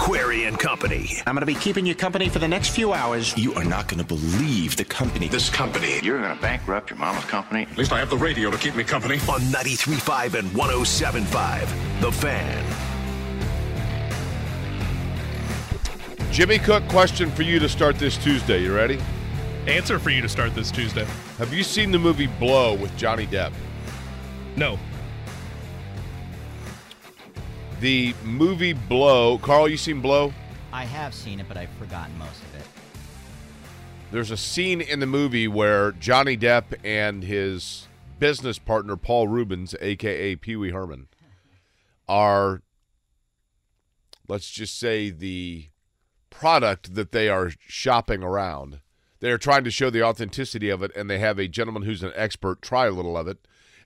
Query and Company. I'm going to be keeping you company for the next few hours. You are not going to believe the company. This company. You're going to bankrupt your mama's company? At least I have the radio to keep me company. On 93.5 and 107.5. The Fan. Jimmy Cook, question for you to start this Tuesday. You ready? Answer for you to start this Tuesday. Have you seen the movie Blow with Johnny Depp? No. The movie Blow. Carl, you seen Blow? I have seen it, but I've forgotten most of it. There's a scene in the movie where Johnny Depp and his business partner Paul Reubens, aka Pee Wee Herman, are let's just say the product that they are shopping around. They're trying to show the authenticity of it, and they have a gentleman who's an expert try a little of it.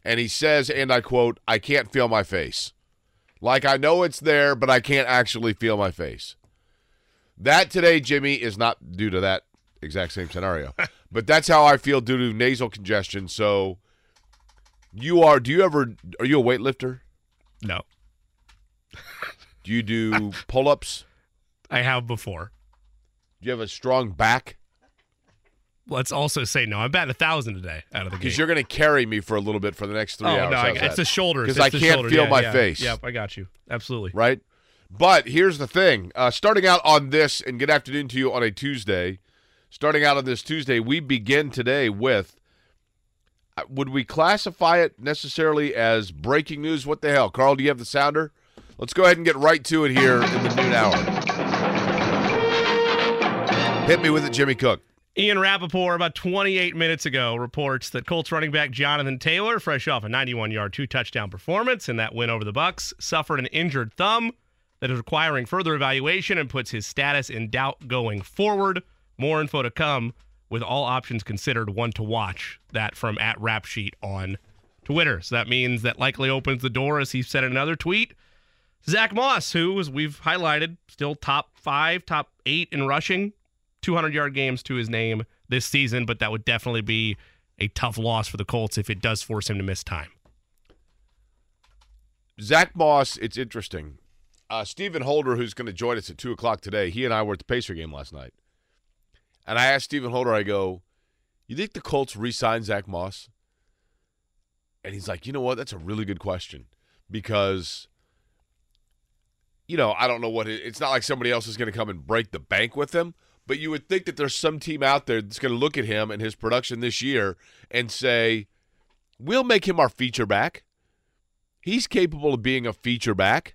And he says, and I quote, I can't feel my face. Like I know it's there, but I can't actually feel my face. That today, Jimmy, is not due to that exact same scenario. but that's how I feel due to nasal congestion. So you are do you ever are you a weightlifter? No. Do you do pull ups? I have before. Do you have a strong back? Let's also say no. I'm batting a thousand today out of the game Because you're going to carry me for a little bit for the next three oh hours. no, I, it's the shoulders. Because I can't shoulders. feel Yeah, my yeah. face. Yep, I got you. Absolutely. right? But here's the thing. Uh, starting out on this, and good afternoon to you on a Tuesday. Starting out on this Tuesday, we begin today with. uh, Would we classify it necessarily as breaking news? What the hell, Carl? Do you have the sounder? Let's go ahead and get right to it here in the noon hour. Hit me with it, Jimmy Cook. Ian Rapoport, about 28 minutes ago, reports that Colts running back Jonathan Taylor, fresh off a 91-yard two-touchdown performance in that win over the Bucs, suffered an injured thumb that is requiring further evaluation and puts his status in doubt going forward. More info to come with all options considered. One to watch. That from at Rap Sheet on Twitter. So that means that likely opens the door, as he said in another tweet. Zack Moss, who, as we've highlighted, still top five, top eight in rushing, 200 yard games to his name this season, but that would definitely be a tough loss for the Colts if it does force him to miss time. Zack Moss, it's interesting. Uh, Stephen Holder, who's going to join us at 2 o'clock today, he and I were at the Pacer game last night. And I asked Stephen Holder, I go, You think the Colts re sign Zack Moss? And he's like, You know what? That's a really good question. Because, you know, I don't know what it, it's not like somebody else is going to come and break the bank with him. But you would think that there's some team out there that's going to look at him and his production this year and say, We'll make him our feature back. He's capable of being a feature back.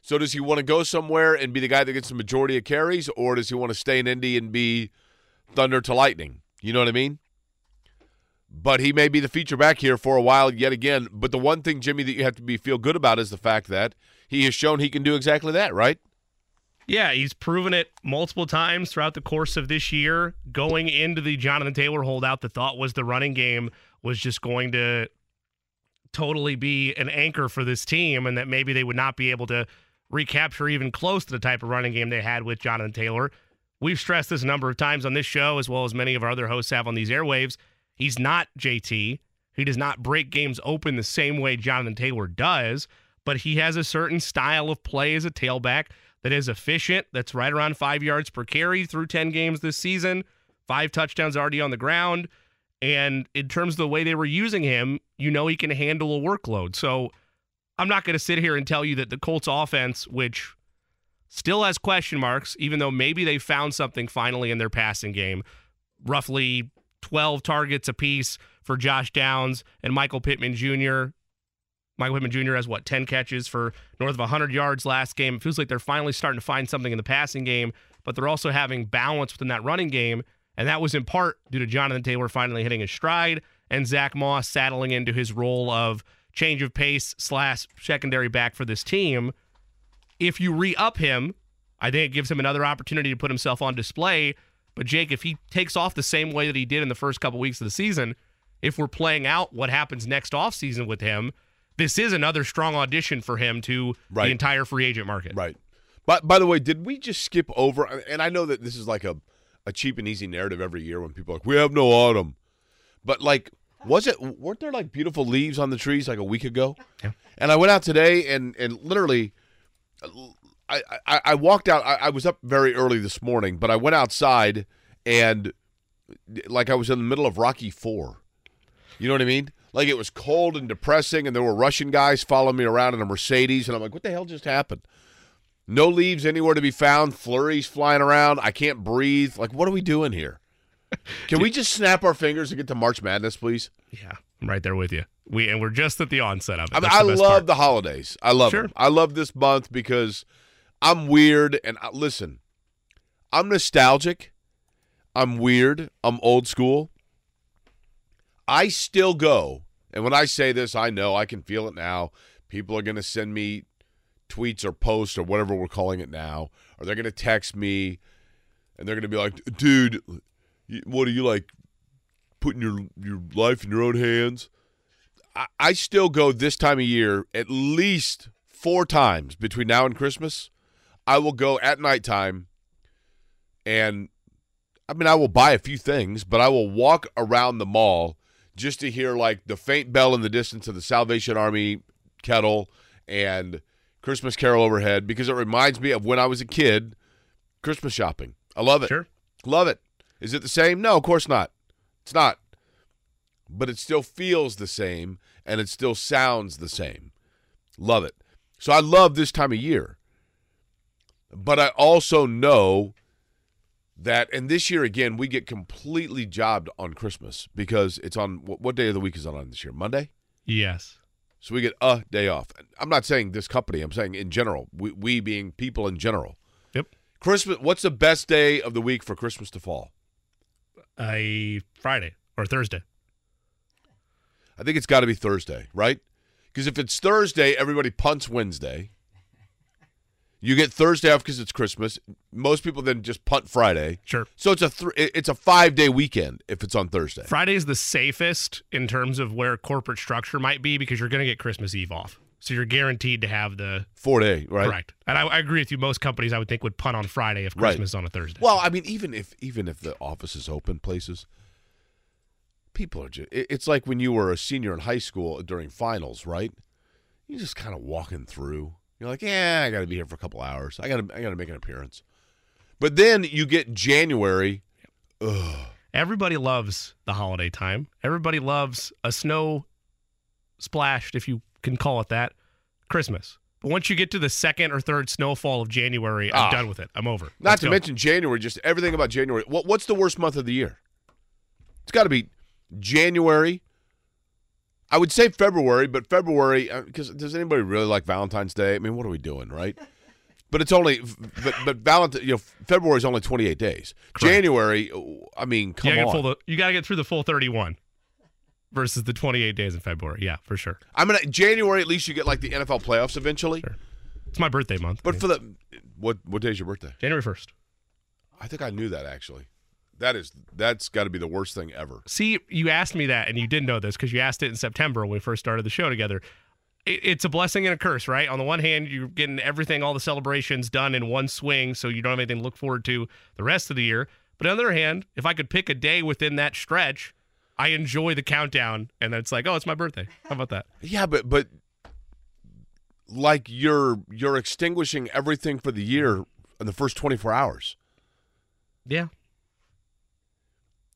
So does he want to go somewhere and be the guy that gets the majority of carries, or does he want to stay in Indy and be thunder to lightning? You know what I mean? But he may be the feature back here for a while yet again. But the one thing, Jimmy, that you have to be feel good about is the fact that he has shown he can do exactly that, right? Yeah, he's proven it multiple times throughout the course of this year. Going into the Jonathan Taylor holdout, the thought was the running game was just going to totally be an anchor for this team and that maybe they would not be able to recapture even close to the type of running game they had with Jonathan Taylor. We've stressed this a number of times on this show, as well as many of our other hosts have on these airwaves. He's not JT. He does not break games open the same way Jonathan Taylor does, but he has a certain style of play as a tailback that is efficient, that's right around five yards per carry through 10 games this season, five touchdowns already on the ground. And in terms of the way they were using him, you know he can handle a workload. So I'm not going to sit here and tell you that the Colts offense, which still has question marks, even though maybe they found something finally in their passing game, roughly 12 targets apiece for Josh Downs and Michael Pittman Jr. Michael Pittman Jr. has what 10 catches for north of 100 yards last game. It feels like they're finally starting to find something in the passing game, but they're also having balance within that running game, and that was in part due to Jonathan Taylor finally hitting his stride and Zack Moss saddling into his role of change of pace slash secondary back for this team. If you re-up him, I think it gives him another opportunity to put himself on display. But Jake, if he takes off the same way that he did in the first couple weeks of the season, if we're playing out what happens next offseason with him, this is another strong audition for him to Right. the entire free agent market. Right. But by the way, did we just skip over? And I know that this is like a, a cheap and easy narrative every year when people are like, we have no autumn. But like, was it, weren't there like beautiful leaves on the trees like a week ago? Yeah. And I went out today and, and literally, I, I, I walked out. I, I was up very early this morning, but I went outside and like I was in the middle of Rocky Four. You know what I mean? Like it was cold and depressing, and there were Russian guys following me around in a Mercedes, and I'm like, what the hell just happened? No leaves anywhere to be found. Flurries flying around. I can't breathe. Like, what are we doing here? Can we just snap our fingers and get to March Madness, please? Yeah, I'm right there with you. We and we're just at the onset of it. I, mean, I the love part. the holidays. I love Sure. them. I love this month because I'm weird and uh, listen, I'm nostalgic. I'm weird. I'm old school. I still go, and when I say this, I know I can feel it now. People are going to send me tweets or posts or whatever we're calling it now, or they're going to text me, and they're going to be like, "Dude, what are you like? Putting your your life in your own hands?" I, I still go this time of year at least four times between now and Christmas. I will go at nighttime and I mean I will buy a few things, but I will walk around the mall just to hear like the faint bell in the distance of the Salvation Army kettle and Christmas Carol overhead because it reminds me of when I was a kid Christmas shopping. I love it. Sure. Love it. Is it the same? No, of course not. It's not. But it still feels the same and it still sounds the same. Love it. So I love this time of year. But I also know that, and this year again, we get completely jobbed on Christmas because it's on what, what day of the week is it on this year? Monday? Yes. So we get a day off. I'm not saying this company, I'm saying in general, we, we being people in general. Yep. Christmas, what's the best day of the week for Christmas to fall? A Friday or Thursday. I think it's got to be Thursday, right? Because if it's Thursday, everybody punts Wednesday. You get Thursday off because it's Christmas. Most people then just punt Friday. Sure. So it's a th- it's a five day weekend if it's on Thursday. Friday is the safest in terms of where corporate structure might be because you're going to get Christmas Eve off. So you're guaranteed to have the Four day, right? correct. And I, I agree with you. Most companies I would think would punt on Friday if Right. Christmas is on a Thursday. Well, I mean, even if even if the office is open, places, people are just. It's like when you were a senior in high school during finals, right? You're just kind of walking through. You're like, yeah, I got to be here for a couple hours. I got to I got to make an appearance. But then you get January. Ugh. Everybody loves the holiday time. Everybody loves a snow splashed, if you can call it that, Christmas. But once you get to the second or third snowfall of January, I'm Ah. done with it. I'm over. Not Let's to go. mention January, just everything about January. What, what's the worst month of the year? It's got to be January. I would say February, but February uh, because does anybody really like Valentine's Day? I mean, what are we doing, right? But it's only, but but Valentine, you know, February is only twenty eight days. January, uh, I mean, you come gotta, get on. the, you gotta get through the full 31 versus the 28 days in February. Yeah, for sure. I mean, January at least you get like the NFL playoffs eventually. It's my birthday month. But for the what what day's your birthday? January 1st. I think I knew that actually. That is that's got to be the worst thing ever. See, you asked me that, and you didn't know this because you asked it in September when we first started the show together. It, it's a blessing and a curse, right? On the one hand, you're getting everything, all the celebrations done in one swing, so you don't have anything to look forward to the rest of the year. But on the other hand, if I could pick a day within that stretch, I enjoy the countdown, and then it's like, oh, it's my birthday. How about that? Yeah, but but like you're you're extinguishing everything for the year in the first 24 hours. Yeah.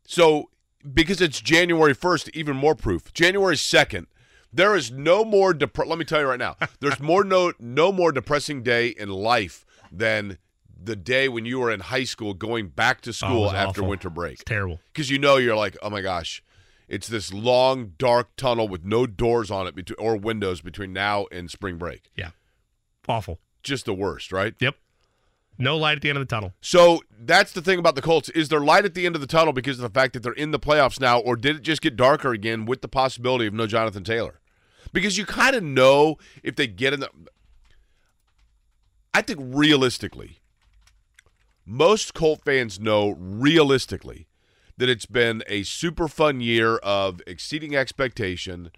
So because it's January 1st, even more proof. January 2nd, there is no more dep- let me tell you right now. There's more no no more depressing day in life than the day when you were in high school going back to Oh, school was after awful. winter break. It's terrible. because you know you're like, oh my gosh, it's this long dark tunnel with no doors on it between or windows between now and spring break. Yeah. Awful. Just the worst, right? Yep. No light at the end of the tunnel. So that's the thing about the Colts. Is there light at the end of the tunnel because of the fact that they're in the playoffs now, or did it just get darker again with the possibility of no Jonathan Taylor? Because you kind of know if they get in the. I think realistically, most Colt fans know realistically that it's been a super fun year of exceeding expectation.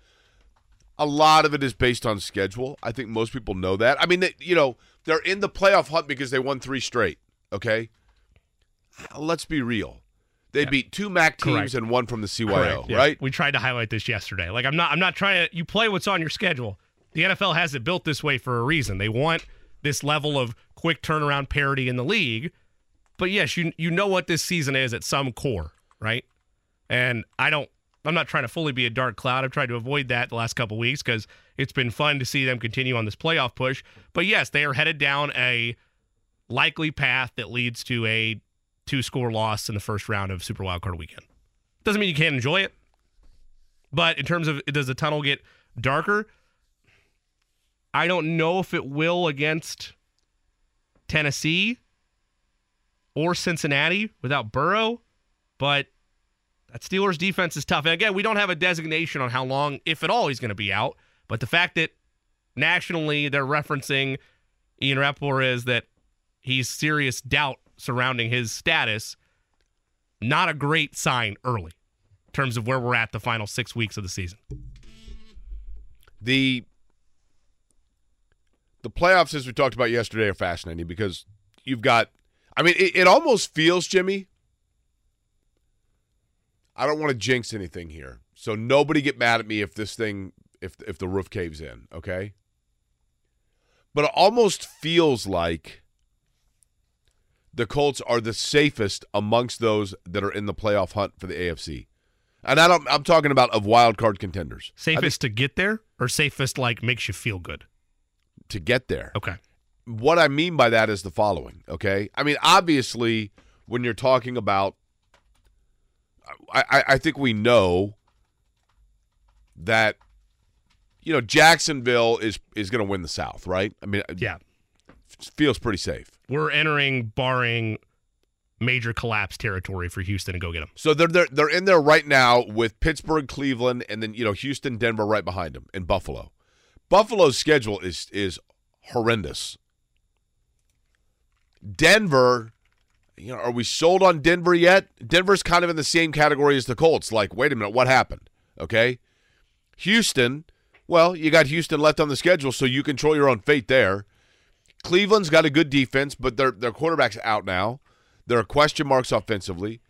A lot of it is based on schedule. I think most people know that. I mean, they, you know, they're in the playoff hunt because they won three straight. Okay, uh, let's be real. They beat two MAC teams Correct. and one from the CYO, yeah. right? We tried to highlight this yesterday. Like I'm not I'm not trying to you play what's on your schedule. The NFL has it built this way for a reason. They want this level of quick turnaround parity in the league. But yes, you you know what this season is at some core, right? And I don't I'm not trying to fully be a dark cloud. I've tried to avoid that the last couple weeks because it's been fun to see them continue on this playoff push. But yes, they are headed down a likely path that leads to a two score loss in the first round of Super Wildcard weekend. Doesn't mean you can't enjoy it. But in terms of does the tunnel get darker? I don't know if it will against Tennessee or Cincinnati without Burrow, but that Steelers defense is tough. And again, we don't have a designation on how long, if at all, he's going to be out. But the fact that nationally they're referencing Ian Rapoport is that he's serious doubt surrounding his status, not a great sign early in terms of where we're at the final six weeks of the season. The the playoffs, as we talked about yesterday, are fascinating because you've got. I mean, it, it almost feels, Jimmy. I don't want to jinx anything here, so nobody get mad at me if this thing, if if the roof caves in, okay? But it almost feels like the Colts are the safest amongst those that are in the playoff hunt for the AFC. And I don't, I'm talking about of wild card contenders. Safest to get there or safest like makes you feel good? To get there. Okay. What I mean by that is the following, okay? I mean, obviously, when you're talking about I, I, think we know that you know Jacksonville is is going to win the South, right? I mean, Yeah. feels pretty safe. We're entering barring major collapse territory for Houston to go get them. So they're they're they're in there right now with Pittsburgh, Cleveland, and then you know Houston, Denver right behind them, and Buffalo. Buffalo's schedule is is horrendous. Denver, you know, are we sold on Denver yet? Denver's kind of in the same category as the Colts. Like, wait a minute, what happened? Okay, Houston. Well, you got Houston left on the schedule, so you control your own fate there. Cleveland's got a good defense, but their their quarterback's out now. There are question marks offensively.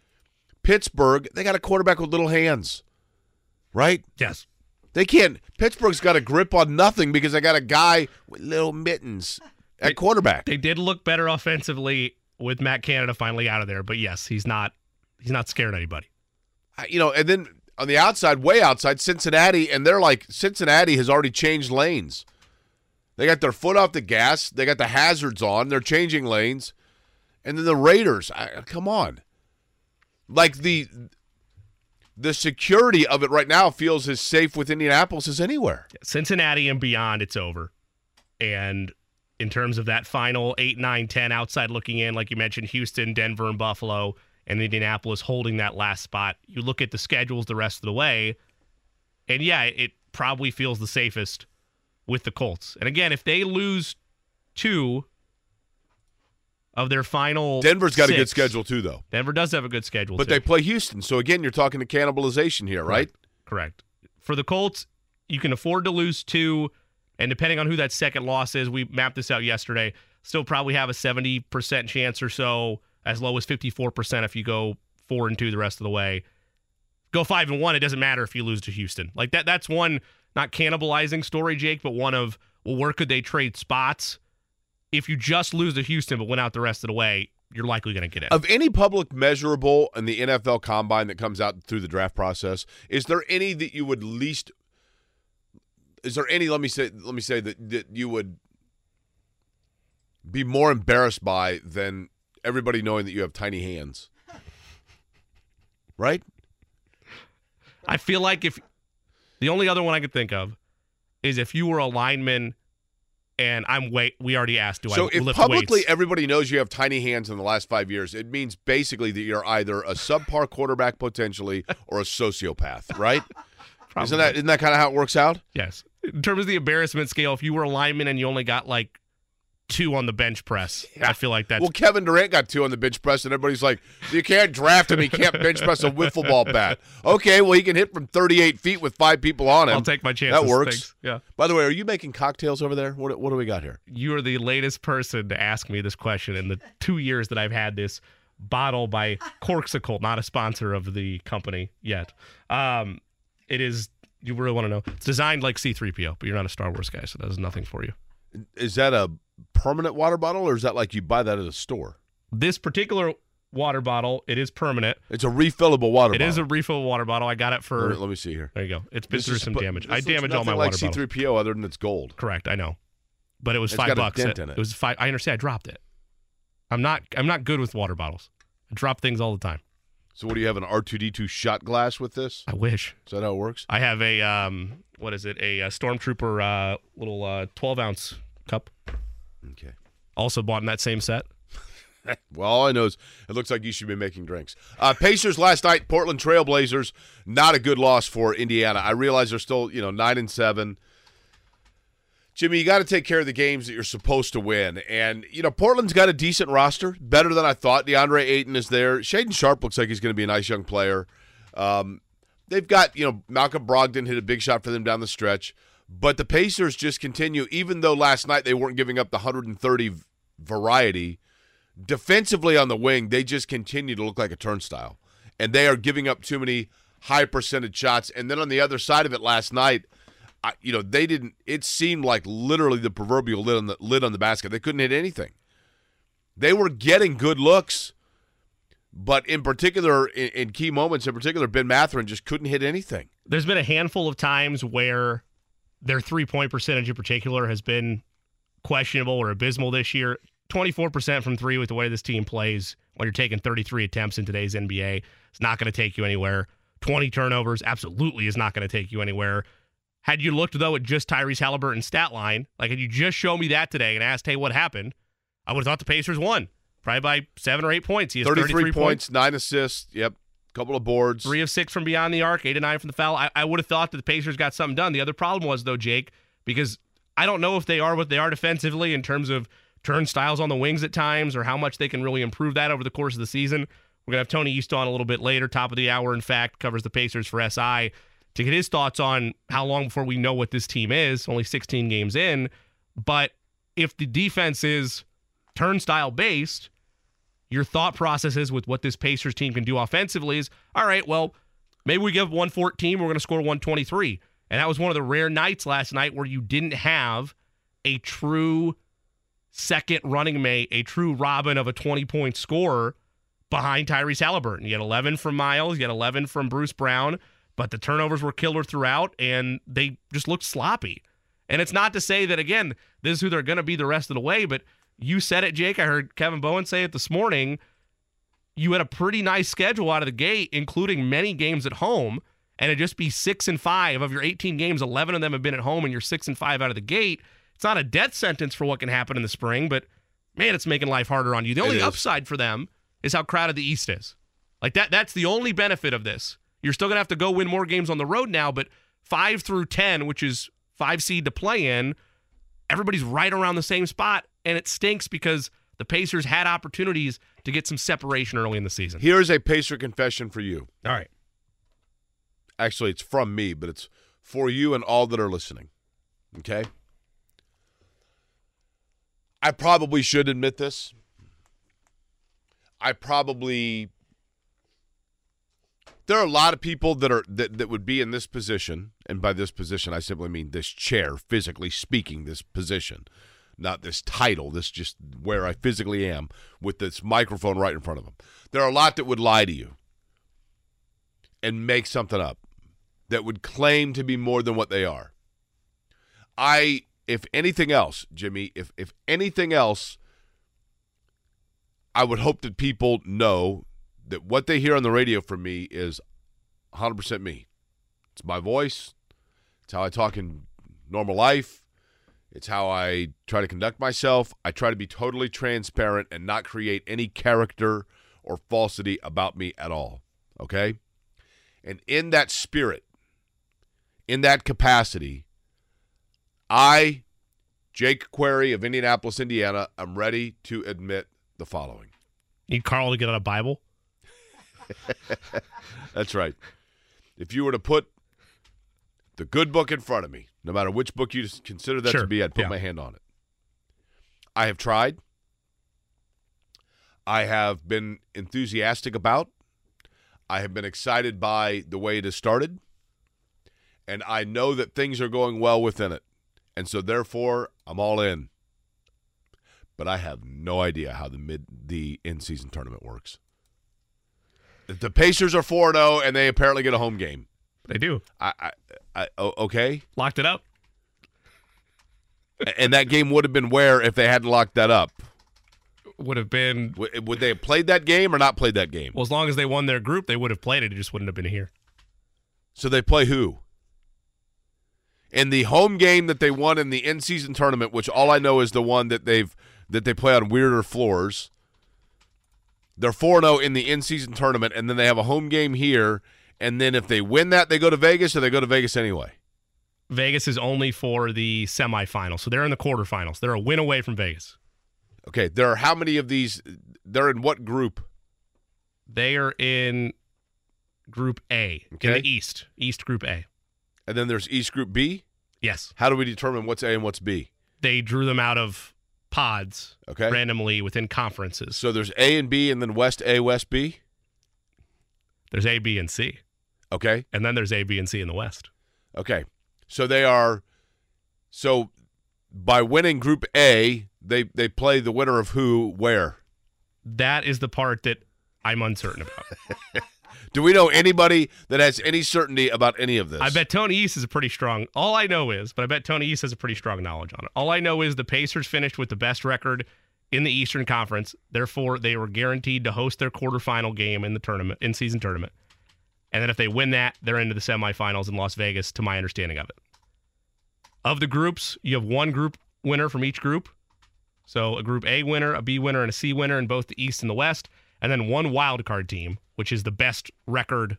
Pittsburgh, they got a quarterback with little hands, right? Yes. They can't. Pittsburgh's got a grip on nothing because they got a guy with little mittens at They- quarterback. They did look better offensively with Matt Canada finally out of there, but yes, he's not he's not scared anybody. You know, and then on the outside, way outside, Cincinnati, and they're like Cincinnati has already changed lanes. They got their foot off the gas. They got the hazards on. They're changing lanes, and then the Raiders. I, come on, like the the security of it right now feels as safe with Indianapolis as anywhere. Cincinnati and beyond, it's over. And in terms of that final 8, 9, 10 outside looking in, like you mentioned, Houston, Denver, and Buffalo, and Indianapolis holding that last spot, you look at the schedules the rest of the way, and yeah, it probably feels the safest with the Colts. And again, if they lose two of their final Denver's got a good schedule too, though. Denver does have a good schedule, But too. they play Houston, so again, you're talking to cannibalization here, right? Correct. For the Colts, you can afford to lose two, and depending on who that second loss is, we mapped this out yesterday. Still probably have a seventy percent chance or so, as low as fifty four percent if you go four and two the rest of the way. Go five and one, it doesn't matter if you lose to Houston. Like that. That's one not cannibalizing story, Jake, but one of well, where could they trade spots? If you just lose to Houston but went out the rest of the way, you're likely going to get it. Of any public measurable in the NFL combine that comes out through the draft process, is there any that you would least is there any let me say let me say that, that you would be more embarrassed by than everybody knowing that you have tiny hands? Right? I feel like if the only other one I could think of is if you were a lineman and I'm wait we already asked do so I if lift publicly weights? everybody knows you have tiny hands in the last five years, it means basically that you're either a subpar quarterback potentially or a sociopath, right? Isn't that isn't that kind of how it works out? yes. In terms of the embarrassment scale, if you were a lineman and you only got like two on the bench press, I feel like that. Well, Kevin Durant got two on the bench press, and everybody's like, "You can't draft him. He can't bench press a wiffle ball bat." Okay, well, he can hit from 38 feet with five people on him. I'll take my chances. That works. Thanks. Yeah. By the way, are you making cocktails over there? What What do we got here? You are the latest person to ask me this question in the two years that I've had this bottle by Corkcicle, not a sponsor of the company yet. Um, it is. You really want to know? It's designed like C-3PO, but you're not a Star Wars guy, so that does nothing for you. Is that a permanent water bottle, or is that like you buy that at a store? This particular water bottle, it is permanent. It's a refillable water It bottle. is a refillable water bottle. I got it for. Let me, see here. there you go. It's been This through is some damage. this I looks damaged all my nothing water like bottles. C3PO other than it's gold. Correct. I know, but it was It's five got a bucks. dent in it. was five. I understand. I dropped it. I'm not. I'm not good with water bottles. I drop things all the time. So what do you have an R2D2 shot glass with this? I wish. Is that how it works? I have a um. What is it? A, uh stormtrooper uh little uh 12 ounce cup. Okay. Also bought in that same set. Well, all I know is it looks like you should be making drinks. Uh, Pacers last night, Portland Trailblazers, not a good loss for Indiana. I realize they're still, you know, nine and seven. Jimmy, you got to take care of the games that you're supposed to win. And, you know, Portland's got a decent roster, better than I thought. DeAndre Ayton is there. Shaedon Sharpe looks like he's going to be a nice young player. Um, they've got, you know, Malcolm Brogdon hit a big shot for them down the stretch. But the Pacers just continue, even though last night they weren't giving up the 130 variety defensively on the wing, they just continue to look like a turnstile. And they are giving up too many high percentage shots. And then on the other side of it last night, I, you know, they didn't it seemed like literally the proverbial lid on the lid on the basket. They couldn't hit anything. They were getting good looks, but in particular in, in key moments in particular Ben Mathurin just couldn't hit anything. There's been a handful of times where their three point percentage in particular has been questionable or abysmal this year. 24% from three with the way this team plays when you're taking 33 attempts in today's NBA. It's not going to take you anywhere. 20 turnovers absolutely is not going to take you anywhere. Had you looked, though, at just Tyrese Halliburton's stat line, like had you just shown me that today and asked, hey, what happened? I would have thought the Pacers won, probably by seven or eight points. He has 33, 33 points, nine assists, yep, couple of boards. Three of six from beyond the arc, eight of nine from the foul. I, I would have thought that the Pacers got something done. The other problem was, though, Jake, because I don't know if they are what they are defensively in terms of turnstiles on the wings at times or how much they can really improve that over the course of the season. We're going to have Tony East on a little bit later, top of the hour, in fact, covers the Pacers for SI to get his thoughts on how long before we know what this team is, only 16 games in. But if the defense is turnstile based, your thought processes with what this Pacers team can do offensively is all right, well, maybe we give 114, we're going to score 123. And that was one of the rare nights last night where you didn't have a true second running mate, a true Robin of a 20 point scorer behind Tyrese Halliburton. You had 11 from Myles, you had 11 from Bruce Brown, but the turnovers were killer throughout and they just looked sloppy. And it's not to say that, again, this is who they're going to be the rest of the way, but you said it, Jake. I heard Kevin Bowen say it this morning. You had a pretty nice schedule out of the gate, including many games at home, and it'd just be six and five of your 18 games. 11 of them have been at home, and you're six and five out of the gate. It's not a death sentence for what can happen in the spring, but man, it's making life harder on you. The only upside for them is how crowded the East is. Like that, that's the only benefit of this. You're still gonna have to go win more games on the road now, but five through ten, which is five seed to play in, everybody's right around the same spot, and it stinks because the Pacers had opportunities to get some separation early in the season. Here's a Pacer confession for you. All right. Actually, it's from me, but it's for you and all that are listening. Okay? I probably should admit this. I probably there are a lot of people that are that, that would be in this position, and by this position I simply mean this chair, physically speaking, this position, not this title, this just where I physically am with this microphone right in front of them. There are a lot that would lie to you and make something up that would claim to be more than what they are. I if anything else, Jimmy, if if anything else, I would hope that people know that what they hear on the radio from me is 100% me. It's my voice. It's how I talk in normal life. It's how I try to conduct myself. I try to be totally transparent and not create any character or falsity about me at all. Okay? And in that spirit, in that capacity, I, Jake Query of Indianapolis, Indiana, am ready to admit the following. Need Carl to get out a Bible? That's right. If you were to put the good book in front of me, no matter which book you consider that Sure. to be, I'd put Yeah. my hand on it. I have tried. I have been enthusiastic about. I have been excited by the way it has started. And I know that things are going well within it. And so, therefore, I'm all in. but I have no idea how the mid the in season tournament works. The Pacers are four zero, oh, and they apparently get a home game. They do. I, I, I o- okay, Locked it up. and that game would have been where if they hadn't locked that up. Would have been W- Would they have played that game or not played that game? well as long as they won their group, they would have played it. It just wouldn't have been here. So they play who? In the home game that they won in the in season tournament, which all I know is the one that they've that they play on weirder floors. They're 4 0 in the in season tournament, and then they have a home game here. And then if they win that, they go to Vegas, or they go to Vegas anyway. Vegas is only for the semifinals, so they're in the quarterfinals. They're a win away from Vegas. Okay, there are how many of these? They're in what group? They are in Group A in Okay. the East, East Group A. And then there's East Group B. Yes, How do we determine what's A and what's B? they drew them out of pods Okay. randomly within conferences. So there's A and B, and then West A, West B. There's A, B, and C, Okay. and then there's A, B, and C in the West. Okay. So they are so by winning group A, they they play the winner of who where. That is the part that I'm uncertain about. Do we know anybody that has any certainty about any of this? I bet Tony East is a pretty strong. All I know is, but I bet Tony East has a pretty strong knowledge on it. All I know is the Pacers finished with the best record in the Eastern Conference. Therefore, they were guaranteed to host their quarterfinal game in the tournament, in season tournament. And then if they win that, they're into the semifinals in Las Vegas, to my understanding of it. Of the groups, you have one group winner from each group. So a group A winner, a B winner, and a C winner in both the East and the West. And then one wild card team, which is the best record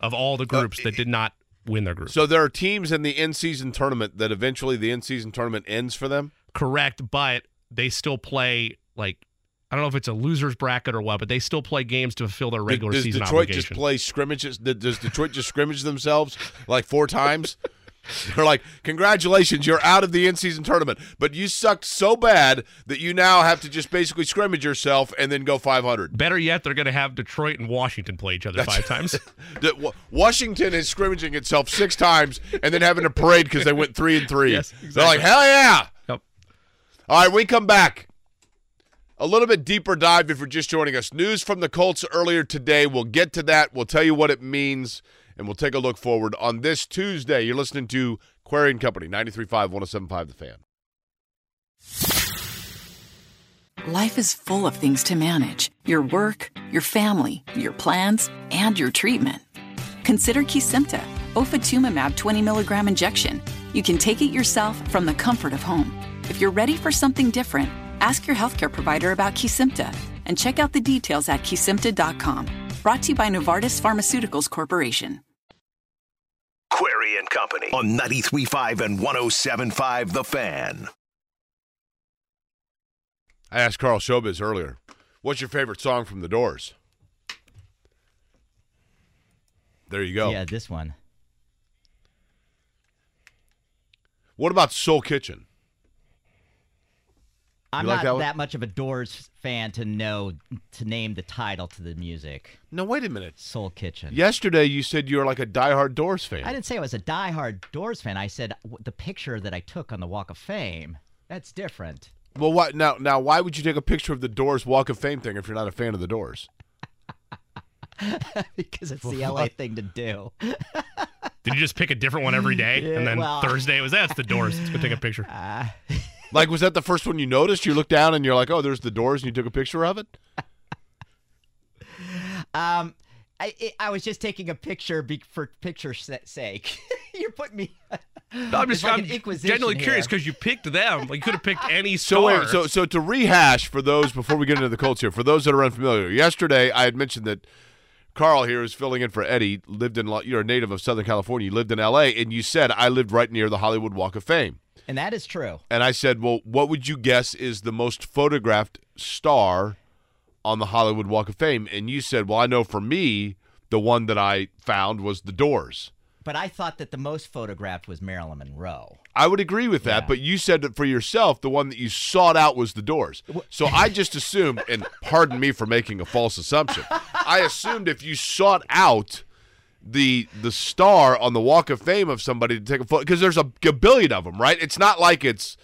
of all the uh, groups that did not win their group. so there are teams in the in-season tournament that eventually the in-season tournament ends for them. Correct, but they still play like I don't know if it's a losers bracket or what, but they still play games to fulfill their regular Does season Detroit obligation. just play scrimmages? Does Detroit just scrimmage themselves like four times? They're like, congratulations, you're out of the in-season tournament, but you sucked so bad that you now have to just basically scrimmage yourself and then go 500. Better yet, they're going to have Detroit and Washington play each other five times. Washington is scrimmaging itself six times and then having a parade because they went three and three. Yes, They're like, hell yeah! Yep. All right, we come back. A little bit deeper dive if you're just joining us. News from the Colts earlier today. We'll get to that. We'll tell you what it means, and we'll take a look forward on this Tuesday. You're listening to Query and Company, 93.5, 107.5 The Fan. Life is full of things to manage your work, your family, your plans, and your treatment. Consider Kesimpta, ofatumumab 20 milligram injection. You can take it yourself from the comfort of home. If you're ready for something different, ask your healthcare provider about Kesimpta and check out the details at kesimpta.com. Brought to you by Novartis Pharmaceuticals Corporation. Query and Company on 93.5 and 107.5 The Fan. I asked Carl Showbiz earlier, what's your favorite song from The Doors? There you go. Yeah, this one. What about Soul Kitchen? I'm like not that that much of a Doors fan to know to name the title to the music. No, wait a minute. Soul Kitchen. Yesterday you said you were like a diehard Doors fan. I didn't say I was a diehard Doors fan. I said the picture that I took on the Walk of Fame. That's different. Well, what now? Now, why would you take a picture of the Doors Walk of Fame thing if you're not a fan of the Doors? because it's the LA thing to do. Did you just pick a different one every day, Yeah, and then well- Thursday it was that's the Doors. Let's go take a picture. Uh, Like, was that the first one you noticed? You looked down and you're like, "Oh, there's the Doors," and you took a picture of it. Um, I it, I was just taking a picture be, for picture's sa- sake. You're putting me. No, I'm just like I'm an inquisition genuinely curious because you picked them. Like you could have picked any So, star. wait, so, so to rehash for those before we get into the Colts here, for those that are unfamiliar, yesterday I had mentioned that Carl here is filling in for Eddie. Lived in you're a native of Southern California. You lived in L.A. and you said I lived right near the Hollywood Walk of Fame. And that is true. And I said, well, what would you guess is the most photographed star on the Hollywood Walk of Fame? And you said, well, I know for me, the one that I found was the Doors. But I thought that the most photographed was Marilyn Monroe. I would agree with that, Yeah. but you said that for yourself, the one that you sought out was the Doors. So I just assumed, and pardon me for making a false assumption, I assumed if you sought out the the star on the Walk of Fame of somebody to take a photo, because there's a, billion of them, right? It's not like it's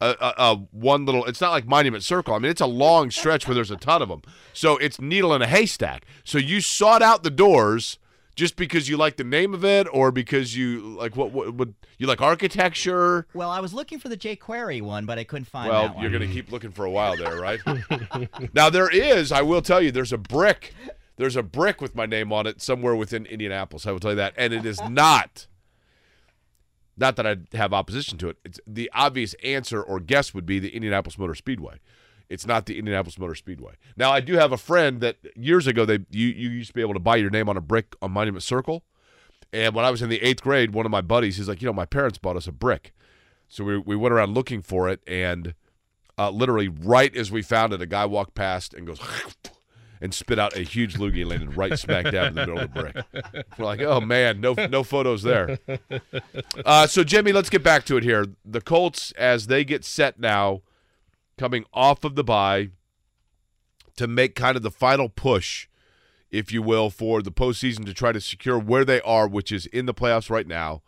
a, a, a one little. It's not like Monument Circle. I mean, it's a long stretch where there's a ton of them. So it's needle in a haystack. So you sought out the doors just because you like the name of it, or because you like what? What would you like architecture? Well, I was looking for the Jake Query one, but I couldn't find Well, that one. you're going to keep looking for a while there, right? now there is. I will tell you, there's a brick. There's a brick with my name on it somewhere within Indianapolis. I will tell you that, and it is not. Not that I have opposition to it. It's the obvious answer or guess would be the Indianapolis Motor Speedway. It's not the Indianapolis Motor Speedway. Now I do have a friend that years ago they you, you used to be able to buy your name on a brick on Monument Circle. And when I was in the eighth grade, one of my buddies, he's like, you know, my parents bought us a brick. So we, we went around looking for it, and uh, literally right as we found it, a guy walked past and goes and spit out a huge loogie and landed right smack dab in the middle of the brick. We're like, oh man, no no photos there. Uh, so Jimmy, let's get back to it here. The Colts, as they get set now, coming off of the bye, to make kind of the final push, if you will, for the postseason to try to secure where they are, which is in the playoffs right now.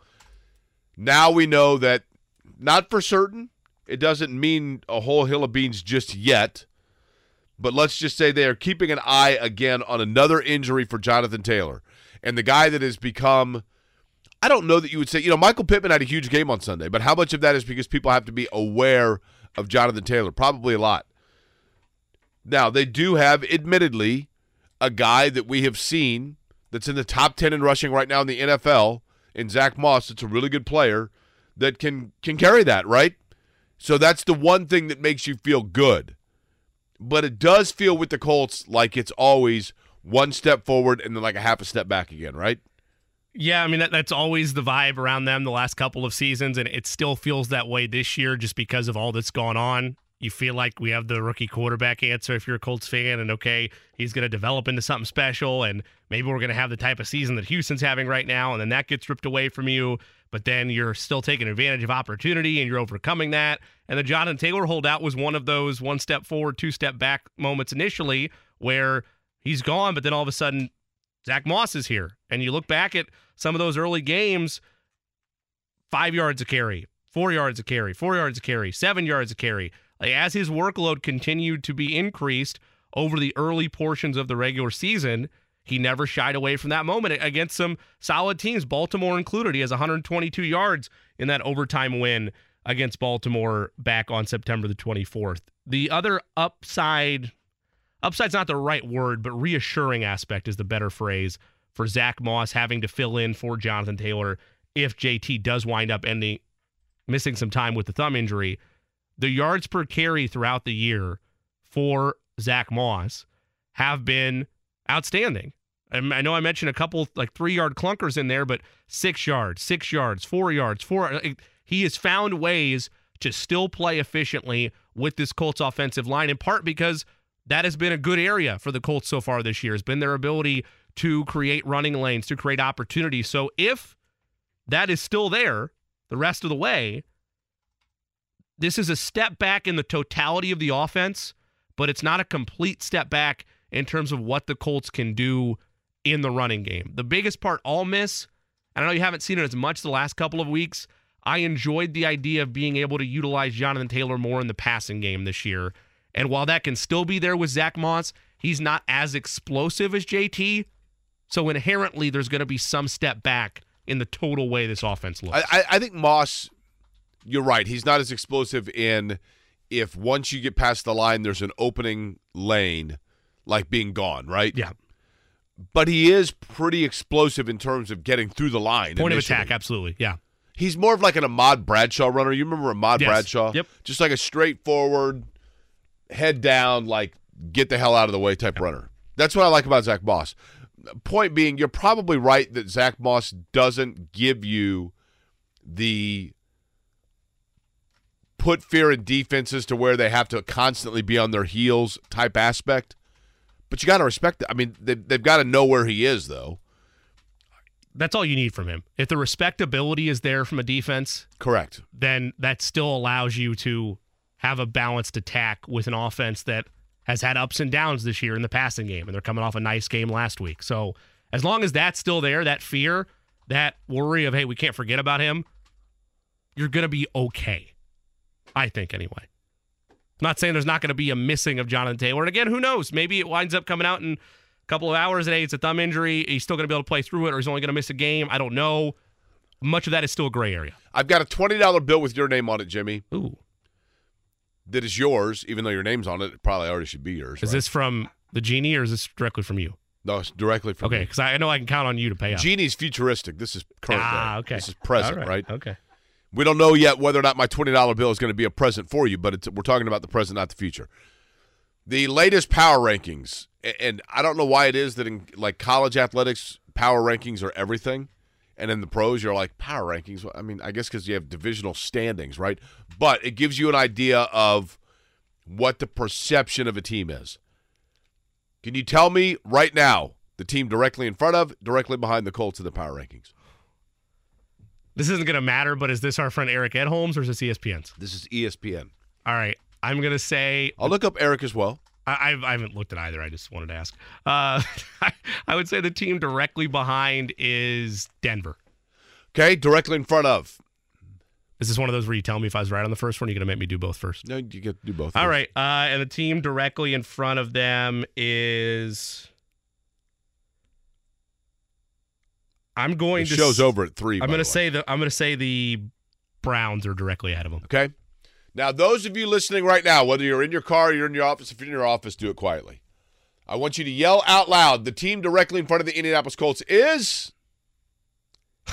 Now we know that not for certain. It doesn't mean a whole hill of beans just yet. But let's just say they are keeping an eye again on another injury for Jonathan Taylor. And the guy that has become, I don't know that you would say, you know, Michael Pittman had a huge game on Sunday, but how much of that is because people have to be aware of Jonathan Taylor? Probably a lot. Now, they do have, admittedly, a guy that we have seen that's in the top 10 in rushing right now in the NFL, in Zack Moss. It's a really good player that can can carry that, right? So that's the one thing that makes you feel good. But it does feel with the Colts like it's always one step forward and then like a half a step back again, right? Yeah, I mean that, that's always the vibe around them the last couple of seasons, and it still feels that way this year just because of all that's gone on. You feel like we have the rookie quarterback answer if you're a Colts fan, and okay, he's going to develop into something special, and maybe we're going to have the type of season that Houston's having right now, and then that gets ripped away from you. But then you're still taking advantage of opportunity, and you're overcoming that. And the Jonathan Taylor holdout was one of those one step forward, two step back moments initially, where he's gone, but then all of a sudden Zack Moss is here. And you look back at some of those early games five yards a carry, four yards a carry, four yards a carry, seven yards a carry. Like, as his workload continued to be increased over the early portions of the regular season, he never shied away from that moment against some solid teams, Baltimore included. He has 122 yards in that overtime win against Baltimore back on September the 24th. The other upside upside's not the right word, but reassuring aspect is the better phrase for Zack Moss having to fill in for Jonathan Taylor if JT does wind up ending missing some time with the thumb injury. The yards per carry throughout the year for Zack Moss have been outstanding. I know I mentioned a couple like three yard clunkers in there, but six yards, six yards, four yards, four. He has found ways to still play efficiently with this Colts offensive line, in part because that has been a good area for the Colts so far this year, has been their ability to create running lanes, to create opportunities. So if that is still there the rest of the way, this is a step back in the totality of the offense, but it's not a complete step back in terms of what the Colts can do in the running game. The biggest part I'll miss, and I know you haven't seen it as much the last couple of weeks, I enjoyed the idea of being able to utilize Jonathan Taylor more in the passing game this year. And while that can still be there with Zack Moss, he's not as explosive as JT. So inherently, there's going to be some step back in the total way this offense looks. I, I think Moss, you're right. He's not as explosive in if once you get past the line, there's an opening lane, like being gone, right? Yeah. But he is pretty explosive in terms of getting through the line. Point initially. of attack, absolutely. Yeah. He's more of like an Ahmad Bradshaw runner. You remember Ahmad Yes. Bradshaw? Yep. Just like a straightforward, head down, like get the hell out of the way type runner. That's what I like about Zack Moss. Point being, you're probably right that Zack Moss doesn't give you the put fear in defenses to where they have to constantly be on their heels type aspect. But you got to respect it. I mean, they, they've got to know where he is, though. That's all you need from him. If the respectability is there from a defense, Correct. then that still allows you to have a balanced attack with an offense that has had ups and downs this year in the passing game, and they're coming off a nice game last week. So as long as that's still there, that fear, that worry of hey, we can't forget about him, you're gonna be okay. I think anyway. I'm not saying there's not going to be a missing of Jonathan Taylor. And again, who knows? Maybe it winds up coming out in a couple of hours hey, it's a thumb injury. He's still going to be able to play through it, or he's only going to miss a game. I don't know. Much of that is still a gray area. I've got a twenty dollar bill with your name on it, Jimmy. Ooh. That is yours, even though your name's on it. It probably already should be yours. Is right? this from the genie or is this directly from you? No, it's directly from Okay, because I know I can count on you to pay up. Genie's futuristic. This is current. ah, day. okay. This is present, right? Okay. We don't know yet whether or not my twenty dollar bill is going to be a present for you, but we're talking about the present, not the future. The latest power rankings, and I don't know why it is that in like college athletics, power rankings are everything, and in the pros, you're like power rankings. I mean, I guess because you have divisional standings, right? But it gives you an idea of what the perception of a team is. Can you tell me right now the team directly in front of, directly behind the Colts in the power rankings? This isn't going to matter, but is this our friend Eric Edholm's or is this ESPN's? This is ESPN. All right. I'm going to say I'll look up Eric as well. I, I haven't looked at either. I just wanted to ask. Uh, I, I would say the team directly behind is Denver. Okay, directly in front of. Is this one of those where you tell me if I was right on the first one? You're going to make me do both first. No, you get to do both. All first. right. Uh, and the team directly in front of them is. I'm going The to. show's s- over at three. I'm going to say the. I'm going to say the Browns are directly ahead of them. Okay. Now, those of you listening right now, whether you're in your car or you're in your office, if you're in your office, do it quietly. I want you to yell out loud. The team directly in front of the Indianapolis Colts is.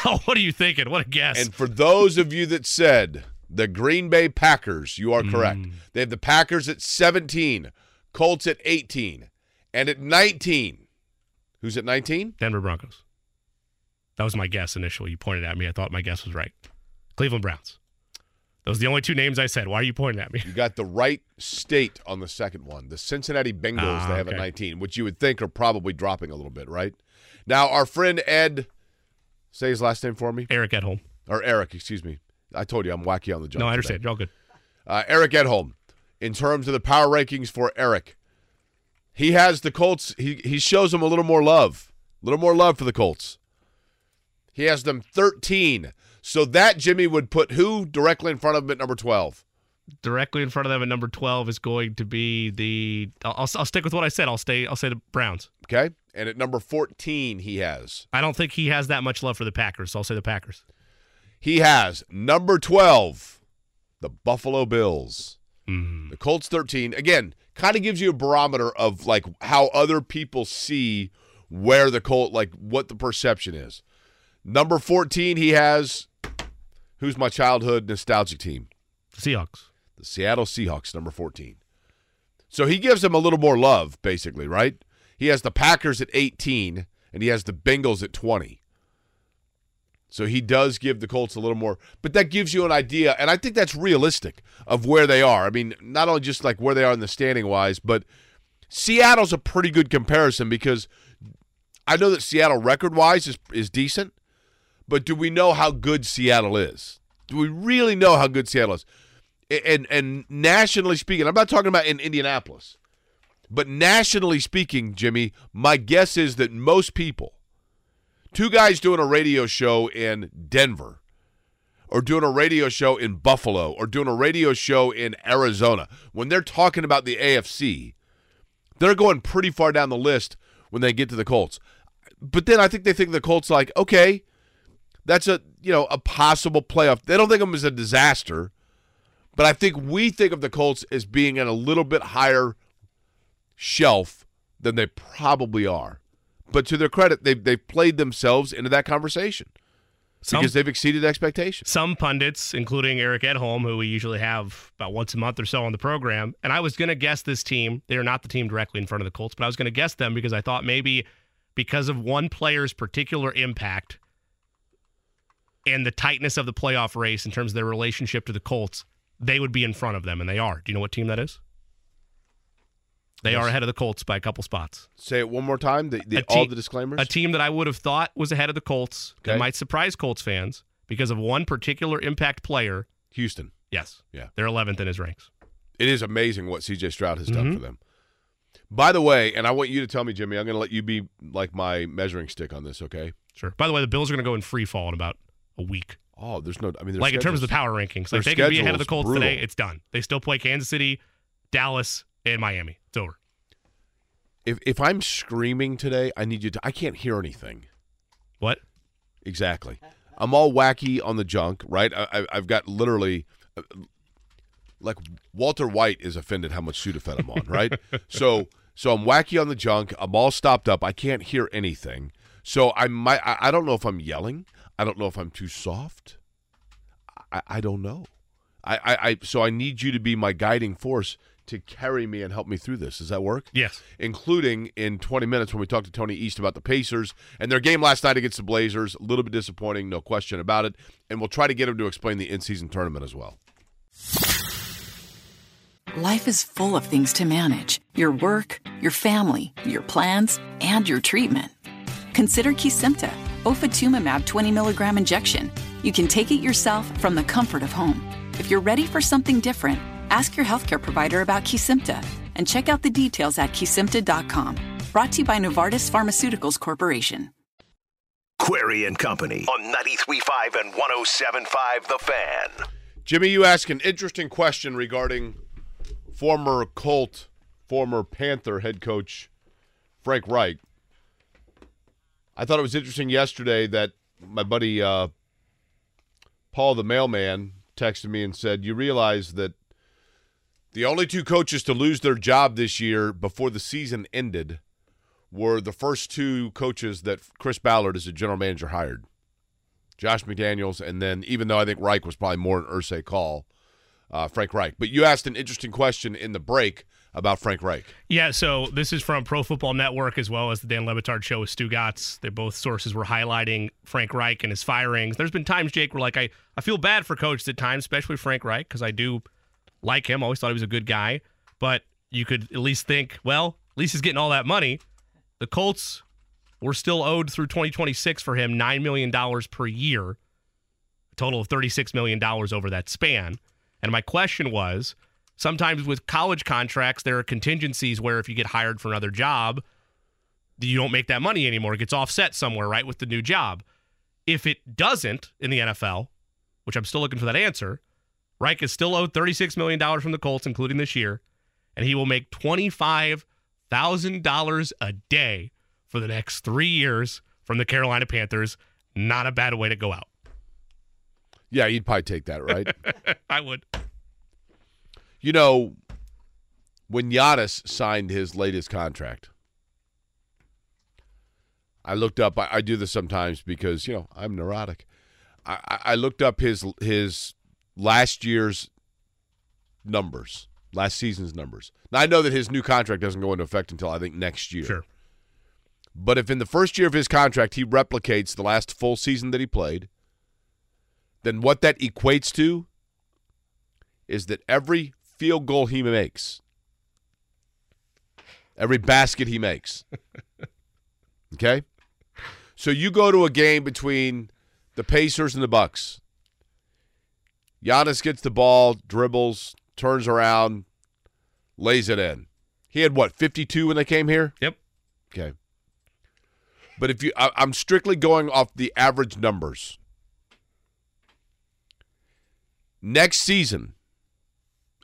Oh, what are you thinking? What a guess! And for those of you that said the Green Bay Packers, you are correct. Mm. They have the Packers at 17, Colts at 18, and at 19. Who's at 19? Denver Broncos. That was my guess initially. You pointed at me. I thought my guess was right. Cleveland Browns. Those are the only two names I said. Why are you pointing at me? You got the right state on the second one. The Cincinnati Bengals Ah, they have at 19, which you would think are probably dropping a little bit, right? Now, our friend Ed, say his last name for me, Eric Edholm. or Eric, excuse me. I told you I'm wacky on the job. No, I today. understand. You're all good. Uh, Eric Edholm, in terms of the power rankings for Eric, he has the Colts. He he shows them a little more love, a little more love for the Colts. He has them 13. So that Jimmy would put who directly in front of him at number 12? Directly in front of them at number 12 is going to be the. I'll, I'll, stick with what I said. I'll stay. I'll say the Browns. Okay, and at number 14 he has I don't think he has that much love for the Packers, so I'll say the Packers. he has number 12, the Buffalo Bills. Mm. The Colts 13. Again, kind of gives you a barometer of like how other people see where the Colt, like what the perception is. Number 14, he has who's my childhood nostalgic team? Seahawks. The Seattle Seahawks, number 14. So he gives them a little more love, basically, right? He has the Packers at 18, and he has the Bengals at 20. So he does give the Colts a little more, but that gives you an idea, and I think that's realistic of where they are. I mean, not only just like where they are in the standing wise, but Seattle's a pretty good comparison because I know that Seattle record wise is is decent, but do we know how good Seattle is? Do we really know how good Seattle is? And and nationally speaking, I'm not talking about in Indianapolis, but nationally speaking, Jimmy, my guess is that most people, two guys doing a radio show in Denver, or doing a radio show in Buffalo, or doing a radio show in Arizona, when they're talking about the AFC, they're going pretty far down the list when they get to the Colts. But then I think they think the Colts like, okay, that's a you know a possible playoff. They don't think of them as a disaster, but I think we think of the Colts as being at a little bit higher shelf than they probably are. But to their credit, they've they've played themselves into that conversation Some, because they've exceeded expectations. some pundits, including Eric Edholm, who we usually have about once a month or so on the program, and I was going to guess this team. They are not the team directly in front of the Colts, but I was going to guess them because I thought maybe because of one player's particular impact and the tightness of the playoff race in terms of their relationship to the Colts, they would be in front of them, and they are. Do you know what team that is? They are ahead of the Colts by a couple spots. Say it one more time. The, the, A all the disclaimers. A team that I would have thought was ahead of the Colts Okay. that might surprise Colts fans because of one particular impact player. Houston. Yes. Yeah. They're 11th in his ranks. It is amazing what C.J. Stroud has Mm-hmm. done for them. By the way, and I want you to tell me, Jimmy. I'm going to let you be like my measuring stick on this. Okay. Sure. By the way, the Bills are going to go in free fall in about a week. Oh, there's no. I mean, like in terms of the power rankings. Like they could be ahead of the Colts today. It's done. They still play Kansas City, Dallas, and Miami. It's over. If if I'm screaming today, I need you to. I can't hear anything. What? Exactly. I'm all wacky on the junk, right? I, I, I've got literally, uh, like Walter White is offended how much Sudafed I'm on, right? so so I'm wacky on the junk. I'm all stopped up. I can't hear anything. So I might. I, I don't know if I'm yelling. I don't know if I'm too soft. I, I don't know. I, I, I so I need you to be my guiding force to carry me and help me through this. Does that work? Yes. including in 20 minutes when we talked to Tony East about the Pacers and their game last night against the Blazers. A little bit disappointing, no question about it. And we'll try to get him to explain the in season tournament as well. Life is full of things to manage your work, your family, your plans, and your treatment. Consider Kesimpta, ofatumumab 20 milligram injection. You can take it yourself from the comfort of home. If you're ready for something different, ask your healthcare provider about Kesimpta and check out the details at kesimpta.com. Brought to you by Novartis Pharmaceuticals Corporation. Query and Company on 93.5 and 107.5 The Fan. Jimmy, you asked an interesting question regarding former Colt, former Panther head coach Frank Reich. I thought it was interesting yesterday that my buddy uh, Paul the mailman texted me and said, You realize that the only two coaches to lose their job this year before the season ended were the first two coaches that Chris Ballard, as a general manager, hired. Josh McDaniels, and then even though I think Reich was probably more an Irsay call, uh, Frank Reich. But you asked an interesting question in the break about Frank Reich. Yeah, so this is from Pro Football Network as well as the Dan Le Batard show with Stugotz. They both sources were highlighting Frank Reich and his firings. There's been times, Jake, where like I, I feel bad for coaches at times, especially Frank Reich, because I do like him. Always thought he was a good guy. But you could at least think, well, at least he's getting all that money. The Colts were still owed through 2026 for him $9 million per year, a total of $36 million over that span. And my question was sometimes with college contracts, there are contingencies where if you get hired for another job, you don't make that money anymore. It gets offset somewhere, right, with the new job. If it doesn't in the NFL, which I'm still looking for that answer, Reich is still owed $36 million from the Colts, including this year, and he will make $25,000 a day for the next three years from the Carolina Panthers. Not a bad way to go out. Yeah, you'd probably take that, right? I would. You know, when Giannis signed his latest contract, I looked up. I, I do this sometimes because you know I'm neurotic. I, I- I looked up his his last year's numbers, last season's numbers. Now I know that his new contract doesn't go into effect until I think next year. Sure. But if in the first year of his contract he replicates the last full season that he played, then what that equates to is that every field goal he makes, every basket he makes, okay? So you go to a game between the Pacers and the Bucks. Giannis gets the ball, dribbles, turns around, lays it in. He had what, 52 when they came here? Yep. Okay. But if you, I, I'm strictly going off the average numbers. Next season,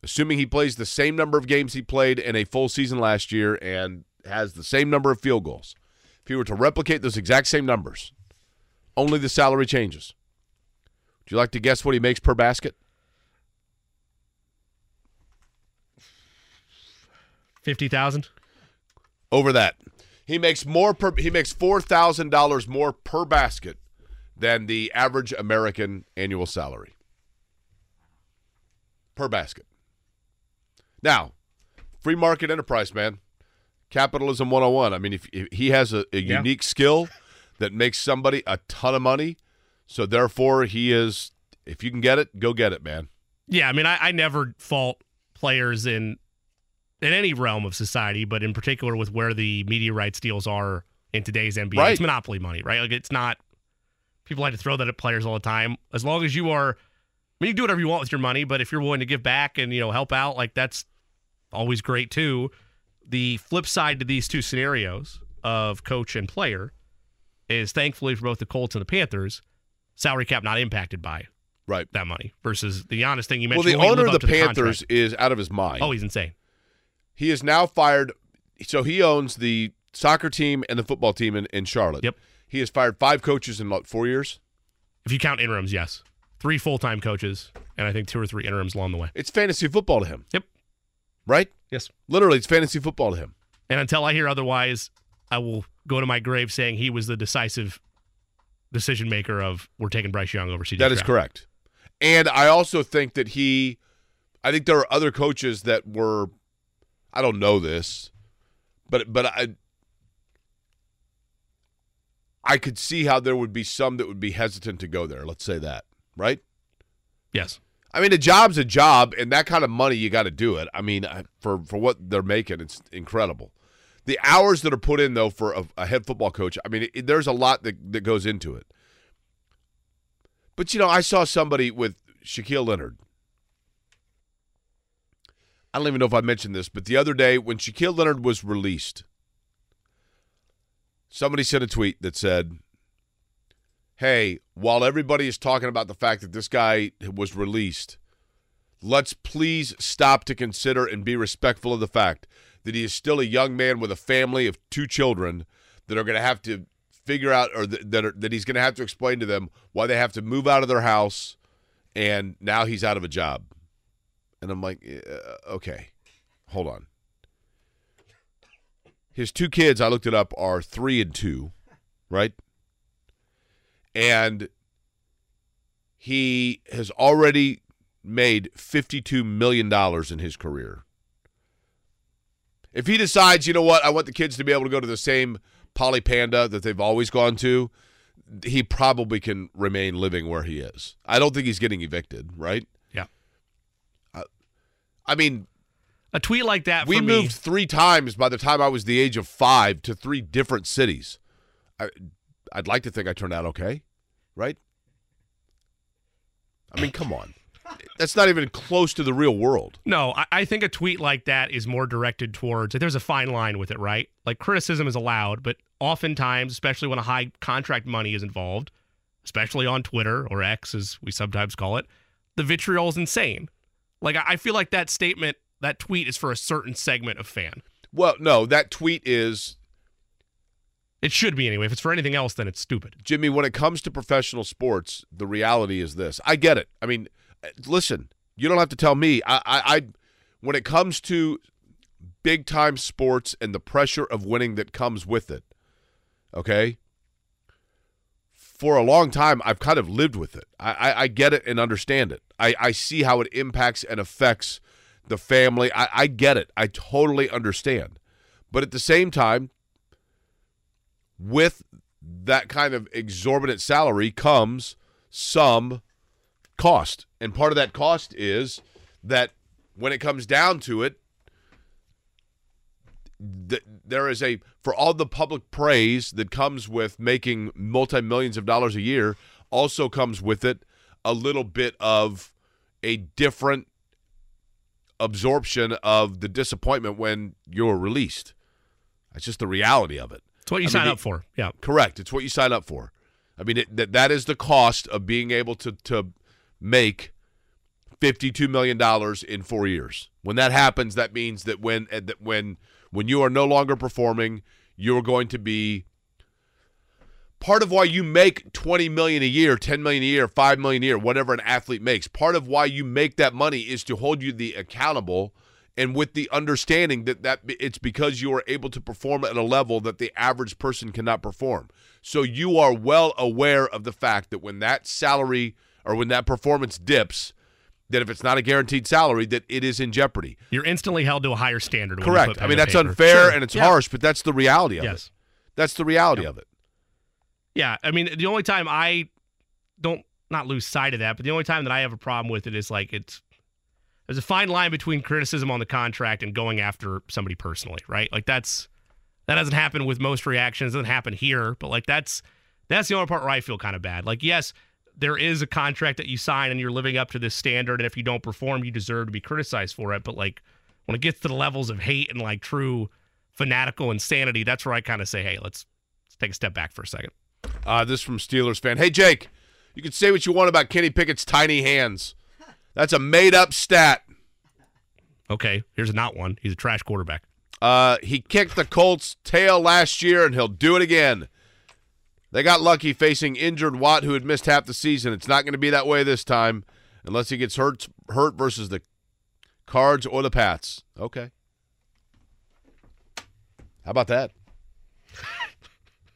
assuming he plays the same number of games he played in a full season last year and has the same number of field goals, if he were to replicate those exact same numbers, only the salary changes. Would you like to guess what he makes per basket? 50,000? Over that. He makes more per he makes four thousand dollars more per basket than the average American annual salary. Per basket. Now, free market enterprise, man. Capitalism 101. I mean, if, if he has a, a Yeah. unique skill that makes somebody a ton of money, so therefore he is if you can get it, go get it, man. Yeah, I mean, I, I never fault players in in any realm of society, but in particular with where the media rights deals are in today's NBA. Right. It's monopoly money, right? Like it's not. People like to throw that at players all the time. As long as you are, I mean, you can do whatever you want with your money, but if you're willing to give back and you know help out, like that's always great too. The flip side to these two scenarios of coach and player is thankfully for both the Colts and the Panthers, salary cap not impacted by Right. that money versus the Giannis thing you mentioned. Well, the owner of the Panthers contract. is out of his mind. oh, he's insane. He is now fired. So he owns the soccer team and the football team in, in Charlotte. Yep. He has fired five coaches in what, four years. If you count interims, yes, three full time coaches and I think two or three interims along the way. It's fantasy football to him. Yep. Right? Yes. Literally, it's fantasy football to him. And until I hear otherwise, I will go to my grave saying he was the decisive decision maker of we're taking Bryce Young over CJ. That is Stroud. correct. And I also think that he, I think there are other coaches that were, I don't know this, but but I, I could see how there would be some that would be hesitant to go there. Let's say that, right? Yes. I mean, a job's a job, and that kind of money you got to do it. I mean, for for what they're making, it's incredible. The hours that are put in though for a, a head football coach, I mean, it, there's a lot that that goes into it. But you know, I saw somebody with Shaquille Leonard. I don't even know if I mentioned this, but the other day when Shaquille Leonard was released, somebody sent a tweet that said, hey, while everybody is talking about the fact that this guy was released, let's please stop to consider and be respectful of the fact that he is still a young man with a family of two children that are going to have to figure out or th- that are, that he's going to have to explain to them why they have to move out of their house and now he's out of a job. And I'm like, uh, okay, hold on. His two kids, I looked it up, are three and two, right? And he has already made $52 million in his career. If he decides, you know what, I want the kids to be able to go to the same Poly Panda that they've always gone to, he probably can remain living where he is. I don't think he's getting evicted, right? Yeah. Uh, I mean, A tweet like that. we for me- moved three times by the time I was the age of five to three different cities. I, I'd like to think I turned out okay, right? I mean, come on. That's not even close to the real world. No, I, I think a tweet like that is more directed towards. There's a fine line with it, right? Like criticism is allowed, but oftentimes, especially when a high contract money is involved, especially on Twitter or X, as we sometimes call it, the vitriol is insane. Like I I feel like that statement, that tweet, is for a certain segment of fan. Well, no, that tweet is It should be anyway. If it's for anything else, then it's stupid. Jimmy, when it comes to professional sports, the reality is this. I get it. I mean, uh, listen, you don't have to tell me. I, I, I when it comes to big time sports and the pressure of winning that comes with it, okay. For a long time, I've kind of lived with it. I, I, I get it and understand it. I, I see how it impacts and affects the family. I, I get it. I totally understand. But at the same time, with that kind of exorbitant salary comes some cost. And part of that cost is that when it comes down to it, th- there is a for all the public praise that comes with making multi millions of dollars a year, also comes with it a little bit of a different absorption of the disappointment when you're released. That's just the reality of it. It's what you I sign the- up for. Yeah. Correct. It's what you sign up for. I mean, it, that that is the cost of being able to to make fifty-two million dollars in four years. When that happens, that means that when uh, that when when you are no longer performing, you're going to be part of why you make 20 million a year 10 million a year 5 million a year whatever an athlete makes part of why you make that money is to hold you the accountable and with the understanding that that it's because you are able to perform at a level that the average person cannot perform so you are well aware of the fact that when that salary or when that performance dips that if it's not a guaranteed salary that it is in jeopardy You're instantly held to a higher standard. correct i mean that's paper. unfair Sure. and it's Yeah. harsh but that's the reality of Yes. it that's the reality of it Yeah, I mean, the only time I don't not lose sight of that, but the only time that I have a problem with it is like it's there's a fine line between criticism on the contract and going after somebody personally, right? Like that's that doesn't happen with most reactions, doesn't happen here, but like that's that's the only part where I feel kind of bad. Like yes, there is a contract that you sign and you're living up to this standard and if you don't perform, you deserve to be criticized for it, but like when it gets to the levels of hate and like true fanatical insanity, that's where I kind of say, "Hey, let's let's take a step back for a second. Uh, this from Steelers fan. Hey, Jake, You can say what you want about Kenny Pickett's tiny hands. That's a made up stat. Okay, here's a not one. He's a trash quarterback. Uh, he kicked the Colts' tail last year, and he'll do it again. They got lucky facing injured Watt, who had missed half the season. It's not going to be that way this time, unless he gets hurt hurt versus the Cards or the Pats. Okay. How about that?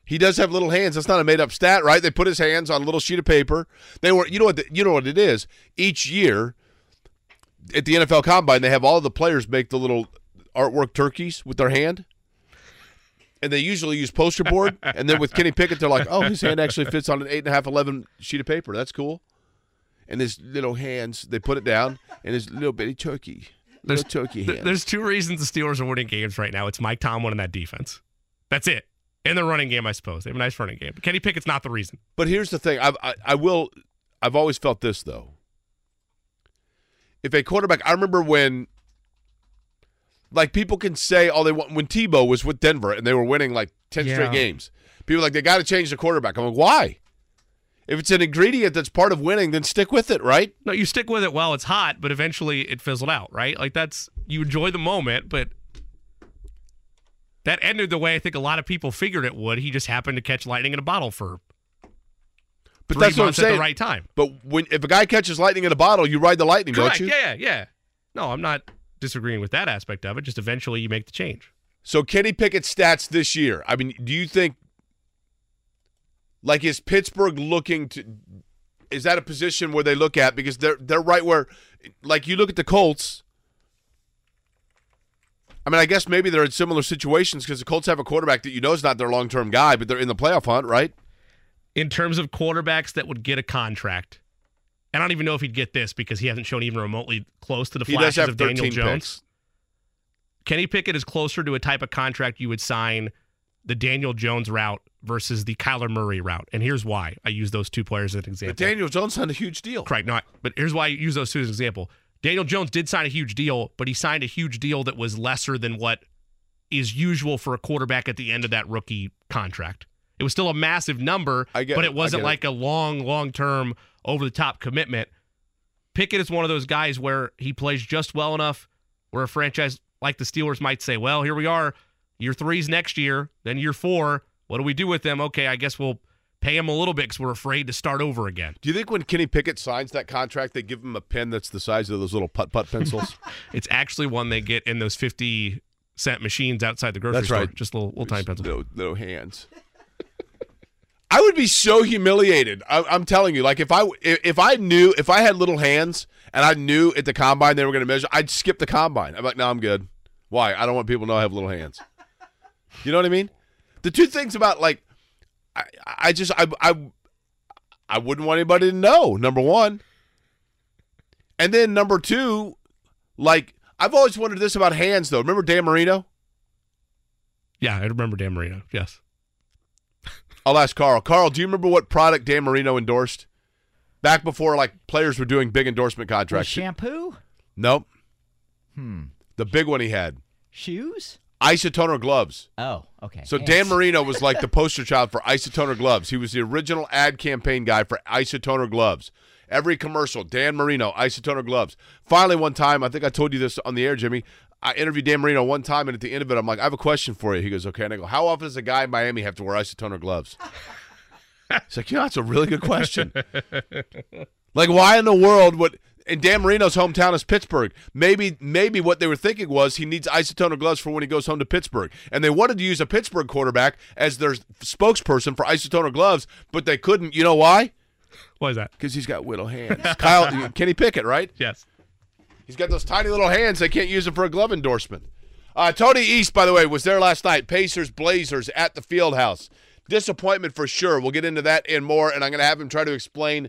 He does have little hands. That's not a made up stat, right? They put his hands on a little sheet of paper. They were, you know what? The, you know what it is. Each year at the NFL Combine, they have all the players make the little artwork turkeys with their hand. And they usually use poster board. and then with Kenny Pickett, they're like, oh, his hand actually fits on an eight and a half, eleven sheet of paper. That's cool. And his little hands, they put it down, and his little bitty turkey. There's, turkey there's two reasons the Steelers are winning games right now. It's Mike Tomlin and that defense. That's it. And the running game, I suppose. They have a nice running game. But Kenny Pickett's not the reason. But here's the thing. I've, I, I will. I've always felt this though. If a quarterback, I remember when, like people can say all they want when Tebow was with Denver and they were winning like ten Yeah. straight games. People are like they got to change the quarterback. I'm like, why? If it's an ingredient that's part of winning, then stick with it, right? No, you stick with it while it's hot, but eventually it fizzled out, right? Like that's you enjoy the moment, but that ended the way I think a lot of people figured it would. He just happened to catch lightning in a bottle for But three that's what I'm months at saying. the right time. But when if a guy catches lightning in a bottle, you ride the lightning, Correct. don't you? Yeah, yeah, yeah. No, I'm not disagreeing with that aspect of it. Just eventually you make the change. So Kenny Pickett's stats this year. I mean, do you think like is Pittsburgh looking to is that a position where they look at because they're they're right where like you look at the Colts I mean, I guess maybe they're in similar situations because the Colts have a quarterback that you know is not their long term guy, but they're in the playoff hunt, right? In terms of quarterbacks that would get a contract, I don't even know if he'd get this because he hasn't shown even remotely close to the He flashes of Daniel 13 Jones. picks. Kenny Pickett is closer to a type of contract you would sign the Daniel Jones route versus the Kyler Murray route. And here's why I use those two players as an example. But Daniel Jones signed a huge deal. Correct. No, but here's why I use those two as an example. Daniel Jones did sign a huge deal, but he signed a huge deal that was lesser than what is usual for a quarterback at the end of that rookie contract. It was still a massive number, but it. it wasn't get it. like a long, long term, over the top commitment. Pickett is one of those guys where he plays just well enough where a franchise like the Steelers might say, well, here we are. Year three's next year, then year four. What do we do with them? Okay, I guess we'll pay him a little bit because we're afraid to start over again. Do you think when Kenny Pickett signs that contract, they give him a pen that's the size of those little putt putt pencils? It's actually one they get in those 50 cent machines outside the grocery That's store. right. Just little, little tiny pencil. No, no hands. I would be so humiliated. I, I'm telling you, like if I if, if I knew if I had little hands and I knew at the combine they were going to measure, I'd skip the combine. I'm like, no, I'm good. Why? I don't want people to know I have little hands. You know what I mean? The two things about like, I I just I I I wouldn't want anybody to know. Number one, and then number two, like I've always wondered this about hands though. Remember Dan Marino? Yeah, I remember Dan Marino. Yes. I'll ask Carl. Carl, do you remember what product Dan Marino endorsed back before like players were doing big endorsement What, contracts? shampoo? nope. Hmm. The big one he had, Shoes? Isotoner gloves. Oh, okay. So. Dan Marino was like the poster child for isotoner gloves. He was the original ad campaign guy for isotoner gloves. Every commercial, Dan Marino, isotoner gloves. Finally, one time, I think I told you this on the air, Jimmy. I interviewed Dan Marino one time, and at the end of it, I'm like, I have a question for you. He goes, okay. And I go, how often does a guy in Miami have to wear isotoner gloves? He's like, you know, that's a really good question. like, why in the world would? And Dan Marino's hometown is Pittsburgh. Maybe, maybe what they were thinking was he needs isotoner gloves for when he goes home to Pittsburgh, and they wanted to use a Pittsburgh quarterback as their spokesperson for isotoner gloves, but they couldn't. You know why? Why is that? Because he's got little hands. Kyle, Kenny Pickett, right? Yes. He's got those tiny little hands. They can't use them for a glove endorsement. Uh, Tony East, by the way, was there last night. Pacers, Blazers at the field house. Disappointment for sure. We'll get into that and more, and I'm going to have him try to explain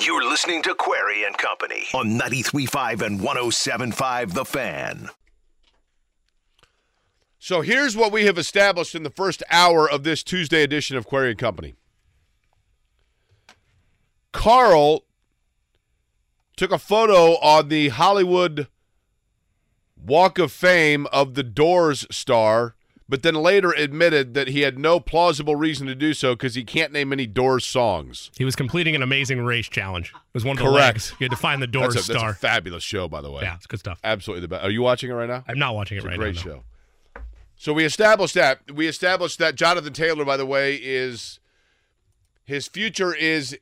You're listening to Query and Company on 93.5 and 107.5 The Fan. So here's what we have established in the first hour of this Tuesday edition of Query and Company. Carl took a photo on the Hollywood Walk of Fame of the Doors star, but then later admitted that he had no plausible reason to do so because he can't name any Doors songs. He was completing an amazing race challenge. It was one of the Correct. legs. You had to find the Doors That's a, that's star. a fabulous show, by the way. yeah, it's good stuff. Absolutely the best. Are you watching it right now? I'm not watching it It's a right great now. no. show. So we established that. We established that Jonathan Taylor, by the way, is his future is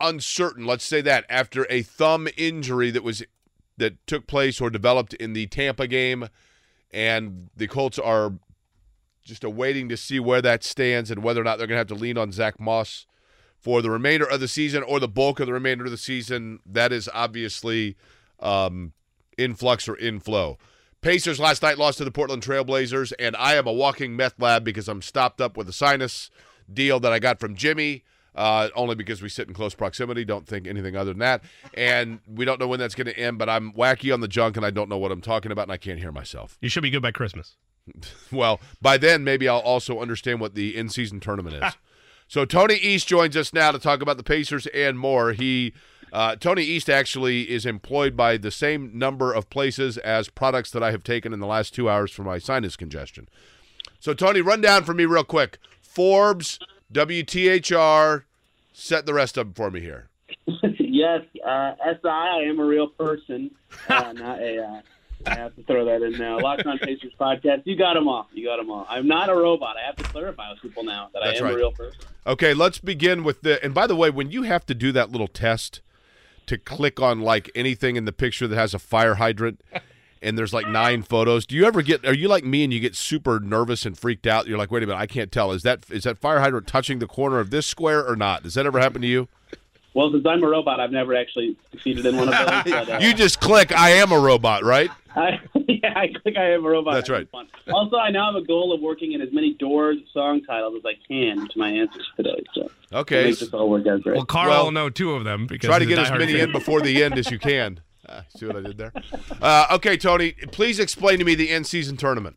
uncertain. Let's say that after a thumb injury that was that took place or developed in the Tampa game, and the Colts are just awaiting to see where that stands and whether or not they're going to have to lean on Zack Moss for the remainder of the season or the bulk of the remainder of the season. That is obviously um, in flux or in flow. Pacers last night lost to the Portland Trailblazers, and I am a walking meth lab because I'm stopped up with a sinus deal that I got from Jimmy. Uh, only because we sit in close proximity. Don't think anything other than that. And we don't know when that's going to end, but I'm wacky on the junk and I don't know what I'm talking about and I can't hear myself. You should be good by Christmas. Well, by then, maybe I'll also understand what the in season tournament is. so, Tony East joins us now to talk about the Pacers and more. He. Uh, Tony East actually is employed by the same number of places as products that I have taken in the last two hours for my sinus congestion. So, Tony, run down for me real quick. Forbes, WTHR, set the rest of them for me here. yes, uh, SI, I am a real person, uh, not a. I have to throw that in now. Locked on Pacers podcast. You got them all. You got them all. I'm not a robot. I have to clarify with people now that That's I am right. a real person. Okay, let's begin with the. And by the way, when you have to do that little test to click on like anything in the picture that has a fire hydrant, and there's like nine photos, do you ever get? Are you like me and you get super nervous and freaked out? You're like, wait a minute, I can't tell. Is that is that fire hydrant touching the corner of this square or not? Does that ever happen to you? Well, since I'm a robot, I've never actually succeeded in one of those. But, uh, You just click, I am a robot, right? I, yeah, I think I am a robot. That's right. Also, I now have a goal of working in as many Doors song titles as I can to my answers today. So Okay. it makes this all work out great. Well, Carl Well, will know two of them because Try to get as many fan. in before the end as you can. Uh, see what I did there? Uh, okay, Tony, please explain to me the end season tournament.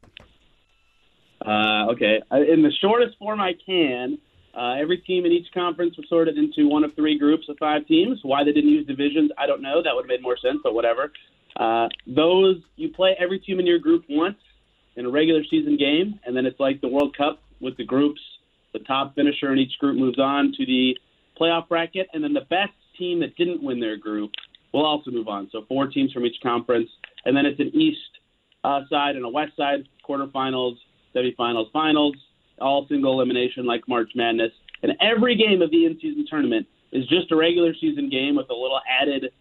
Uh, okay. Uh, In the shortest form I can, uh, every team in each conference was sorted into one of three groups of five teams. Why they didn't use divisions, I don't know. That would have made more sense, but whatever. Uh, those you play every team in your group once in a regular season game, and then it's like the World Cup with the groups. The top finisher in each group moves on to the playoff bracket, and then the best team that didn't win their group will also move on. So four teams from each conference, and then it's an East uh, side and a West side quarterfinals, semifinals, finals, all single elimination like March Madness. And every game of the in-season tournament is just a regular season game with a little added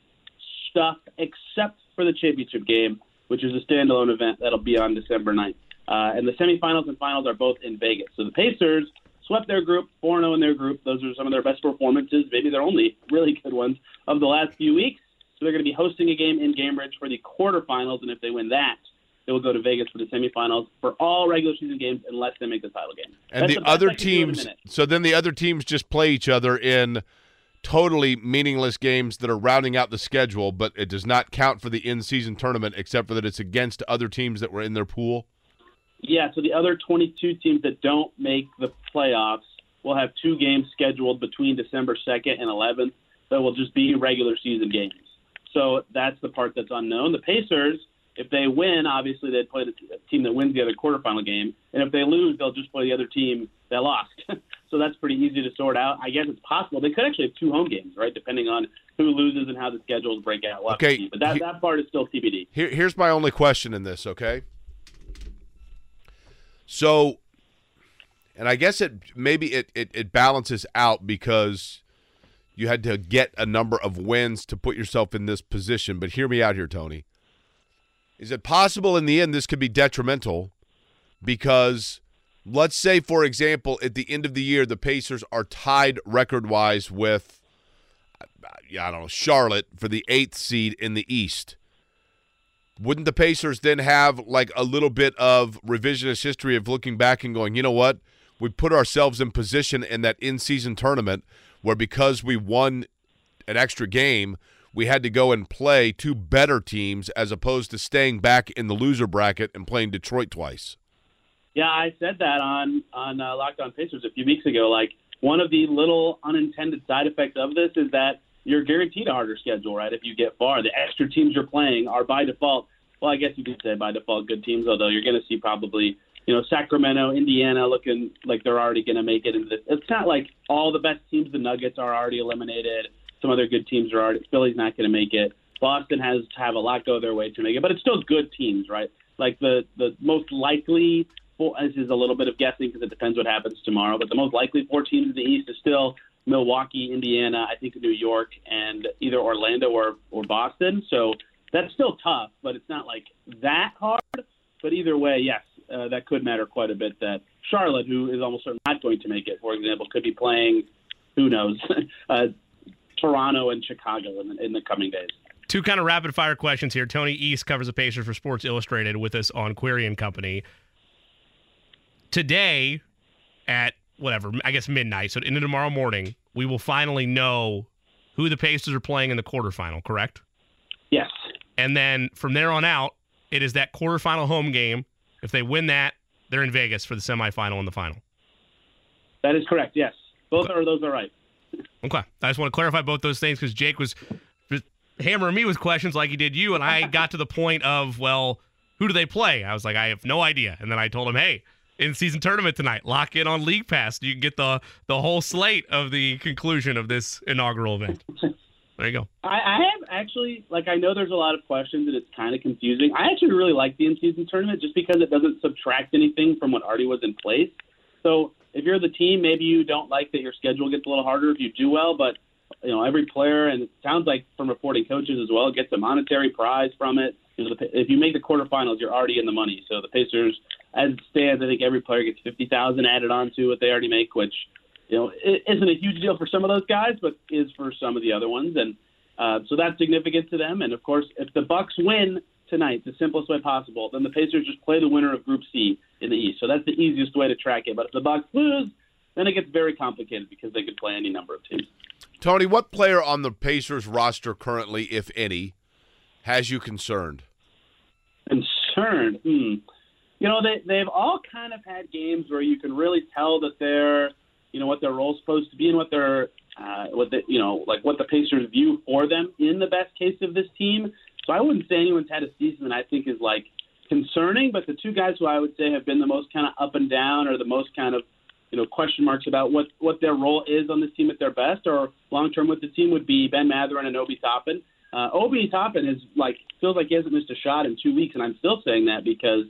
stuff, except for the championship game, which is a standalone event that'll be on December 9th. Uh, and the semifinals and finals are both in Vegas. So the Pacers swept their group, 4 0 in their group. Those are some of their best performances, maybe their only really good ones of the last few weeks. So they're going to be hosting a game in Gainbridge for the quarterfinals, and if they win that, they will go to Vegas for the semifinals for all regular season games unless they make the title game. And That's the other I can do in a teams, so then the other teams just play each other in totally meaningless games that are rounding out the schedule, but it does not count for the in-season tournament except for that it's against other teams that were in their pool. Yeah, so the other 22 teams that don't make the playoffs will have two games scheduled between December 2nd and 11th that will just be regular season games. So that's the part that's unknown. The Pacers, if they win, obviously they'd play the team that wins the other quarterfinal game, and if they lose, they'll just play the other team that lost. so that's pretty easy to sort out. I guess it's possible they could actually have two home games, right? Depending on who loses and how the schedules break out. We'll Okay, but that he- that part is still TBD. Here, here's my only question in this, okay? So, and I guess it maybe it, it, it balances out because you had to get a number of wins to put yourself in this position. But hear me out here, Tony. Is it possible in the end this could be detrimental because let's say, for example, at the end of the year, the Pacers are tied record wise with, I don't know, Charlotte for the eighth seed in the East wouldn't the Pacers then have like a little bit of revisionist history of looking back and going, you know what? We put ourselves in position in that in season tournament where because we won an extra game, we had to go and play two better teams as opposed to staying back in the loser bracket and playing Detroit twice. Yeah, I said that on on uh, Locked On Pacers a few weeks ago. Like one of the little unintended side effects of this is that you're guaranteed a harder schedule, right? If you get far, the extra teams you're playing are by default. Well, I guess you could say by default good teams, although you're going to see probably you know Sacramento, Indiana looking like they're already going to make it into this. It's not like all the best teams. The Nuggets are already eliminated. Some other good teams are already. Philly's not going to make it. Boston has to have a lot go their way to make it, but it's still good teams, right? Like the the most likely. Four, this is a little bit of guessing because it depends what happens tomorrow. But the most likely four teams in the East is still Milwaukee, Indiana, I think New York, and either Orlando or or Boston. So that's still tough, but it's not like that hard. But either way, yes, uh, that could matter quite a bit. That Charlotte, who is almost certainly not going to make it, for example, could be playing, who knows, uh, Toronto and Chicago in the, in the coming days. Two kind of rapid fire questions here. Tony East covers the Pacers for Sports Illustrated with us on Query and Company. Today, at whatever, I guess midnight, so into tomorrow morning, we will finally know who the Pacers are playing in the quarterfinal, correct? Yes. And then from there on out, it is that quarterfinal home game. If they win that, they're in Vegas for the semifinal and the final. That is correct. Yes, both are those are right. Okay, I just want to clarify both those things because Jake was hammering me with questions like he did you, and I got to the point of well, who do they play? I was like, I have no idea, and then I told him, hey, in season tournament tonight, lock in on League Pass. You can get the the whole slate of the conclusion of this inaugural event. There you go. I, I have actually like I know there's a lot of questions and it's kind of confusing. I actually really like the in-season tournament just because it doesn't subtract anything from what already was in place. So if you're the team, maybe you don't like that your schedule gets a little harder if you do well, but you know every player and it sounds like from reporting coaches as well gets a monetary prize from it. You know, if you make the quarterfinals, you're already in the money. So the Pacers, as it stands, I think every player gets fifty thousand added on to what they already make, which you know, isn't a huge deal for some of those guys, but is for some of the other ones, and uh, so that's significant to them. And of course, if the Bucks win tonight, the simplest way possible, then the Pacers just play the winner of Group C in the East. So that's the easiest way to track it. But if the Bucks lose, then it gets very complicated because they could play any number of teams. Tony, what player on the Pacers roster currently, if any, has you concerned? Concerned? Hmm. You know, they they've all kind of had games where you can really tell that they're you know what their role's supposed to be and what their uh, what the you know like what the Pacers view for them in the best case of this team. So I wouldn't say anyone's had a season that I think is like concerning, but the two guys who I would say have been the most kind of up and down or the most kind of you know question marks about what what their role is on this team at their best or long term with the team would be Ben Mathurin and Obi Toppin. Uh, Obi Toppin is like feels like he hasn't missed a shot in two weeks, and I'm still saying that because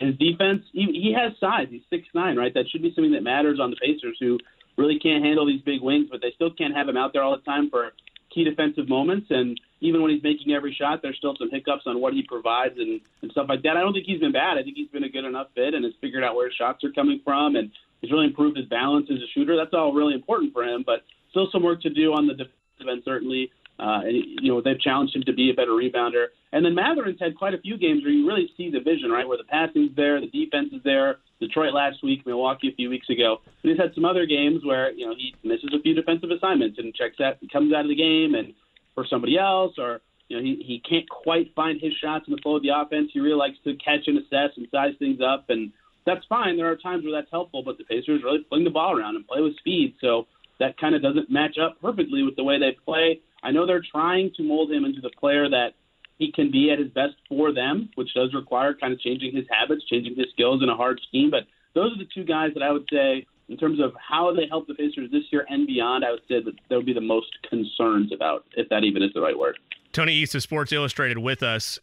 his defense, he, he has size. He's six nine, right? That should be something that matters on the Pacers, who really can't handle these big wings, but they still can't have him out there all the time for key defensive moments. And even when he's making every shot, there's still some hiccups on what he provides and, and stuff like that. I don't think he's been bad. I think he's been a good enough fit and has figured out where his shots are coming from, and he's really improved his balance as a shooter. That's all really important for him, but still some work to do on the defensive end, certainly. Uh, and, you know, they've challenged him to be a better rebounder. And then Mathurin's had quite a few games where you really see the vision, right? Where the passing's there, the defense is there. Detroit last week, Milwaukee a few weeks ago. And he's had some other games where, you know, he misses a few defensive assignments and checks out, comes out of the game and for somebody else, or, you know, he, he can't quite find his shots in the flow of the offense. He really likes to catch and assess and size things up. And that's fine. There are times where that's helpful, but the Pacers really fling the ball around and play with speed. So that kind of doesn't match up perfectly with the way they play I know they're trying to mold him into the player that he can be at his best for them, which does require kind of changing his habits, changing his skills in a hard scheme. But those are the two guys that I would say, in terms of how they help the Pacers this year and beyond, I would say that there would be the most concerns about, if that even is the right word. Tony East of Sports Illustrated with us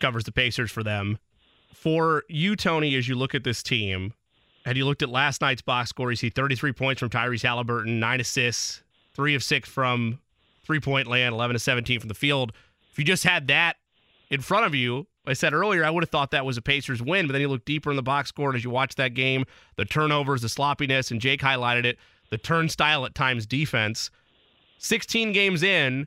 covers the Pacers for them. For you, Tony, as you look at this team, had you looked at last night's box score, you see 33 points from Tyrese Halliburton, nine assists, three of six from three point land, 11 to 17 from the field. If you just had that in front of you, I said earlier, I would have thought that was a Pacers win, but then you look deeper in the box score, and as you watch that game, the turnovers, the sloppiness, and Jake highlighted it, the turnstile at times defense. 16 games in,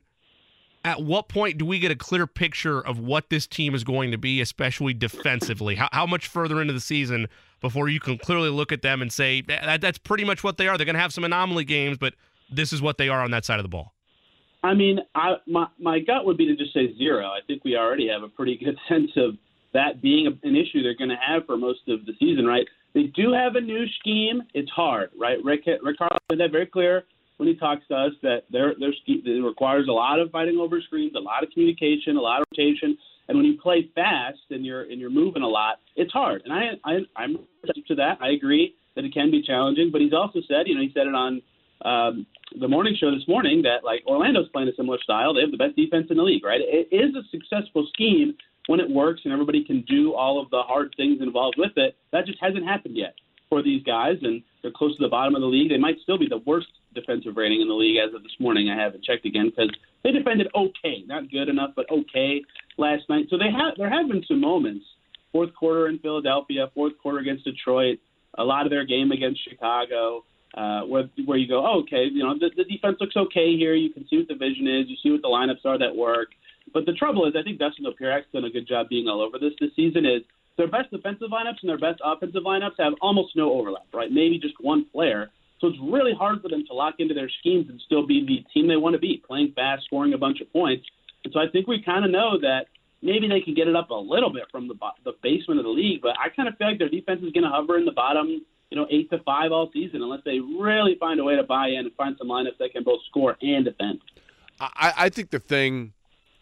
at what point do we get a clear picture of what this team is going to be, especially defensively? How, how much further into the season before you can clearly look at them and say, that, that's pretty much what they are? They're going to have some anomaly games, but this is what they are on that side of the ball. I mean, I, my my gut would be to just say zero. I think we already have a pretty good sense of that being an issue they're going to have for most of the season, right? They do have a new scheme. It's hard, right? Rick Rick Carlisle made that very clear when he talks to us that their their scheme it requires a lot of fighting over screens, a lot of communication, a lot of rotation, and when you play fast and you're and you're moving a lot, it's hard. And I, I I'm to that. I agree that it can be challenging, but he's also said, you know, he said it on um, the morning show this morning that like Orlando's playing a similar style. They have the best defense in the league, right? It is a successful scheme when it works and everybody can do all of the hard things involved with it. That just hasn't happened yet for these guys, and they're close to the bottom of the league. They might still be the worst defensive rating in the league as of this morning. I haven't checked again because they defended okay, not good enough, but okay last night. So they have there have been some moments. Fourth quarter in Philadelphia, fourth quarter against Detroit, a lot of their game against Chicago, uh, where where you go, oh, okay, you know the, the defense looks okay here. You can see what the vision is. You see what the lineups are that work. But the trouble is, I think Dustin Dopirak's done a good job being all over this this season. Is their best defensive lineups and their best offensive lineups have almost no overlap, right? Maybe just one player. So it's really hard for them to lock into their schemes and still be the team they want to be, playing fast, scoring a bunch of points. And so I think we kind of know that maybe they can get it up a little bit from the the basement of the league, but I kind of feel like their defense is going to hover in the bottom, you know, eight to five all season unless they really find a way to buy in and find some lineups that can both score and defend. I, I think the thing,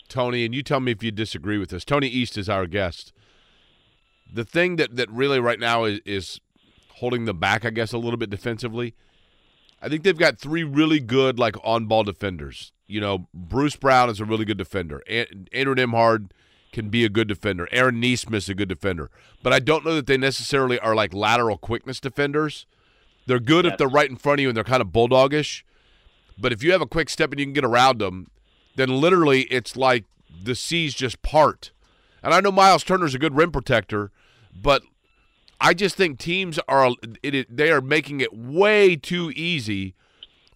Tony, and you tell me if you disagree with this. Tony East is our guest. The thing that that really right now is, is holding them back, I guess, a little bit defensively. I think they've got three really good like on ball defenders. You know, Bruce Brown is a really good defender. And Andrew Nembhard can be a good defender. Aaron Nesmith is a good defender. But I don't know that they necessarily are like lateral quickness defenders. They're good yes. if they're right in front of you and they're kind of bulldogish. But if you have a quick step and you can get around them, then literally it's like the seas just part. And I know Miles Turner's a good rim protector, but I just think teams are it, they are making it way too easy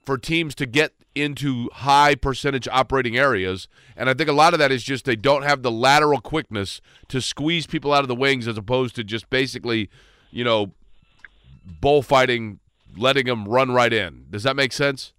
for teams to get into high percentage operating areas. And I think a lot of that is just they don't have the lateral quickness to squeeze people out of the wings as opposed to just basically, you know, bullfighting, letting them run right in. Does that make sense?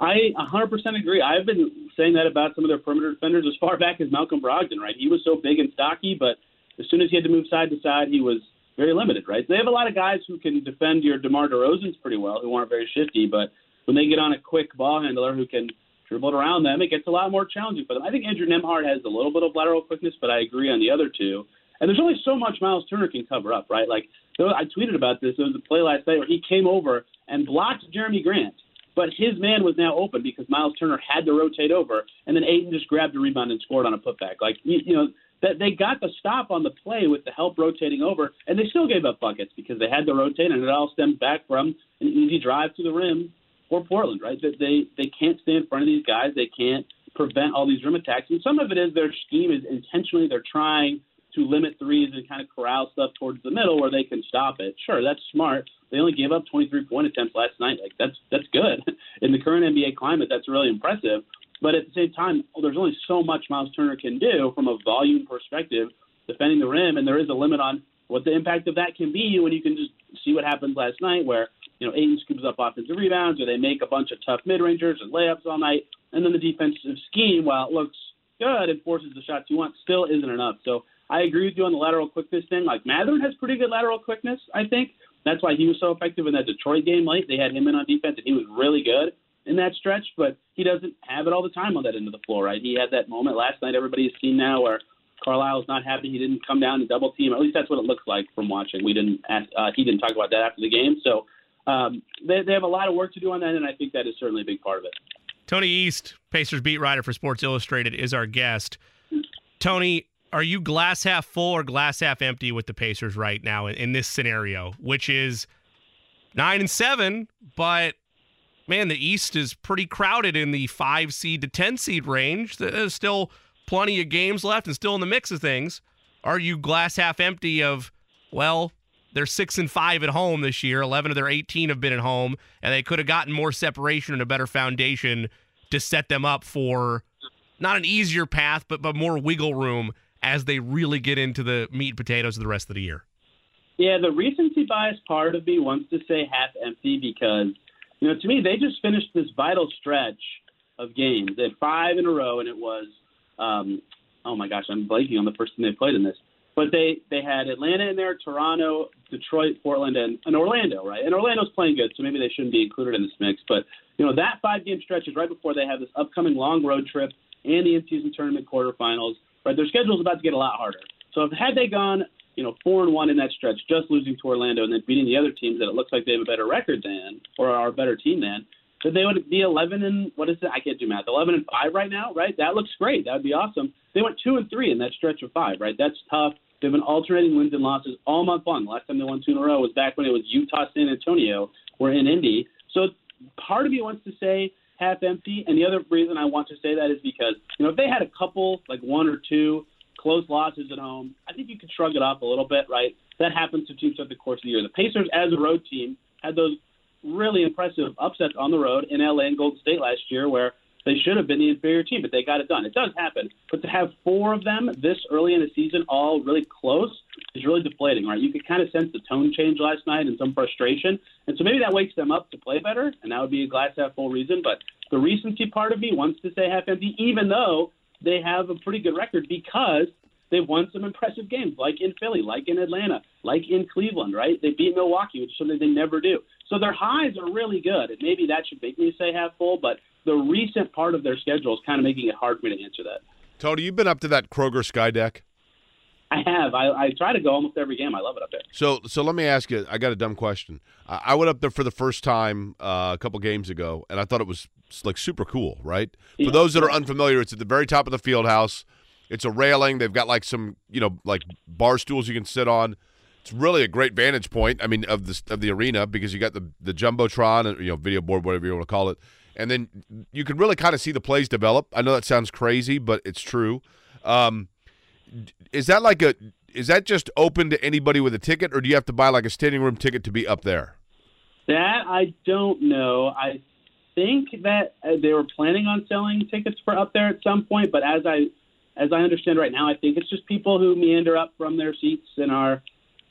I 100% agree. I've been saying that about some of their perimeter defenders as far back as Malcolm Brogdon, right? He was so big and stocky, but as soon as he had to move side to side, he was very limited, right? They have a lot of guys who can defend your DeMar DeRozans pretty well, who aren't very shifty, but when they get on a quick ball handler who can dribble around them, it gets a lot more challenging for them. I think Andrew Nembhard has a little bit of lateral quickness, but I agree on the other two. And there's only so much Miles Turner can cover up, right? Like I tweeted about this. There was a play last night where he came over and blocked Jerami Grant, but his man was now open because Miles Turner had to rotate over, and then Ayton just grabbed a rebound and scored on a putback. Like you, you know that they got the stop on the play with the help rotating over, and they still gave up buckets because they had to rotate, and it all stemmed back from an easy drive to the rim for Portland, right? That they they can't stay in front of these guys. They can't prevent all these rim attacks. And some of it is their scheme is intentionally they're trying to limit threes and kind of corral stuff towards the middle where they can stop it. Sure, that's smart. They only gave up 23 point attempts last night. Like that's that's good in the current NBA climate. That's really impressive. But at the same time, there's only so much Miles Turner can do from a volume perspective defending the rim, and there is a limit on what the impact of that can be when you can just see what happened last night where you know, Ayton scoops up offensive rebounds, or they make a bunch of tough mid rangers and layups all night, and then the defensive scheme, while it looks good and forces the shots you want, still isn't enough. So I agree with you on the lateral quickness thing. Like Mathurin has pretty good lateral quickness, I think. That's why he was so effective in that Detroit game late. They had him in on defense, and he was really good in that stretch. But he doesn't have it all the time on that end of the floor, right? He had that moment last night. Everybody's seen now where Carlisle's not happy. He didn't come down and double team. At least that's what it looks like from watching. We didn't. Ask, uh, he didn't talk about that after the game. So um, they, they have a lot of work to do on that, and I think that is certainly a big part of it. Tony East, Pacers beat writer for Sports Illustrated, is our guest. Tony, are you glass half full or glass half empty with the Pacers right now in, in this scenario, which is nine and seven, but man, the East is pretty crowded in the five seed to 10 seed range. There's still plenty of games left and still in the mix of things. Are you glass half empty of, well, they're six and five at home this year. Eleven of their eighteen have been at home, and they could have gotten more separation and a better foundation to set them up for not an easier path, but but more wiggle room as they really get into the meat and potatoes of the rest of the year. Yeah, the recency bias part of me wants to say half empty because you know to me they just finished this vital stretch of games. They had five in a row, and it was, um, oh my gosh, I'm blanking on the thing they played in this. But they they had Atlanta in there, Toronto, Detroit, Portland, and, and Orlando, right? And Orlando's playing good, so maybe they shouldn't be included in this mix. But you know that five game stretch is right before they have this upcoming long road trip and the in season tournament quarterfinals. Right, their schedule's about to get a lot harder. So if had they gone, you know, four and one in that stretch, just losing to Orlando and then beating the other teams that it looks like they have a better record than or are a better team than, that they would be 11 and what is it? I can't do math. 11 and five right now, right? That looks great. That would be awesome. They went two and three in that stretch of five, right? That's tough. They've been alternating wins and losses all month long. The last time they won two in a row was back when it was Utah, San Antonio, or in Indy. So part of me wants to say half empty, and the other reason I want to say that is because you know if they had a couple like one or two close losses at home, I think you could shrug it off a little bit, right? That happens to teams throughout the course of the year. The Pacers, as a road team, had those really impressive upsets on the road in LA and Golden State last year, where they should have been the inferior team, but they got it done. It does happen, but to have four of them this early in the season, all really close, is really deflating, right? You could kind of sense the tone change last night and some frustration, and so maybe that wakes them up to play better, and that would be a glass half full reason. But the recency part of me wants to say half empty, even though they have a pretty good record because they've won some impressive games, like in Philly, like in Atlanta, like in Cleveland, right? They beat Milwaukee, which is something they never do. So their highs are really good, and maybe that should make me say half full, but the recent part of their schedule is kind of making it hard for me to answer that. Tony, you've been up to that Kroger Sky Deck. I have. I, I try to go almost every game. I love it up there. So, so let me ask you. I got a dumb question. I, I went up there for the first time uh, a couple games ago, and I thought it was like super cool. Right? For those that are unfamiliar, it's at the very top of the field house. It's a railing. They've got like some, you know, like bar stools you can sit on. It's really a great vantage point. I mean, of the of the arena because you got the the jumbotron and you know video board, whatever you want to call it, and then you can really kind of see the plays develop. I know that sounds crazy, but it's true. Um, is that like a is that just open to anybody with a ticket, or do you have to buy like a standing room ticket to be up there? That I don't know. I think that uh, they were planning on selling tickets for up there at some point, but as I as I understand right now, I think it's just people who meander up from their seats and are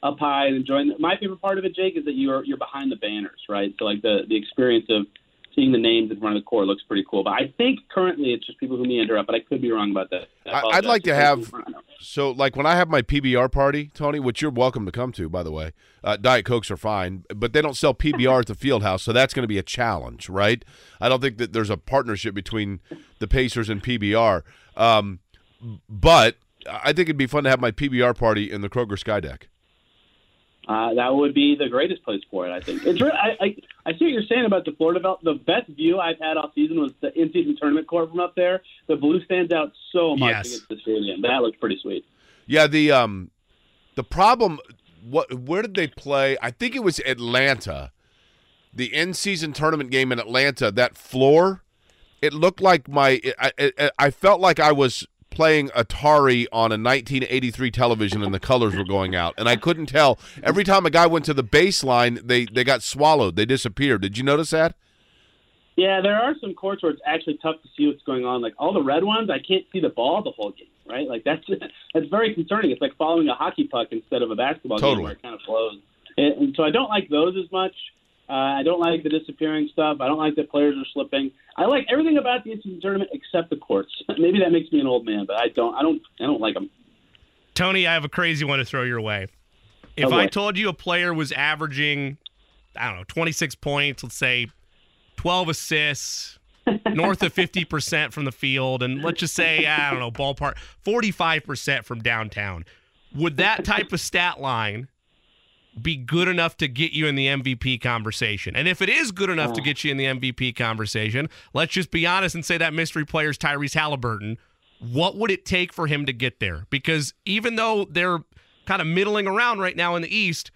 up high and enjoying. My favorite part of it, Jake, is that you're you're behind the banners, right? So like the the experience of seeing the names in front of the court looks pretty cool. But I think currently it's just people who meander up, but I could be wrong about that. I I'd like to have in front of- so like when I have my PBR party, Tony, which you're welcome to come to, by the way. Uh, Diet Cokes are fine, but they don't sell PBR at the field house, so that's going to be a challenge, right? I don't think that there's a partnership between the Pacers and PBR, um, but I think it'd be fun to have my PBR party in the Kroger Sky Deck. Uh, that would be the greatest place for it, I think. It's re- I, I I see what you're saying about the Florida Belt. The best view I've had all season was the in-season tournament court from up there. The blue stands out so much Yes. against the stadium. That looks pretty sweet. Yeah, the um, the problem. What? Where did they play? I think it was Atlanta. The in-season tournament game in Atlanta. That floor, it looked like my. I, I, I felt like I was playing Atari on a 1983 television, and the colors were going out, and I couldn't tell. Every time a guy went to the baseline, they they got swallowed. They disappeared. Did you notice that? Yeah, there are some courts where it's actually tough to see what's going on. Like all the red ones, I can't see the ball the whole game. Right? Like that's that's very concerning. It's like following a hockey puck instead of a basketball Totally. game where it kind of flows. And, and so I don't like those as much. Uh, I don't like the disappearing stuff. I don't like that players are slipping. I like everything about the in-season tournament except the courts. Maybe that makes me an old man, but I don't. I don't. I don't like them. Tony, I have a crazy one to throw your way. If boy. I told you a player was averaging, I don't know, 26 points, let's say 12 assists, north of 50% from the field, and let's just say, I don't know, ballpark, 45% from downtown, would that type of stat line be good enough to get you in the MVP conversation? And if it is good enough to get you in the MVP conversation, let's just be honest and say that mystery player is Tyrese Halliburton what would it take for him to get there? Because even though they're kind of middling around right now in the East,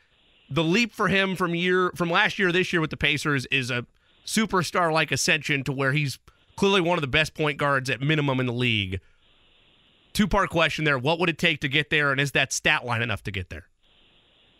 the leap for him from year from last year to this year with the Pacers is a superstar like ascension to where he's clearly one of the best point guards at minimum in the league. Two part question there. What would it take to get there? And is that stat line enough to get there?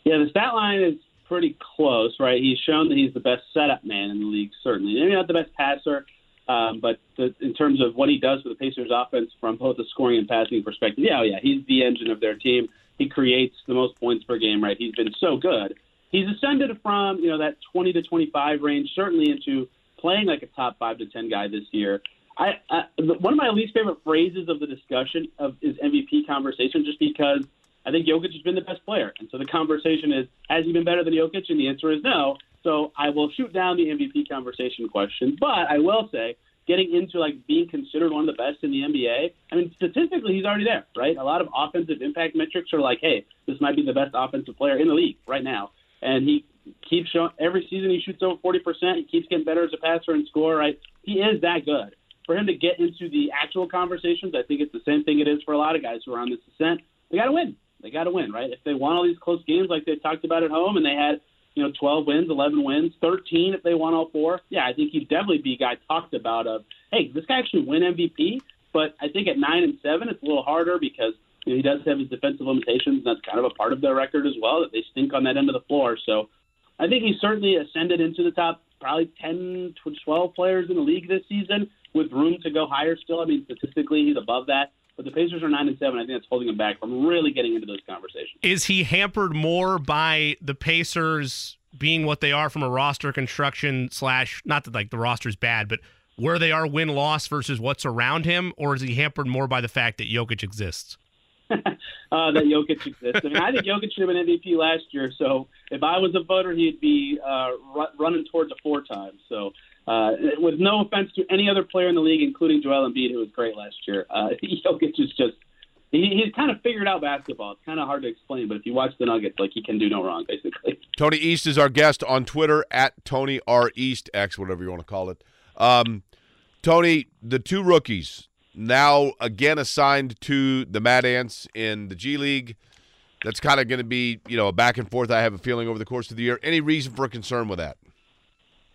Yeah, the stat line is pretty close, right? He's shown that he's the best setup man in the league, certainly. Maybe not the best passer, um, but the, in terms of what he does for the Pacers offense from both the scoring and passing perspective, yeah, oh, yeah, he's the engine of their team. He creates the most points per game, right? He's been so good. He's ascended from, you know, that 20 to 25 range, certainly into playing like a top five to 10 guy this year. I, I one of my least favorite phrases of the discussion of is MVP conversation, just because I think Jokic has been the best player, and so the conversation is has he been better than Jokic, and the answer is no. So I will shoot down the MVP conversation question, but I will say getting into like being considered one of the best in the NBA. I mean, statistically, he's already there, right? A lot of offensive impact metrics are like, hey, this might be the best offensive player in the league right now, and he keeps showing every season he shoots over forty percent. He keeps getting better as a passer and scorer. Right? He is that good. For him to get into the actual conversations, I think it's the same thing it is for a lot of guys who are on this ascent. They got to win. They got to win, right? If they won all these close games like they talked about at home, and they had you know 12 wins, 11 wins, 13 if they won all four, yeah, I think he'd definitely be a guy talked about of, hey, this guy actually win MVP. But I think at nine and seven, it's a little harder because you know, he does have his defensive limitations, and that's kind of a part of their record as well that they stink on that end of the floor. So I think he's certainly ascended into the top probably 10 to 12 players in the league this season with room to go higher still. I mean, statistically, he's above that. But the Pacers are nine and seven. I think that's holding him back from really getting into those conversations. Is he hampered more by the Pacers being what they are from a roster construction slash not that like the roster's bad, but where they are win loss versus what's around him, or is he hampered more by the fact that Jokic exists? uh, that Jokic exists. I mean, I think Jokic should have been MVP last year. So if I was a voter, he'd be uh, running towards a four times. So uh, with no offense to any other player in the league, including Joel Embiid, who was great last year, uh, Jokic is just he, he's kind of figured out basketball. It's kind of hard to explain, but if you watch the Nuggets, like he can do no wrong, basically. Tony East is our guest on Twitter at Tony R East X, whatever you want to call it. Um, Tony, the two rookies now again assigned to the Mad Ants in the G League. That's kind of going to be, you know, a back and forth. I have a feeling over the course of the year. Any reason for concern with that?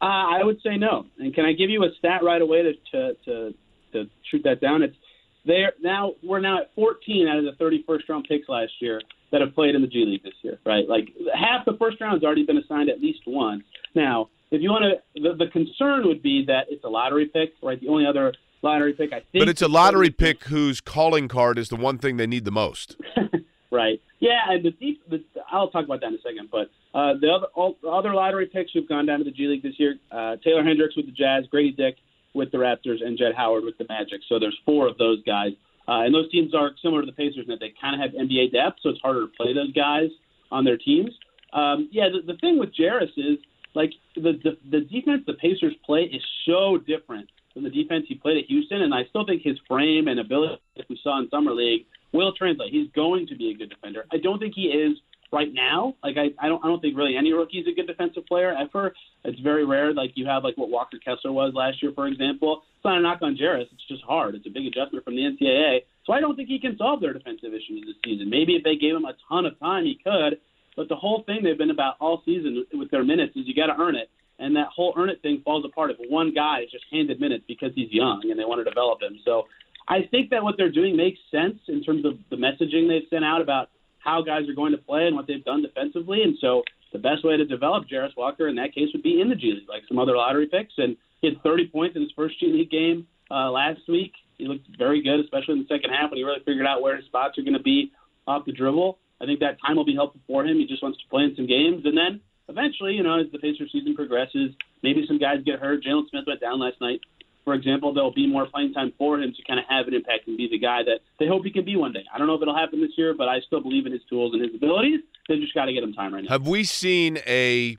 Uh, I would say no. And can I give you a stat right away to to to, to shoot that down? It's there now. We're now at 14 out of the 31st round picks last year that have played in the G League this year. Right, like half the first round has already been assigned at least once. Now, if you want to, the, the concern would be that it's a lottery pick. Right, the only other lottery pick I think. But it's a lottery pick whose calling card is the one thing they need the most. right. Yeah, and the deep. The, I'll talk about that in a second. But uh, the other all, the other lottery picks who've gone down to the G League this year: uh, Taylor Hendricks with the Jazz, Grady Dick with the Raptors, and Jett Howard with the Magic. So there's four of those guys, uh, and those teams are similar to the Pacers in that they kind of have NBA depth, so it's harder to play those guys on their teams. Um, yeah, the, the thing with Jarace is like the, the the defense the Pacers play is so different than the defense he played at Houston, and I still think his frame and ability, like we saw in summer league, will translate. He's going to be a good defender. I don't think he is right now. Like I, I don't I don't think really any rookie is a good defensive player ever. It's very rare. Like you have like what Walker Kessler was last year, for example. It's not a knock on Jarace. It's just hard. It's a big adjustment from the NCAA. So I don't think he can solve their defensive issues this season. Maybe if they gave him a ton of time, he could. But the whole thing they've been about all season with their minutes is you got to earn it. And that whole earn it thing falls apart if one guy is just handed minutes because he's young and they want to develop him. So I think that what they're doing makes sense in terms of the messaging they've sent out about how guys are going to play and what they've done defensively. And so the best way to develop Jarace Walker in that case would be in the G League, like some other lottery picks. And he had 30 points in his first G League game uh, last week. He looked very good, especially in the second half when he really figured out where his spots are going to be off the dribble. I think that time will be helpful for him. He just wants to play in some games. And then eventually, you know, as the Pacers season progresses, maybe some guys get hurt. Jalen Smith went down last night for example, there'll be more playing time for him to kind of have an impact and be the guy that they hope he can be one day. I don't know if it'll happen this year, but I still believe in his tools and his abilities. They just got to get him time right now. Have we seen a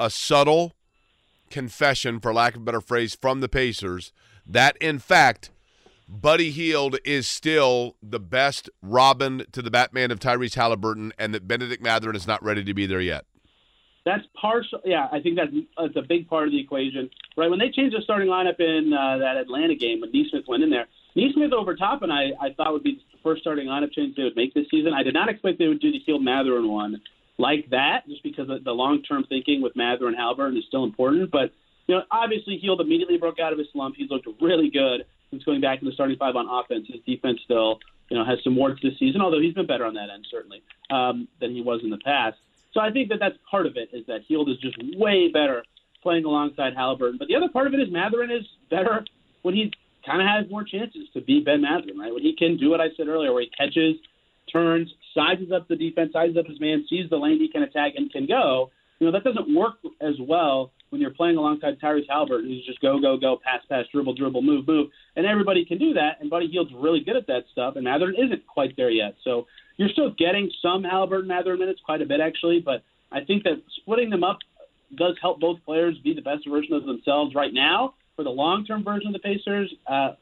a subtle confession, for lack of a better phrase, from the Pacers that in fact Buddy Hield is still the best Robin to the Batman of Tyrese Halliburton, and that Bennedict Mathurin is not ready to be there yet? That's partial. Yeah, I think that's, that's a big part of the equation. Right when they changed the starting lineup in uh, that Atlanta game when Nesmith went in there, Nesmith over top, and I, I thought would be the first starting lineup change they would make this season. I did not expect they would do the Hield Mathurin one like that, just because the long term thinking with Mathurin Halliburton is still important. But you know, obviously Hield immediately broke out of his slump. He's looked really good since going back to the starting five on offense. His defense still, you know, has some warts this season, although he's been better on that end certainly um, than he was in the past. So I think that that's part of it is that Hield is just way better playing alongside Halliburton. But the other part of it is Mathurin is better when he kind of has more chances to be Ben Mathurin, right? When he can do what I said earlier, where he catches, turns, sizes up the defense, sizes up his man, sees the lane he can attack and can go. You know that doesn't work as well when you're playing alongside Tyrese Halliburton, who's just go, go, go, pass, pass, dribble, dribble, move, move, and everybody can do that. And Buddy Hield's really good at that stuff, and Mathurin isn't quite there yet. So you're still getting some Halliburton Mathurin minutes, quite a bit actually, but I think that splitting them up does help both players be the best version of themselves right now. For the long-term version of the Pacers, uh,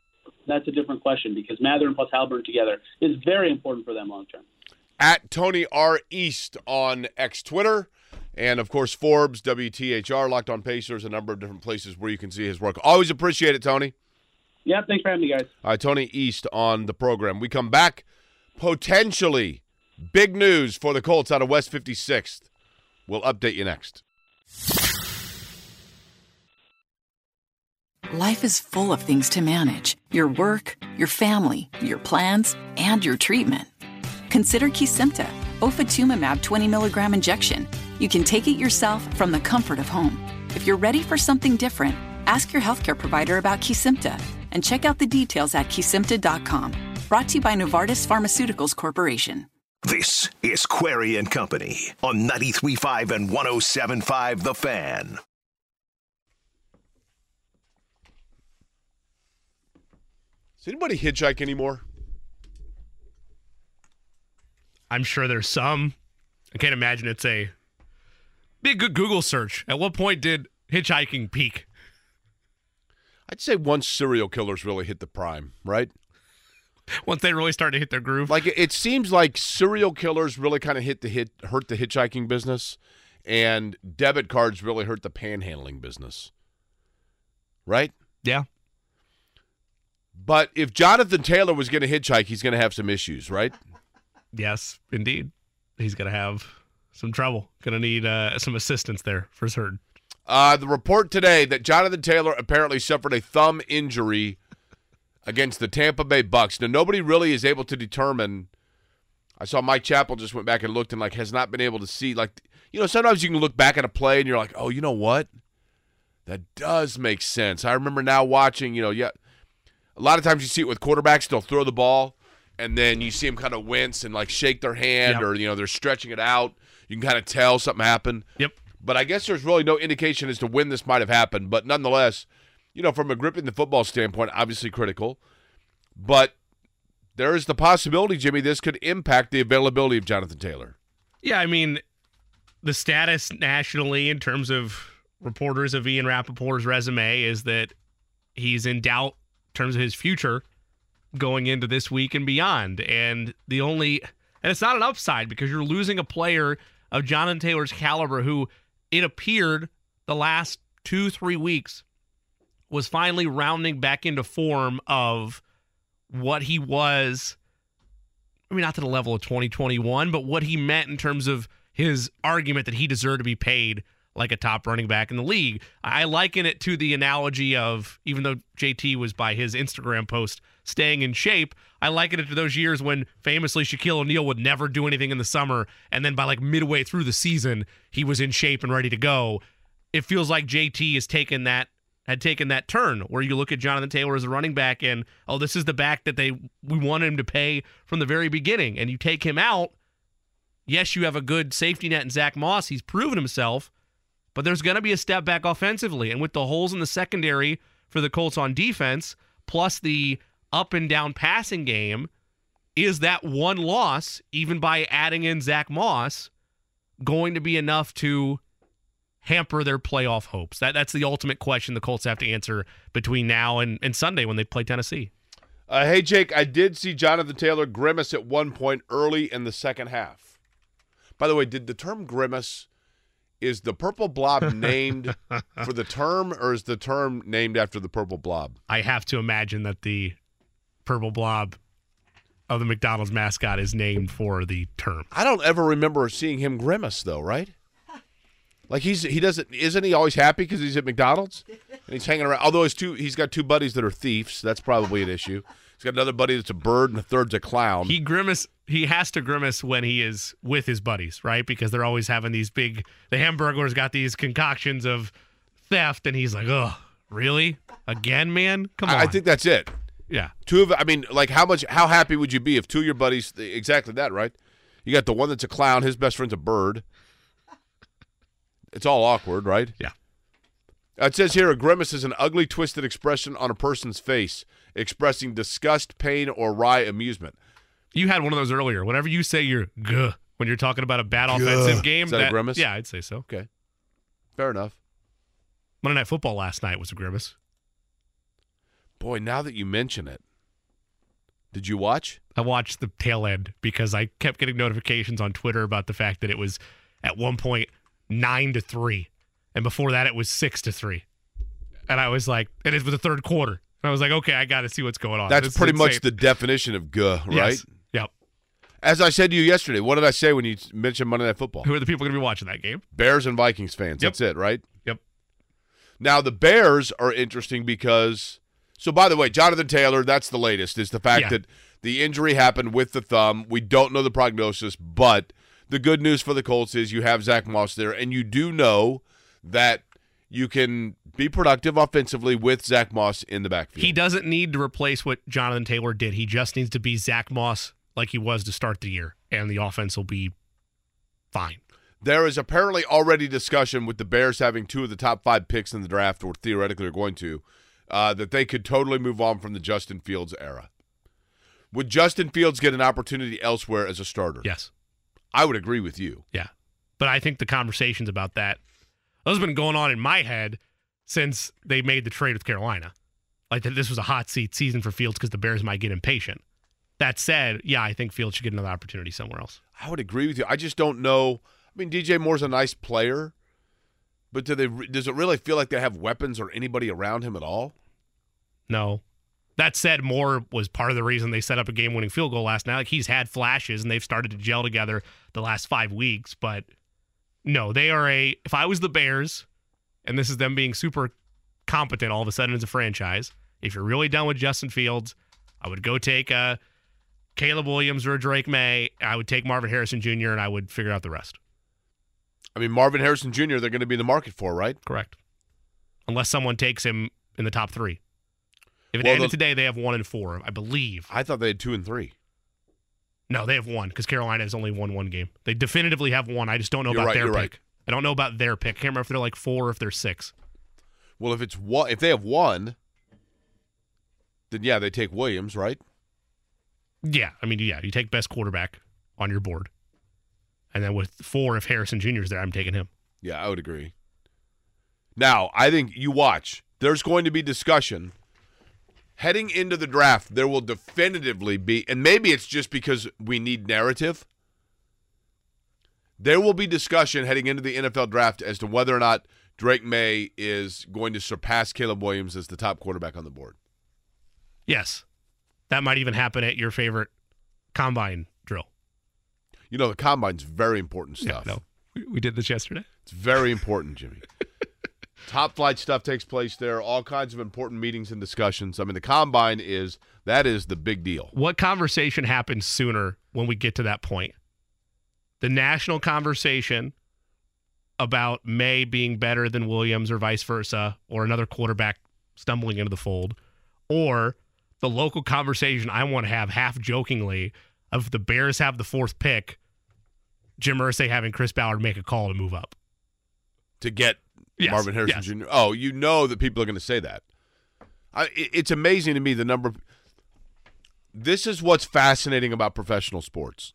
that's a different question because Mathurin plus Halliburton together is very important for them long-term. At Tony R. East on X Twitter. And of course, Forbes, WTHR, Locked on Pacers, a number of different places where you can see his work. Always appreciate it, Tony. Yeah, thanks for having me, guys. All right, Tony East on the program. We come back. Potentially big news for the Colts out of West 56th. We'll update you next. Life is full of things to manage your work, your family, your plans, and your treatment. Consider Kesimpta, ofatumumab 20 milligram injection. You can take it yourself from the comfort of home. If you're ready for something different, ask your healthcare provider about Kesimpta and check out the details at kesimpta.com. Brought to you by Novartis Pharmaceuticals Corporation. This is Query and Company on 93.5 and 107.5 The Fan. Does anybody hitchhike anymore? I'm sure there's some. I can't imagine it's a be a good Google search. At what point did hitchhiking peak? I'd say once serial killers really hit the prime, right? Once they really started to hit their groove. Like it seems like serial killers really kind of hit the hit hurt the hitchhiking business, and debit cards really hurt the panhandling business. Right? Yeah. But if Jonathan Taylor was going to hitchhike, he's going to have some issues, right? Yes, indeed. He's going to have some trouble. Going to need uh, some assistance there for certain. Uh, the report today that Jonathan Taylor apparently suffered a thumb injury against the Tampa Bay Bucs. Now nobody really is able to determine. I saw Mike Chappell just went back and looked and like has not been able to see like you know sometimes you can look back at a play and you're like oh you know what that does make sense. I remember now watching you know yeah a lot of times you see it with quarterbacks they'll throw the ball and then you see them kind of wince and like shake their hand Yep. or you know they're stretching it out. You can kind of tell something happened. Yep. But I guess there's really no indication as to when this might have happened. But nonetheless, you know, from a gripping the football standpoint, obviously critical. But there is the possibility, Jimmy, this could impact the availability of Jonathan Taylor. Yeah, I mean, the status nationally in terms of reporters of Ian Rapoport's resume is that he's in doubt in terms of his future going into this week and beyond. And the only, and it's not an upside because you're losing a player of Jonathan Taylor's caliber who it appeared the last two, three weeks was finally rounding back into form of what he was I mean, not to the level of 2021, but what he meant in terms of his argument that he deserved to be paid like a top running back in the league. I liken it to the analogy of, even though JT was by his Instagram post staying in shape, I liken it to those years when famously Shaquille O'Neal would never do anything in the summer. And then by like midway through the season, he was in shape and ready to go. It feels like JT has taken that had taken that turn where you look at Jonathan Taylor as a running back and oh this is the back that they we wanted him to pay from the very beginning and you take him out yes you have a good safety net in Zack Moss he's proven himself but there's going to be a step back offensively and with the holes in the secondary for the Colts on defense plus the up and down passing game is that one loss even by adding in Zack Moss going to be enough to hamper their playoff hopes? That that's the ultimate question the Colts have to answer between now and, and Sunday when they play Tennessee. Uh, hey, Jake, I did see Jonathan Taylor grimace at one point early in the second half. By the way, did the term grimace, is the purple blob named for the term or is the term named after the purple blob? I have to imagine that the purple blob of the McDonald's mascot is named for the term. I don't ever remember seeing him grimace though, right? Like he's he doesn't isn't he always happy because he's at McDonald's and he's hanging around. Although his two he's got two buddies that are thieves. That's probably an issue. He's got another buddy that's a bird and a third's a clown. He grimace. He has to grimace when he is with his buddies, right? Because they're always having these big. The Hamburglar's got these concoctions of theft, and he's like, "Oh, really? Again, man? Come on." I, I think that's it. Yeah. Two of I mean, like how much how happy would you be if two of your buddies exactly that, right? You got the one that's a clown, his best friend's a bird. It's all awkward, right? Yeah. Uh, it says here a grimace is an ugly, twisted expression on a person's face, expressing disgust, pain, or wry amusement. You had one of those earlier. Whenever you say you're guh when you're talking about a bad offensive game, Is that a grimace? Yeah, I'd say so. Okay. Fair enough. Monday Night Football last night was a grimace. Boy, now that you mention it, did you watch? I watched the tail end because I kept getting notifications on Twitter about the fact that it was at one point nine to three, and before that it was six to three, and I was like, and it was the third quarter, and I was like, okay, I got to see what's going on. That's It's pretty much the definition of guh, right? Yes. Yep. As I said to you yesterday, what did I say when you mentioned Monday Night Football? Who are the people going to be watching that game? Bears and Vikings fans. Yep. That's it, right? Yep. Now the Bears are interesting because so by the way, Jonathan Taylor, that's the latest, is the fact Yeah. that the injury happened with the thumb. We don't know the prognosis, but the good news for the Colts is you have Zack Moss there, and you do know that you can be productive offensively with Zack Moss in the backfield. He doesn't need to replace what Jonathan Taylor did. He just needs to be Zack Moss like he was to start the year, and the offense will be fine. There is apparently already discussion with the Bears having two of the top five picks in the draft, or theoretically are going to, uh, that they could totally move on from the Justin Fields era. Would Justin Fields get an opportunity elsewhere as a starter? Yes. I would agree with you. Yeah. But I think the conversations about that, those have been going on in my head since they made the trade with Carolina. Like that this was a hot seat season for Fields because the Bears might get impatient. That said, yeah, I think Fields should get another opportunity somewhere else. I would agree with you. I just don't know. I mean, DJ Moore's a nice player, but do they? Does it really feel like they have weapons or anybody around him at all? No. That said, Moore was part of the reason they set up a game winning field goal last night. Like he's had flashes and they've started to gel together the last five weeks, but no, they are a if I was the Bears, and this is them being super competent all of a sudden as a franchise, if you're really done with Justin Fields, I would go take a Caleb Williams or a Drake Maye. I would take Marvin Harrison Jr. and I would figure out the rest. I mean, Marvin Harrison Jr. They're going to be in the market for, right? Correct. Unless someone takes him in the top three. If it Well, ended the- today, they have one and four, I believe. I thought they had two and three. No, they have one because Carolina has only won one game. They definitively have one. I just don't know You're about right, their pick. right. I don't know about their pick. I can't remember if they're like four or if they're six. Well, if it's one, if they have one, then yeah, they take Williams, right? Yeah, I mean, yeah, you take best quarterback on your board, and then with four, if Harrison Jr. is there, I'm taking him. Yeah, I would agree. Now, I think you watch. There's going to be discussion heading into the draft. There will definitively be, and maybe it's just because we need narrative. There will be discussion heading into the NFL draft as to whether or not Drake Maye is going to surpass Caleb Williams as the top quarterback on the board. Yes, that might even happen at your favorite combine drill. You know, the combine's very important stuff. no, we, we did this yesterday. It's very important, Jimmy. Top flight stuff takes place there. All kinds of important meetings and discussions. I mean, the combine is that is the big deal. What conversation happens sooner when we get to that point? The national conversation about Maye being better than Williams or vice versa, or another quarterback stumbling into the fold, or the local conversation I want to have half jokingly of the Bears have the fourth pick, Jim Irsay having Chris Ballard make a call to move up. to get Yes, Marvin Harrison yes. Jr. Oh, you know that people are going to say that. I, it- it's amazing to me the number. Of, this is what's fascinating about professional sports.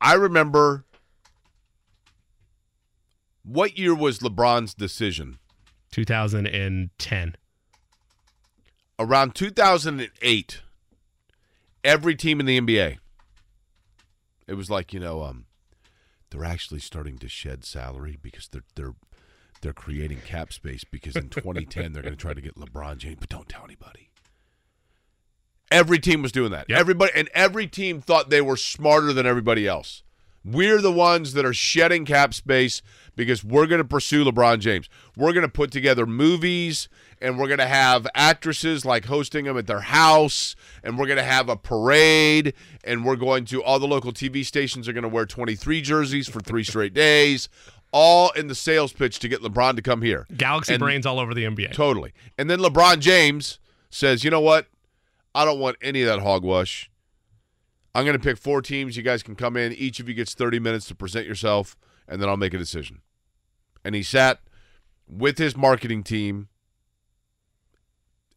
I remember. What year was LeBron's decision? 2010. Around 2008, every team in the NBA. It was like you know, um, they're actually starting to shed salary because they're they're they're creating cap space because in 2010 they're going to try to get LeBron James, but don't tell anybody. Every team was doing that. Yep. Everybody and every team thought they were smarter than everybody else. We're the ones that are shedding cap space because we're going to pursue LeBron James. We're going to put together movies and we're going to have actresses like hosting them at their house and we're going to have a parade and we're going to all the local TV stations are going to wear 23 jerseys for 3 straight days all in the sales pitch to get LeBron to come here. Galaxy And- brains all over the NBA. Totally. And then LeBron James says, "You know what? I don't want any of that hogwash. I'm going to pick four teams. You guys can come in. Each of you gets 30 minutes to present yourself, and then I'll make a decision." And he sat with his marketing team,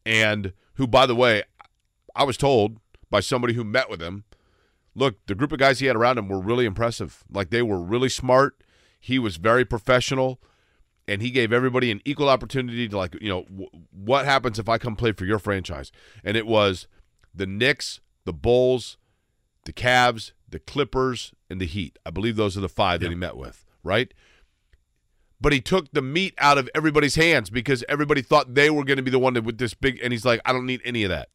and who, by the way, I was told by somebody who met with him, look, the group of guys he had around him were really impressive. Like they were really smart. He was very professional, and he gave everybody an equal opportunity to like, you know, w- what happens if I come play for your franchise? And it was the Knicks, the Bulls, the Cavs, the Clippers, and the Heat. I believe those are the five that he met with, right? But he took the meat out of everybody's hands because everybody thought they were going to be the one that with this big. And he's like, I don't need any of that.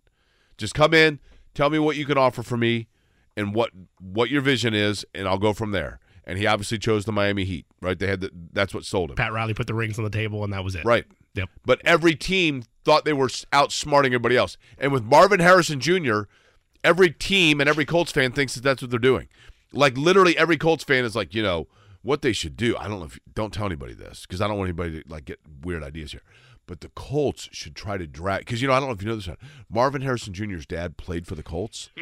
Just come in, tell me what you can offer for me, and what what your vision is, and I'll go from there. And he obviously chose the Miami Heat, right? They had the, that's what sold him, Pat Riley put the rings on the table, and that was it. right? Yep. But every team thought they were outsmarting everybody else. And with Marvin Harrison Jr., every team and every Colts fan thinks that that's what they're doing. Like literally every Colts fan is like, you know, what they should do. I don't know if don't tell anybody this because I don't want anybody to like get weird ideas here. But the Colts should try to drag because you know I don't know if you know this. not. Marvin Harrison Jr.'s dad played for the Colts.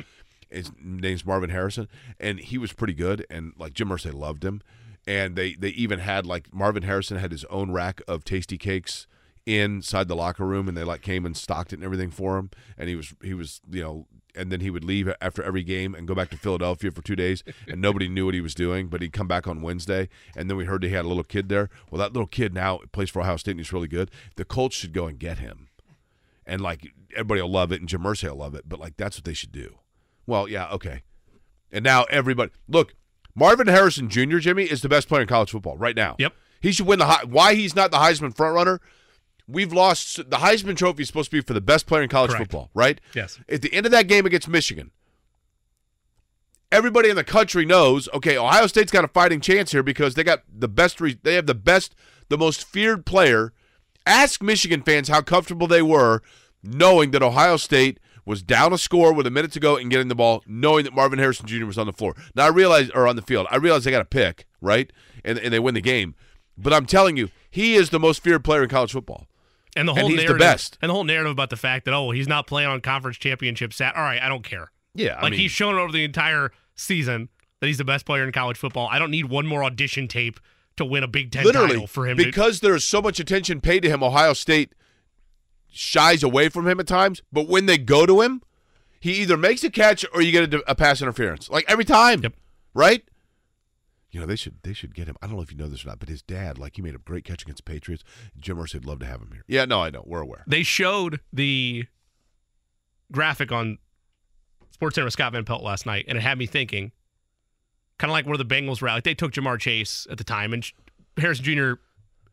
His name's Marvin Harrison, and he was pretty good. And like Jim Irsay loved him, and they they even had like Marvin Harrison had his own rack of Tastykakes inside the locker room, and they like came and stocked it and everything for him. And he was he was you know, and then he would leave after every game and go back to Philadelphia for two days, and nobody knew what he was doing. But he'd come back on Wednesday, and then we heard that he had a little kid there. Well, that little kid now plays for Ohio State, and he's really good. The Colts should go and get him and like everybody will love it, and Jim Irsay will love it. But like that's what they should do. Well, yeah, okay. And now everybody look, Marvin Harrison Jr. Jimmy is the best player in college football right now. Yep. He should win the why he's not the Heisman front runner. We've lost the Heisman Trophy is supposed to be for the best player in college Correct. football, right? Yes. At the end of that game against Michigan, everybody in the country knows. Okay, Ohio State's got a fighting chance here because they got the best. Re- they have the best, the most feared player. Ask Michigan fans how comfortable they were knowing that Ohio State was down a score with a minute to go and getting the ball, knowing that Marvin Harrison Jr. was on the floor. Now I realize, or on the field, I realize they got a pick, right, and and they win the game. But I'm telling you, he is the most feared player in college football. And the And whole the narrative, best. and the whole narrative about the fact that oh he's not playing on conference championship sat. All right, I don't care. Yeah, I like mean- he's shown over the entire season that he's the best player in college football. I don't need one more audition tape to win a Big Ten Literally, title for him. to, because there's so much attention paid to him. Ohio State shies away from him at times, but when they go to him, he either makes a catch or you get a, a pass interference, like every time. Yep. Right? You know they should they should get him. I don't know if you know this or not, but his dad, like he made a great catch against the Patriots. Jim Irsay would love to have him here. Yeah, no, I know. We're aware. they showed the graphic on Sports Center with Scott Van Pelt last night, and it had me thinking, kind of like where the Bengals were. at. Like they took Ja'Marr Chase at the time, and Harrison Jr.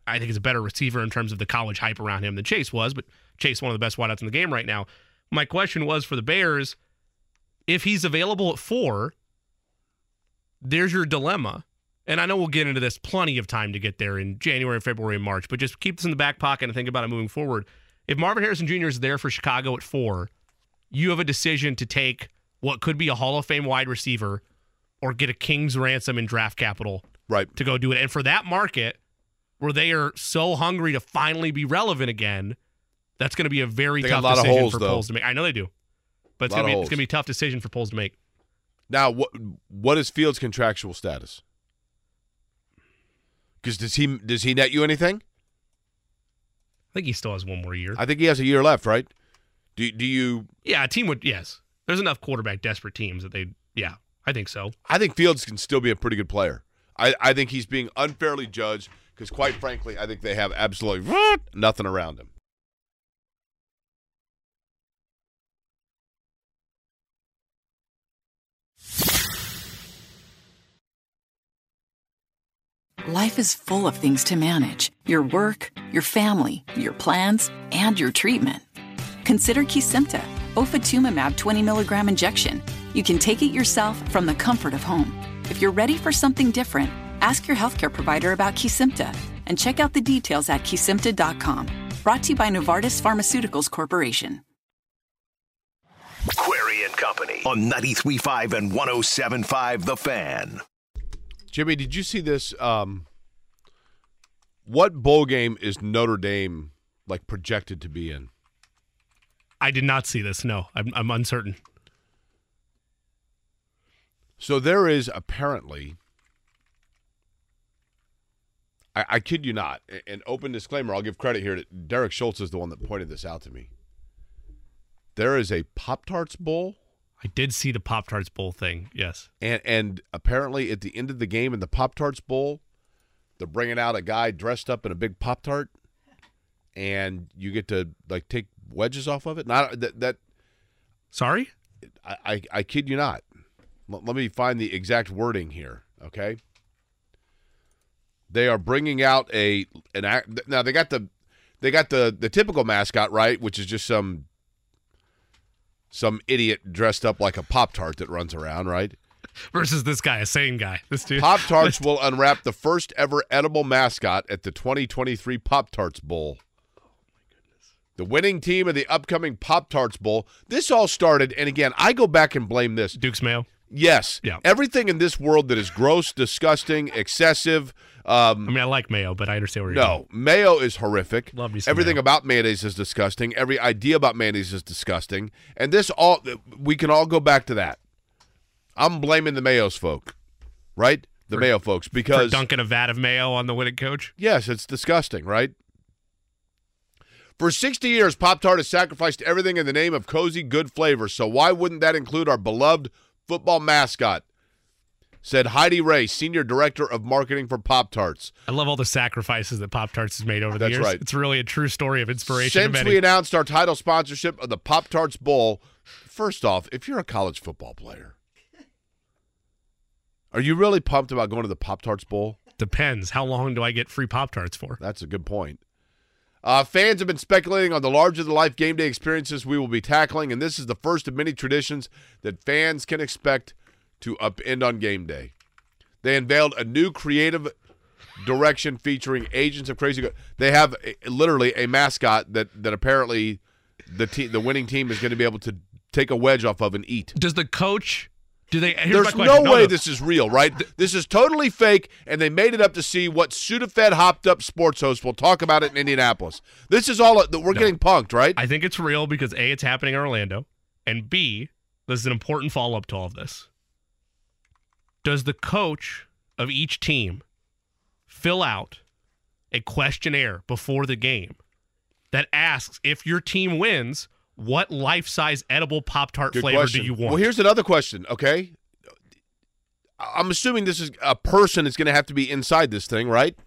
I think is a better receiver in terms of the college hype around him than Chase was, but Chase one of the best wideouts in the game right now. My question was for the Bears, if he's available at four, there's your dilemma. And I know we'll get into this plenty of time to get there in January, February, and March, but just keep this in the back pocket and think about it moving forward. If Marvin Harrison Jr. is there for Chicago at four, you have a decision to take what could be a Hall of Fame wide receiver or get a king's ransom in draft capital Right. to go do it. And for that market, where they are so hungry to finally be relevant again, that's going to be a very They tough a lot of decision holes, for though. Poles to make. I know they do, but it's going to be holes. it's going to be a tough decision for Poles to make. Now, what what is Fields' contractual status? Because does he does he net you anything? I think he still has one more year. I think he has a year left, right? Do do you? yeah, a team would yes. There's enough quarterback desperate teams that they yeah, I think so. I think Fields can still be a pretty good player. I, I think he's being unfairly judged because, quite frankly, I think they have absolutely nothing around him. Life is full of things to manage your work, your family, your plans, and your treatment. Consider Kesimpta, ofatumumab 20 milligram injection. You can take it yourself from the comfort of home. If you're ready for something different, ask your healthcare provider about Kesimpta and check out the details at kesimpta.com. Brought to you by Novartis Pharmaceuticals Corporation. Query and Company on 93.5 and 107.5 The Fan. Jimmy, did you see this? Um, what bowl game is Notre Dame like projected to be in? I did not see this. No, I'm, I'm uncertain. So there is apparently, I, I kid you not, an open disclaimer, I'll give credit here. To, Derek Schultz is the one that pointed this out to me. There is a Pop Tarts Bowl, I did see the Pop Tarts Bowl thing. Yes. and and apparently at the end of the game in the Pop Tarts Bowl, they're bringing out a guy dressed up in a big Pop Tart, and you get to like take wedges off of it. Not that that Sorry? I, I, I kid you not. L- let me find the exact wording here. Okay. They are bringing out a an act. Now they got the they got the the typical mascot right, which is just some some idiot dressed up like a pop tart that runs around, right? Versus this guy, a sane guy. This dude. Pop Tarts will unwrap the first ever edible mascot at the 2023 Pop Tarts Bowl. The winning team of the upcoming Pop Tarts Bowl. This all started, and again, I go back and blame this. Duke's Mayo. Yes. Yeah. Everything in this world that is gross, disgusting, excessive. Um, I mean, I like mayo, but I understand where you're going. no, mayo is horrific. Love me Everything mayo. about mayonnaise is disgusting. Every idea about mayonnaise is disgusting. And this all we can all go back to that. I'm blaming the Mayos folk, right? The Mayo folks For because dunking a vat of mayo on the winning coach. yes, it's disgusting, right? For 60 years, Pop Tart has sacrificed everything in the name of cozy, good flavor. So why wouldn't that include our beloved football mascot? Said Heidi Ray, Senior Director of Marketing for Pop Tarts. I love all the sacrifices that Pop Tarts has made over the That's years. right. It's really a true story of inspiration. Since we announced our title sponsorship of the Pop Tarts Bowl, first off, if you're a college football player, are you really pumped about going to the Pop Tarts Bowl? Depends. How long do I get free Pop Tarts for? That's a good point. Uh, fans have been speculating on the larger than life game day experiences we will be tackling, and this is the first of many traditions that fans can expect to upend on game day. They unveiled a new creative direction featuring agents of crazy. Go- they have a, literally a mascot that that apparently the team, the winning team, is going to be able to take a wedge off of and eat. Does the coach? Do they? Here's There's no question. way this is real, right? This is totally fake, and they made it up to see what Sudafed hopped up sports host will talk about it in Indianapolis. This is all that we're getting punked, right? I think it's real because A, it's happening in Orlando, and B, this is an important follow up to all of this. Does the coach of each team fill out a questionnaire before the game that asks if your team wins, what life size edible Pop Tart flavor question. do you want? Well, here's another question. Okay, I'm assuming this is a person is going to have to be inside this thing, right?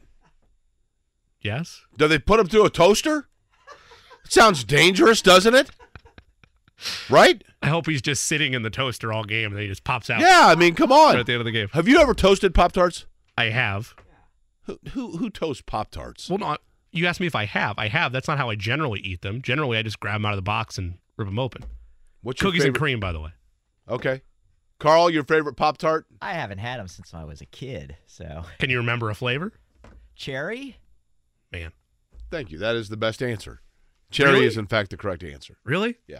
yes? Do they put them through a toaster? It Sounds dangerous, doesn't it? Right? I hope he's just sitting in the toaster all game and he just pops out Yeah. I mean, come right on. at the end of the game. Have you ever toasted Pop Tarts? I have. Who who, who toasts Pop Tarts? Well, not. You asked me if I have. I have. That's not how I generally eat them. Generally, I just grab them out of the box and rip them open. What's your Cookies and favorite- cream, by the way. Okay, Carl, your favorite Pop Tart? I haven't had them since I was a kid. So Can you remember a flavor? cherry. Man, Thank you. That is the best answer. Cherry Really? is in fact the correct answer. really? Yeah.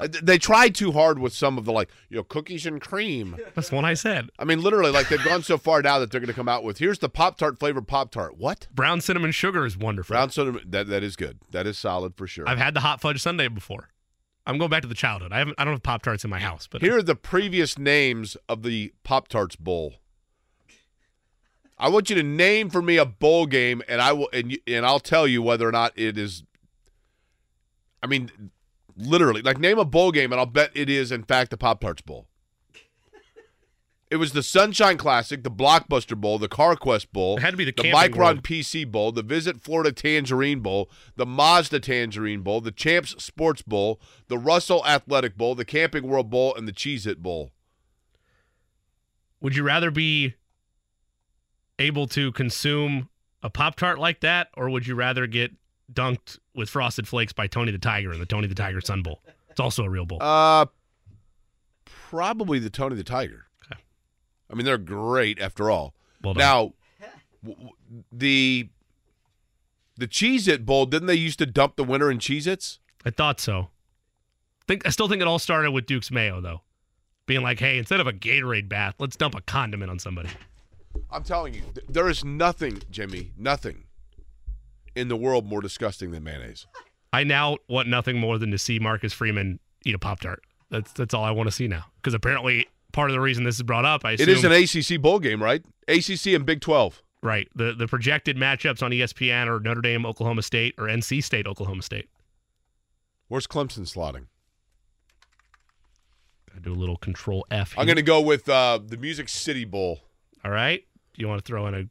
Uh, they tried too hard with some of the like, you know, cookies and cream. That's one I said. I mean, literally, like they've gone so far now that they're going to come out with here's the Pop Tart flavored Pop Tart. What? Brown cinnamon sugar is wonderful. Brown soda. That that is good. That is solid for sure. I've had the hot fudge sundae before. I'm going back to the childhood. I haven't. I don't have Pop Tarts in my house, but Here are the previous names of the Pop Tarts Bowl. I want you to name for me a bowl game, and I will, and, you, and I'll tell you whether or not it is. I mean, literally, like name a bowl game, and I'll bet it is in fact the Pop Tarts Bowl. It was the Sunshine Classic, the Blockbuster Bowl, the CarQuest Bowl. It had to be the the Micron World. PC Bowl, the Visit Florida Tangerine Bowl, the Mazda Tangerine Bowl, the Champs Sports Bowl, the Russell Athletic Bowl, the Camping World Bowl, and the Cheez It Bowl. would you rather be able to consume a Pop Tart like that, or would you rather get dunked with Frosted Flakes by Tony the Tiger in the Tony the Tiger Sun Bowl? It's also a real bowl. Uh, probably the Tony the Tiger. Okay. I mean, they're great after all. Well now, w- w- the the Cheez It Bowl, didn't they used to dump the winner in Cheez Its? I thought so. Think I still think it all started with Duke's Mayo though, being like, hey, instead of a Gatorade bath, let's dump a condiment on somebody. I'm telling you, th- there is nothing, Jimmy, nothing in the world more disgusting than mayonnaise. I now want nothing more than to see Marcus Freeman eat a Pop Tart. That's that's all I want to see now. Because apparently, part of the reason this is brought up, I It assume, is an ACC bowl game, right? ACC and Big 12. Right. The the projected matchups on ESPN are Notre Dame, Oklahoma State, or NC State, Oklahoma State. Where's Clemson slotting? I do a little Control F. I'm going to go with uh, the Music City Bowl. All right. Do you want to throw in a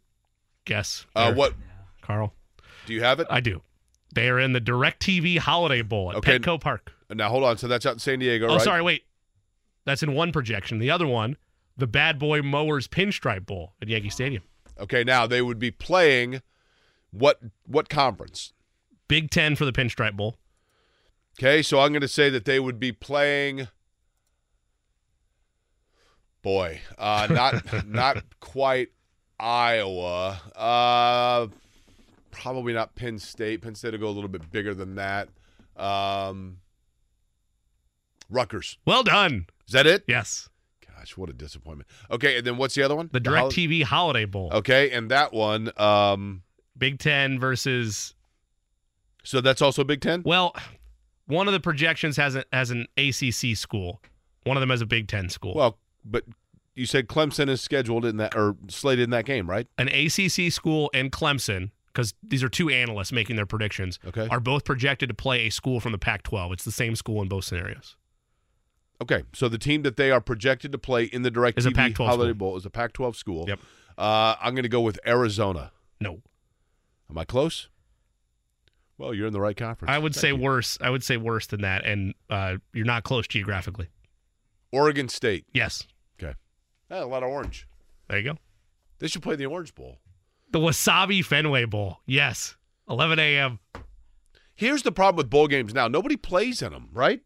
guess? Uh, what Carl? Do you have it? I do. They are in the DirecTV Holiday Bowl at Okay. Petco Park. now hold on. So that's out in San Diego, oh, right? sorry. Wait. That's in one projection. The other one, the Bad Boy Mowers Pinstripe Bowl at Yankee Stadium. Okay, now they would be playing what what conference? Big Ten for the Pinstripe Bowl. Okay, so I'm going to say that they would be playing. Boy, uh, not not quite Iowa. Uh, probably not Penn State. Penn State will go a little bit bigger than that. Um, Rutgers. Well done. Is that it? Yes. Gosh, what a disappointment. Okay, and then what's the other one? The Hol- DirecTV Holiday Bowl. Okay, and that one. Um, Big Ten versus so that's also Big Ten. well, one of the projections has a, has an ACC school. One of them has a Big Ten school. Well, but you said Clemson is scheduled in that or slated in that game, right? An ACC school and Clemson, because these are two analysts making their predictions, Okay. are both projected to play a school from the Pac-12. It's the same school in both scenarios. Okay, so the team that they are projected to play in the direct Is a Pac-12 Holiday school. Bowl is a Pac-12 school. Yep. Uh, I'm going to go with Arizona. No, Am I close? Well, you're in the right conference. I would Thank say you. worse. I would say worse than that, and uh, you're not close geographically. Oregon State. Yes, Okay. Eh, a lot of orange. there you go. They should play the Orange Bowl. The Wasabi Fenway Bowl. Yes, 11 a.m. Here's the problem with bowl games now. Nobody plays in them, right?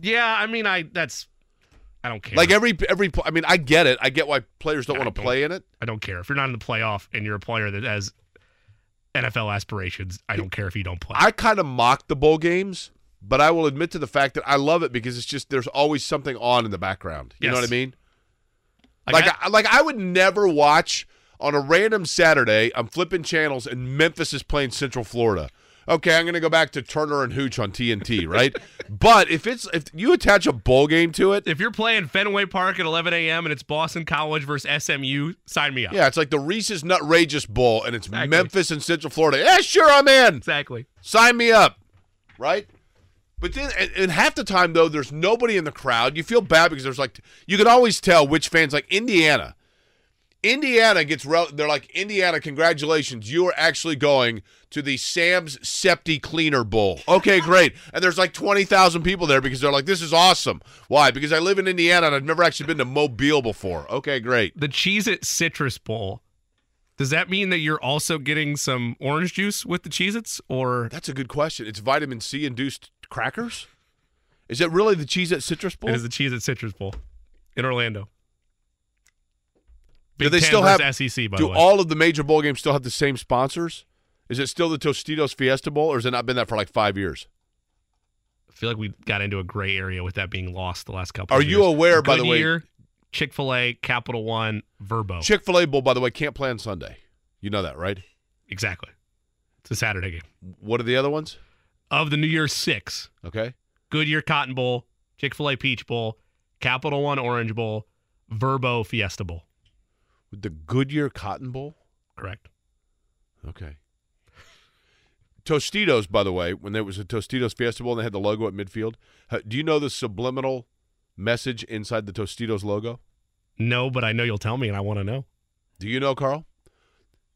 Yeah, I mean, I that's I don't care. Like every every. I mean, I get it. I get why players don't I want to don't- play in it. I don't care if you're not in the playoff and you're a player that has NFL aspirations. I don't care if you don't play. I kind of mock the bowl games, but I will admit to the fact that I love it because it's just there's always something on in the background. You know what I mean? Like, Like I- I, like I would never watch on a random Saturday. I'm flipping channels and Memphis is playing Central Florida. Okay, I'm going to go back to Turner and Hooch on TNT, right? but if it's if you attach a bowl game to it, if you're playing Fenway Park at 11 a.m. and it's Boston College versus SMU, sign me up. yeah, it's like the Reese's Nutrageous Bowl and it's Exactly. Memphis and Central Florida. Yeah, sure, I'm in. exactly. Sign me up, right? But then, and, and half the time though, there's nobody in the crowd. You feel bad because there's like you can always tell which fans like Indiana. Indiana gets rel- they're like Indiana, congratulations, you are actually going to the Sam's Septi Cleaner Bowl. Okay, great. And there's like twenty thousand people there because they're like, this is awesome. Why? Because I live in Indiana and I've never actually been to Mobile before. Okay, great. The Cheez It Citrus Bowl. Does that mean that you're also getting some orange juice with the Cheez Its? Or That's a good question. It's vitamin C induced crackers. Is it really the Cheez It Citrus Bowl? it is the Cheez It Citrus Bowl in Orlando? Do they Ten still have SEC, by Do the way. all of the major bowl games still have the same sponsors? Is it still the Tostitos Fiesta Bowl, or has it not been that for like five years? I feel like we got into a gray area with that being lost the last couple Are you aware, by the way- Chick-fil-A, Capital One, Vrbo. Chick Fil A Bowl, by the way, can't play on Sunday. You know that, right? exactly. It's a Saturday game. What are the other ones? Of the New Year's six, Okay, Goodyear Cotton Bowl, Chick-fil-A Peach Bowl, Capital One Orange Bowl, Vrbo Fiesta Bowl. With the Goodyear Cotton Bowl. Correct. Okay. Tostitos, by the way, when there was a Tostitos Fiesta Bowl and they had the logo at midfield, do you know the subliminal message inside the Tostitos logo? No, but I know you'll tell me, and I want to know. Do you know, Carl?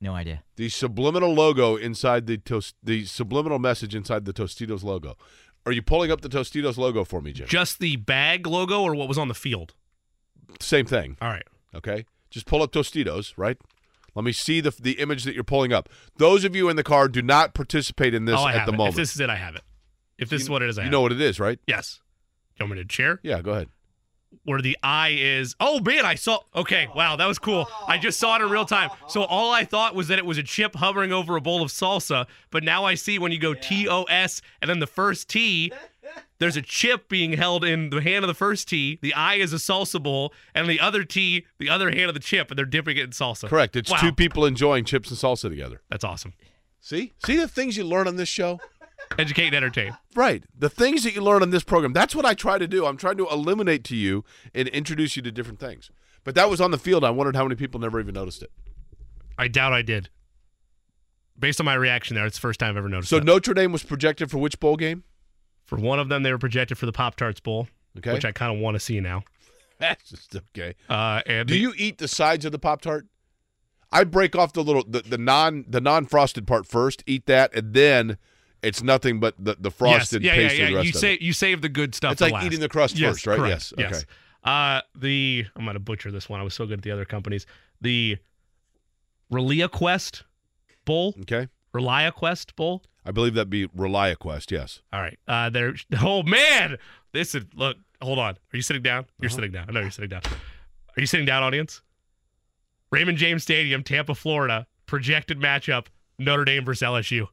No idea. The subliminal logo inside the toast, the subliminal message inside the Tostitos logo. Are you pulling up the Tostitos logo for me, Jim? Just the bag logo, or what was on the field? Same thing. All right. Okay, just pull up Tostitos, right? Let me see the the image that you're pulling up. Those of you in the car do not participate in this oh, at the it. moment. If this is it, I have it. If this is what it is, I you know it. what it is, right? Yes. You want me to chair? Yeah, go ahead. Where the eye is. Oh man, I saw. Okay, wow, that was cool. I just saw it in real time. So all I thought was that it was a chip hovering over a bowl of salsa, but now I see when you go T O S and then the first T, there's a chip being held in the hand of the first T. The eye is a salsa bowl, and the other T, the other hand of the chip, and they're dipping it in salsa. Correct. It's Wow. two people enjoying chips and salsa together. That's awesome. See, see the things you learn on this show. Educate and entertain. Right. The things that you learn on this program. That's what I try to do. I'm trying to eliminate to you and introduce you to different things. But that was on the field. I wondered how many people never even noticed it. I doubt I did. Based on my reaction there, it's the first time I've ever noticed. So that. Notre Dame was projected for which bowl game? For one of them, they were projected for the Pop Tarts Bowl, Okay. which I kind of want to see now. That's just okay. Uh, and Do the- you eat the sides of the Pop Tart? I break off the little the, the non the non frosted part first, eat that, and then it's nothing but the, the frosted yes. yeah, pastry. Yeah, yeah, You say it. you save the good stuff. It's like last. eating the crust Yes, first, right? correct. Yes, Yes. okay. Uh, the I'm gonna butcher this one. I was so good at the other companies. The ReliaQuest Bowl, Okay. ReliaQuest Bowl. I believe that'd be ReliaQuest, yes. All right. Uh, there. Oh man, this is look. Hold on. Are you sitting down? You're Uh-huh. sitting down. I know you're sitting down. Are you sitting down, audience? Raymond James Stadium, Tampa, Florida. Projected matchup: Notre Dame versus LSU.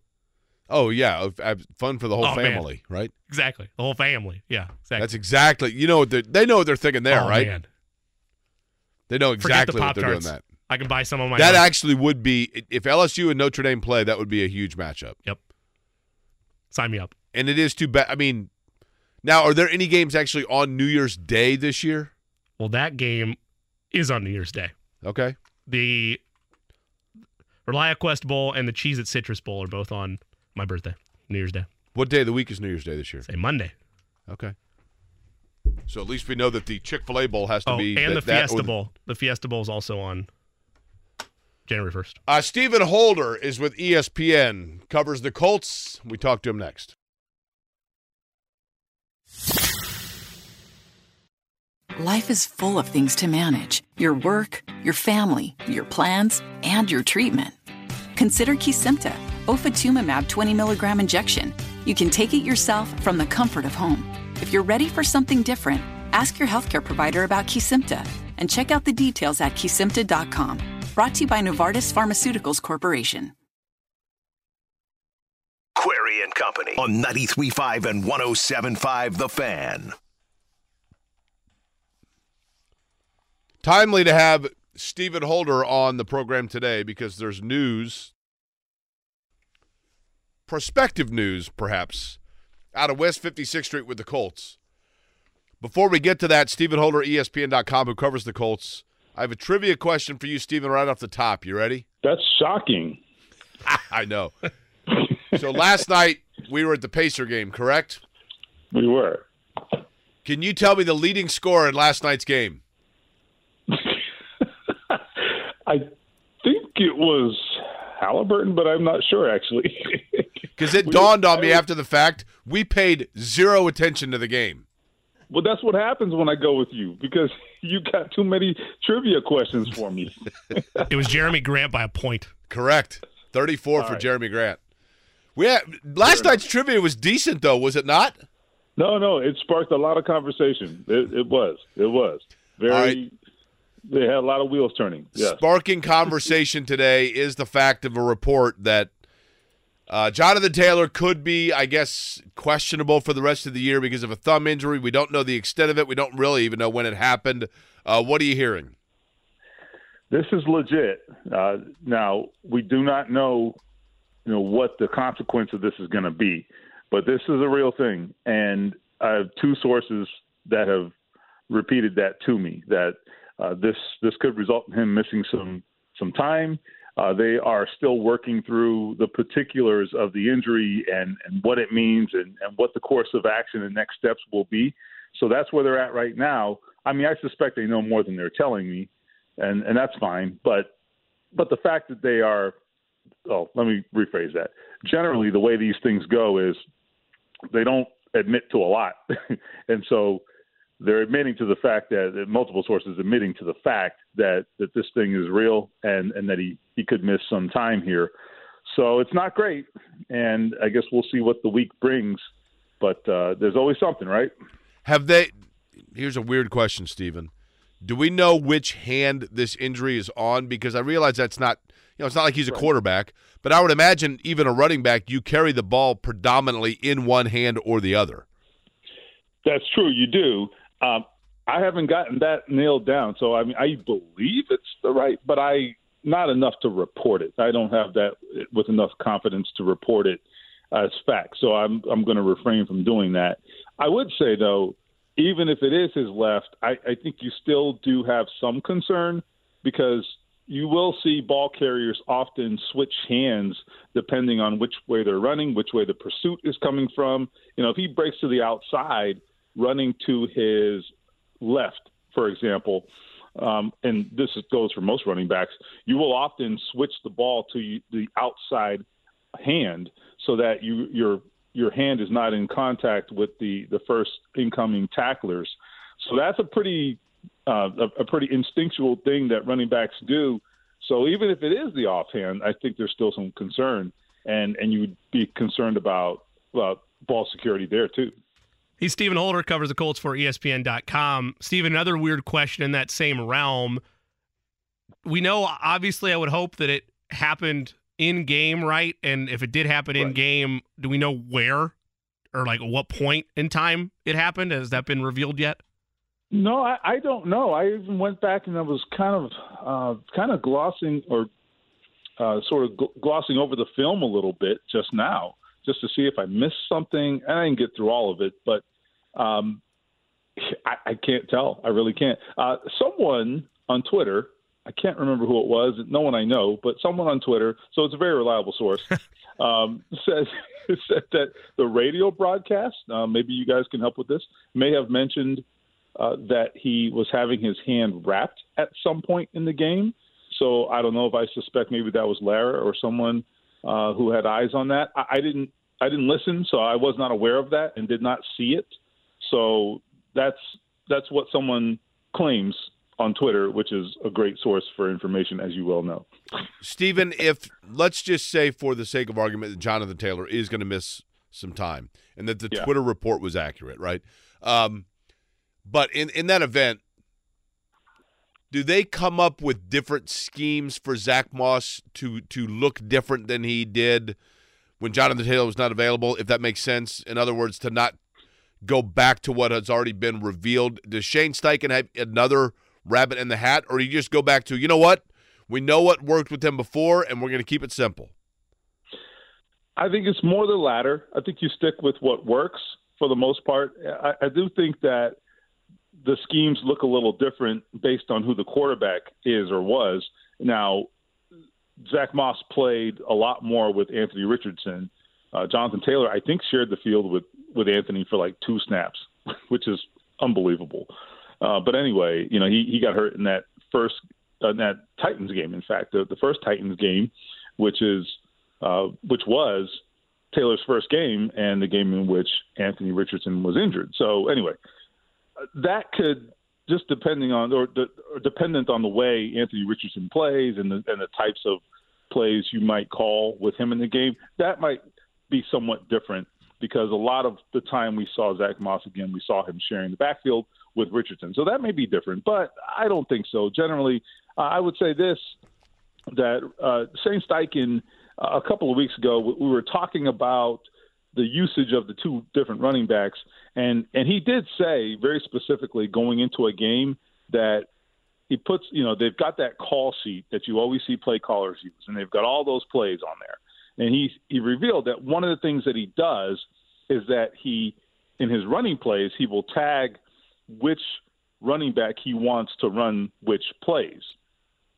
Oh yeah, of- fun for the whole Oh, man. family, right? Exactly. The whole family. Yeah. Exactly. That's exactly. You know what they're, know what they're thinking there, oh, right? Man. They know Forget the exactly what they're doing. That I can buy some on my. that own. actually would be if LSU and Notre Dame play. That would be a huge matchup, Yep. Sign me up. and it is too bad. I mean, now are there any games actually on New Year's Day this year? Well, that game is on New Year's Day. Okay. The ReliaQuest Bowl and the Cheez It Citrus Bowl are both on my birthday, New Year's Day. What day of the week is New Year's Day this year? Say Monday. Okay. So at least we know that the Chick Fil A Bowl has to Oh, be and that- the that Fiesta the- Bowl. The Fiesta Bowl is also on January 1st. Uh, Stephen Holder is with ESPN, covers the Colts. We talk to him next. Life is full of things to manage your work, your family, your plans, and your treatment. Consider Kesimpta, ofatumumab 20 milligram injection. You can take it yourself from the comfort of home. If you're ready for something different, ask your healthcare provider about Kesimpta and check out the details at kesimpta.com. Brought to you by Novartis Pharmaceuticals Corporation. Query and Company on 93.5 and 107.5 The Fan. Timely to have Stephen Holder on the program today because there's news, prospective news perhaps, out of West 56th Street with the Colts. Before we get to that, Stephen Holder, ESPN.com, who covers the Colts, I have a trivia question for you, Stephen, right off the top. You ready? That's shocking. I know. so last night we were at the Pacer game, correct? We were. Can you tell me the leading score in last night's game? I think it was Halliburton, but I'm not sure actually. Because it We- dawned on me after the fact, we paid zero attention to the game. Well, that's what happens when I go with you because you got too many trivia questions for me. It was Jerami Grant by a point. Correct. 34 for right. Jerami Grant. We had, last night's trivia was decent, though, was it not? no, no, it sparked a lot of conversation. It, it was. It was very. All right. They had a lot of wheels turning. Yes. Sparking conversation today is the fact of a report that uh, Jonathan Taylor could be, I guess, questionable for the rest of the year because of a thumb injury. We don't know the extent of it. We don't really even know when it happened. Uh, what are you hearing? This is legit. Uh, now we do not know, you know, what the consequence of this is going to be, but this is a real thing, and I have two sources that have repeated that to me that uh, this this could result in him missing some some time. Uh, they are still working through the particulars of the injury and, and what it means and, and what the course of action and next steps will be. So that's where they're at right now. I mean, I suspect they know more than they're telling me, and and that's fine. But but the fact that they are, oh, let me rephrase that. Generally, the way these things go is they don't admit to a lot, and so they're admitting to the fact that, multiple sources admitting to the fact that that this thing is real and and that he he could miss some time here. So it's not great, and I guess we'll see what the week brings. But uh, there's always something, right? Have they? Here's a weird question, Stephen. Do we know which hand this injury is on? Because I realize that's not, you know, it's not like he's a quarterback, but I would imagine even a running back, you carry the ball predominantly in one hand or the other. That's true. You do. Um, I haven't gotten that nailed down, so I mean, I believe it's the right, but I not enough to report it. I don't have that with enough confidence to report it as fact. So I'm I'm going to refrain from doing that. I would say though, even if it is his left, I, I think you still do have some concern because you will see ball carriers often switch hands depending on which way they're running, which way the pursuit is coming from. You know, if he breaks to the outside, running to his left, for example, um, and this goes for most running backs, you will often switch the ball to the outside hand so that you your your hand is not in contact with the the first incoming tacklers. So that's a pretty uh, a, a pretty instinctual thing that running backs do. So even if it is the offhand, I think there's still some concern, and and you would be concerned about uh, ball security there too. He's Stephen Holder, covers the Colts for ESPN.com. Stephen, another weird question in that same realm. We know, obviously, I would hope that it happened in game, right? And if it did happen in game, do we know where or like what point in time it happened? Has that been revealed yet? No, I, I don't know. I even went back and I was kind of uh, kind of glossing or uh, sort of gl- glossing over the film a little bit just now, just to see if I missed something. And I didn't get through all of it, but um, I, I can't tell. I really can't. Uh, someone on Twitter, I can't remember who it was. No one I know, but someone on Twitter. So it's a very reliable source. um, says said that the radio broadcast, uh, maybe you guys can help with this, may have mentioned uh, that he was having his hand wrapped at some point in the game. So I don't know if I suspect maybe that was Lara or someone uh, who had eyes on that. I, I didn't. I didn't listen, so I was not aware of that and did not see it. So that's that's what someone claims on Twitter, which is a great source for information, as you well know. Stephen, if let's just say, for the sake of argument, that Jonathan Taylor is going to miss some time, and that the Yeah. Twitter report was accurate, right? Um, but in in that event, do they come up with different schemes for Zack Moss to to look different than he did when Jonathan Taylor was not available? If that makes sense. In other words, to not go back to what has already been revealed. Does Shane Steichen have another rabbit in the hat, or you just go back to you know what? We know what worked with him before, and we're going to keep it simple. I think it's more the latter. I think you stick with what works for the most part. I, I do think that the schemes look a little different based on who the quarterback is or was. Now, Zack Moss played a lot more with Anthony Richardson. Uh, Jonathan Taylor, I think, shared the field with with Anthony for like two snaps, which is unbelievable. Uh, but anyway, you know, he, he got hurt in that first uh, in that Titans game. In fact, the, the first Titans game, which is uh, which was Taylor's first game and the game in which Anthony Richardson was injured. So anyway, uh, that could just depending on or, de- or dependent on the way Anthony Richardson plays and the, and the types of plays you might call with him in the game, that might be somewhat different because a lot of the time we saw Zack Moss again, we saw him sharing the backfield with Richardson. So that may be different, but I don't think so. Generally, uh, I would say this that uh, Shane Steichen uh, a couple of weeks ago we- we were talking about the usage of the two different running backs, and and he did say very specifically going into a game that he puts you know they've got that call sheet that you always see play callers use, and they've got all those plays on there, and he he revealed that one of the things that he does is that he in his running plays he will tag which running back he wants to run which plays.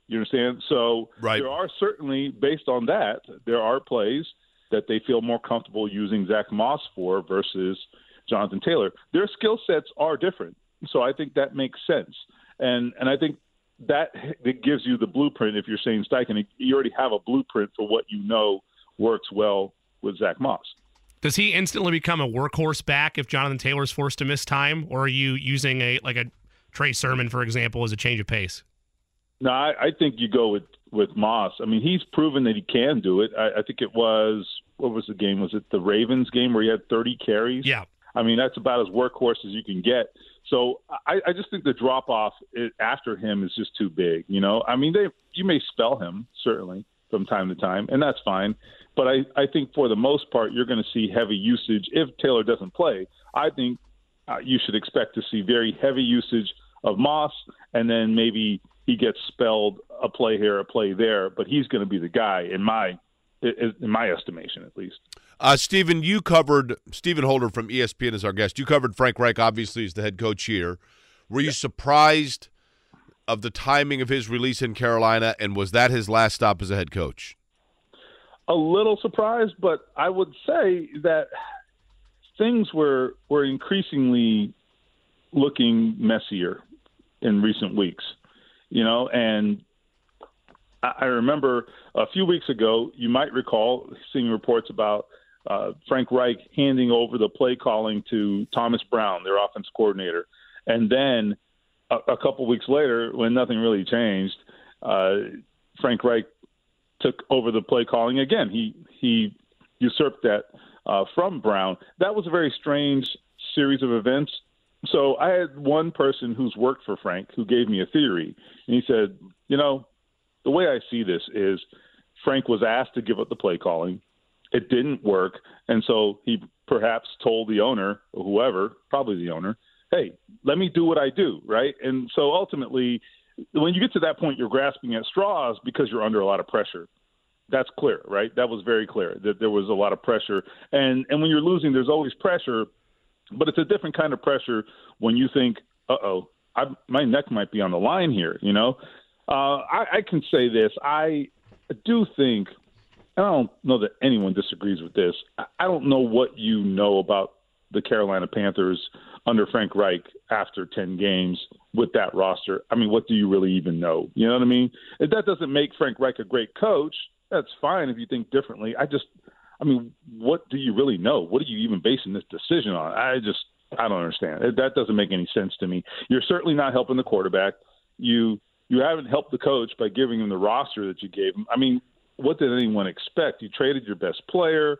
You understand? So Right. there are certainly, based on that, there are plays that they feel more comfortable using Zack Moss for versus Jonathan Taylor. Their skill sets are different, so I think that makes sense. And and I think that that gives you the blueprint. If you're Shane Steichen, you already have a blueprint for what you know works well with Zack Moss. Does he instantly become a workhorse back if Jonathan Taylor's forced to miss time, or are you using a like a Trey Sermon, for example, as a change of pace? No, I, I think you go with with Moss. I mean, he's proven that he can do it. I, I think it was what was the game? Was it the Ravens game where he had 30 carries? Yeah. I mean, that's about as workhorse as you can get. So I, I just think the drop off after him is just too big. You know, I mean, they you may spell him certainly from time to time, and that's fine. But I, I think for the most part, you're going to see heavy usage if Taylor doesn't play. I think uh, you should expect to see very heavy usage of Moss, and then maybe he gets spelled a play here, a play there. But he's going to be the guy in my in my estimation, at least. Uh, Stephen, you covered Stephen Holder from ESPN as our guest. You covered Frank Reich, obviously, as the head coach here. Were you surprised of the timing of his release in Carolina, and was that his last stop as a head coach? A little surprised, but I would say that things were were increasingly looking messier in recent weeks. You know, and I remember a few weeks ago, you might recall seeing reports about uh, Frank Reich handing over the play calling to Thomas Brown, their offense coordinator. And then a, a couple weeks later, when nothing really changed, uh, Frank Reich took over the play calling again. He he usurped that uh, from Brown. That was a very strange series of events. So I had one person who's worked for Frank who gave me a theory, and he said, you know, the way I see this is Frank was asked to give up the play calling. It didn't work, and so he perhaps told the owner or whoever, probably the owner, "Hey, let me do what I do." Right? And so ultimately, when you get to that point, you're grasping at straws because you're under a lot of pressure. That's clear, right? That was very clear that there was a lot of pressure, and and when you're losing, there's always pressure, but it's a different kind of pressure when you think, "Uh oh, my neck might be on the line here," you know. Uh, I, I can say this: I do think and I don't know that anyone disagrees with this. I don't know what you know about the Carolina Panthers under Frank Reich after 10 games with that roster. I mean, what do you really even know? You know what I mean? If that doesn't make Frank Reich a great coach, that's fine if you think differently. I just, I mean, what do you really know? What are you even basing this decision on? I just, I don't understand. That doesn't make any sense to me. You're certainly not helping the quarterback. You, you haven't helped the coach by giving him the roster that you gave him. I mean, what did anyone expect? You traded your best player.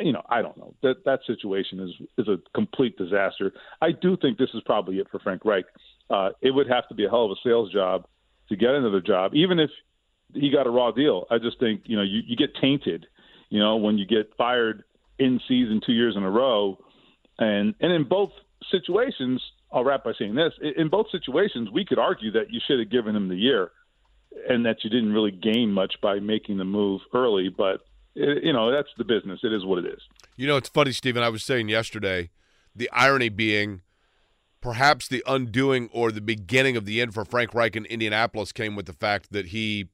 You know, I don't know. That that situation is is a complete disaster. I do think this is probably it for Frank Reich. Uh, it would have to be a hell of a sales job to get another job, even if he got a raw deal. I just think you know you, you get tainted. You know, when you get fired in season two years in a row, and and in both situations, I'll wrap by saying this: in both situations, we could argue that you should have given him the year and that you didn't really gain much by making the move early. But it, you know, that's the business. It is what it is. You know, it's funny, Stephen. I was saying yesterday, the irony being, perhaps the undoing or the beginning of the end for Frank Reich in Indianapolis came with the fact that he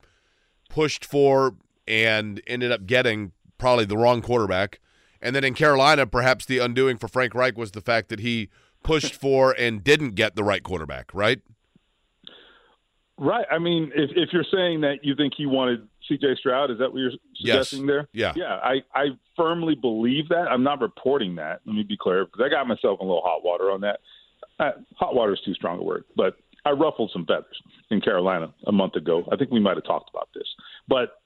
pushed for and ended up getting probably the wrong quarterback. And then in Carolina, perhaps the undoing for Frank Reich was the fact that he pushed for and didn't get the right quarterback, right? Right. I mean, if if you're saying that you think he wanted C.J. Stroud, is that what you're suggesting yes. there? Yeah. Yeah. I I firmly believe that. I'm not reporting that. Let me be clear because I got myself in a little hot water on that. Uh, hot water is too strong a word, but I ruffled some feathers in Carolina a month ago. I think we might have talked about this, but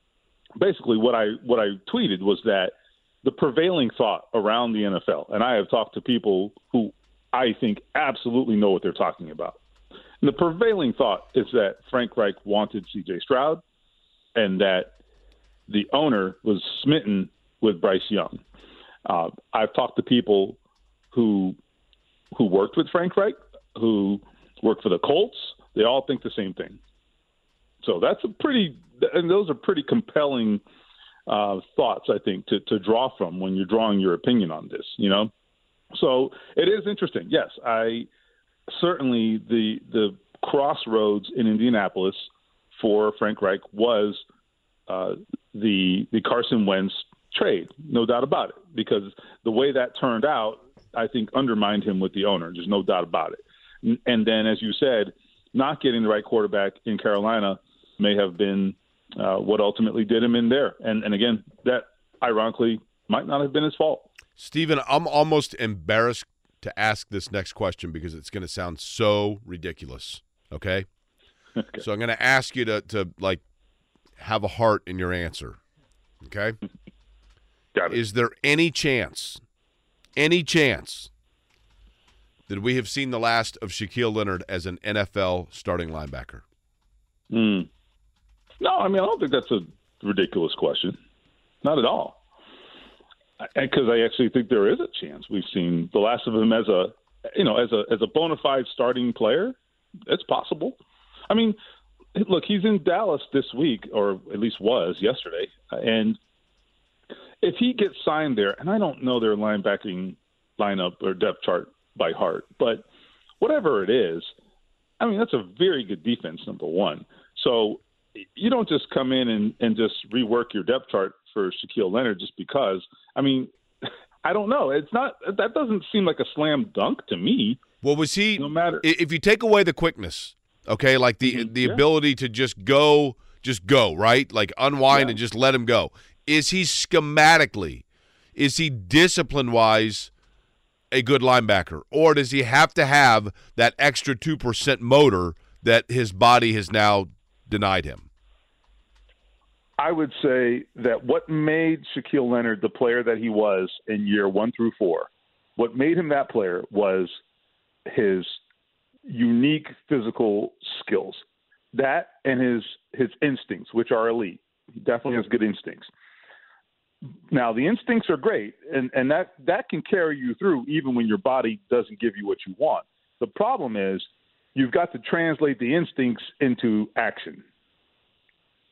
basically what I what I tweeted was that the prevailing thought around the NFL, and I have talked to people who I think absolutely know what they're talking about and the prevailing thought is that Frank Reich wanted C.J. Stroud, and that the owner was smitten with Bryce Young. Uh, I've talked to people who who worked with Frank Reich, who worked for the Colts. They all think the same thing. So that's a pretty, and those are pretty compelling uh, thoughts, I think, to, to draw from when you're drawing your opinion on this. You know, so it is interesting. Yes, I certainly the the crossroads in Indianapolis for Frank Reich was uh, the the Carson Wentz trade, no doubt about it, because the way that turned out, I think undermined him with the owner. There's no doubt about it. And then, as you said, not getting the right quarterback in Carolina may have been uh, what ultimately did him in there. And and again, that ironically might not have been his fault. Stephen, I'm almost embarrassed to ask this next question because it's going to sound so ridiculous. Okay? okay. So I'm going to ask you to to like have a heart in your answer. Okay? Got it. Is there any chance, any chance that we have seen the last of Shaquille Leonard as an NFL starting linebacker? Hmm. No, I mean I don't think that's a ridiculous question. Not at all because I actually think there is a chance. We've seen the last of him as a, you know, as a as a bona fide starting player. It's possible. I mean, look, he's in Dallas this week, or at least was yesterday, and if he gets signed there, and I don't know their linebacking lineup or depth chart by heart, but whatever it is, I mean, that's a very good defense, number one. So you don't just come in and, and just rework your depth chart for Shaquille Leonard just because. I mean, I don't know. It's not that doesn't seem like a slam dunk to me. Well, was he? No matter if you take away the quickness, okay, like the Mm-hmm. the Yeah. ability to just go, just go right, like unwind Yeah. and just let him go. Is he schematically? Is he discipline wise? A good linebacker, or does he have to have that extra two percent motor that his body has now denied him? I would say that what made Shaquille Leonard the player that he was in year one through four, what made him that player was his unique physical skills. That and his his instincts, which are elite. He definitely has good instincts. Now the instincts are great, and, and that, that can carry you through even when your body doesn't give you what you want. The problem is you've got to translate the instincts into action.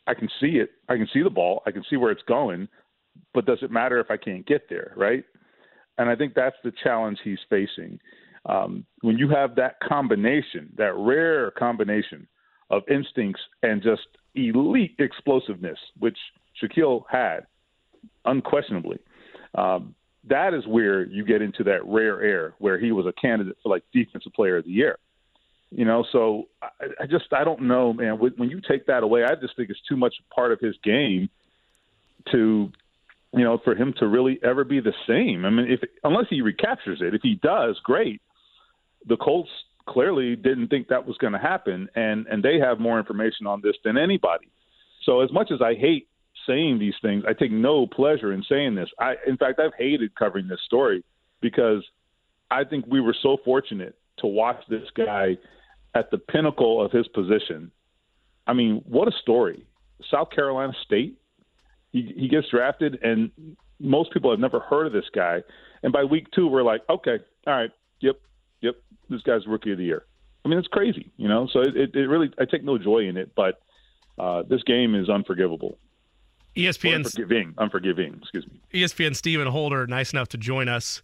I can see it. I can see the ball. I can see where it's going, but does it matter if I can't get there, right? And I think that's the challenge he's facing. Um, when you have that combination, that rare combination of instincts and just elite explosiveness, which Shaquille had, unquestionably, um, that is where you get into that rare air where he was a candidate for like defensive player of the year. You know, so I, I just I don't know, man. When when you take that away, I just think it's too much part of his game to, you know, for him to really ever be the same. I mean, if unless he recaptures it, if he does, great. The Colts clearly didn't think that was going to happen, and and they have more information on this than anybody. So as much as I hate saying these things, I take no pleasure in saying this. I, in fact, I've hated covering this story because I think we were so fortunate to watch this guy at the pinnacle of his position. I mean, what a story! South Carolina State. He he gets drafted, and most people have never heard of this guy. And by week two, we're like, okay, all right, yep, yep, this guy's rookie of the year. I mean, it's crazy, you know. So it, it, it really, I take no joy in it, but uh, this game is unforgivable. ESPN Unforgiving, unforgiving. Excuse me. ESPN Stephen Holder, nice enough to join us.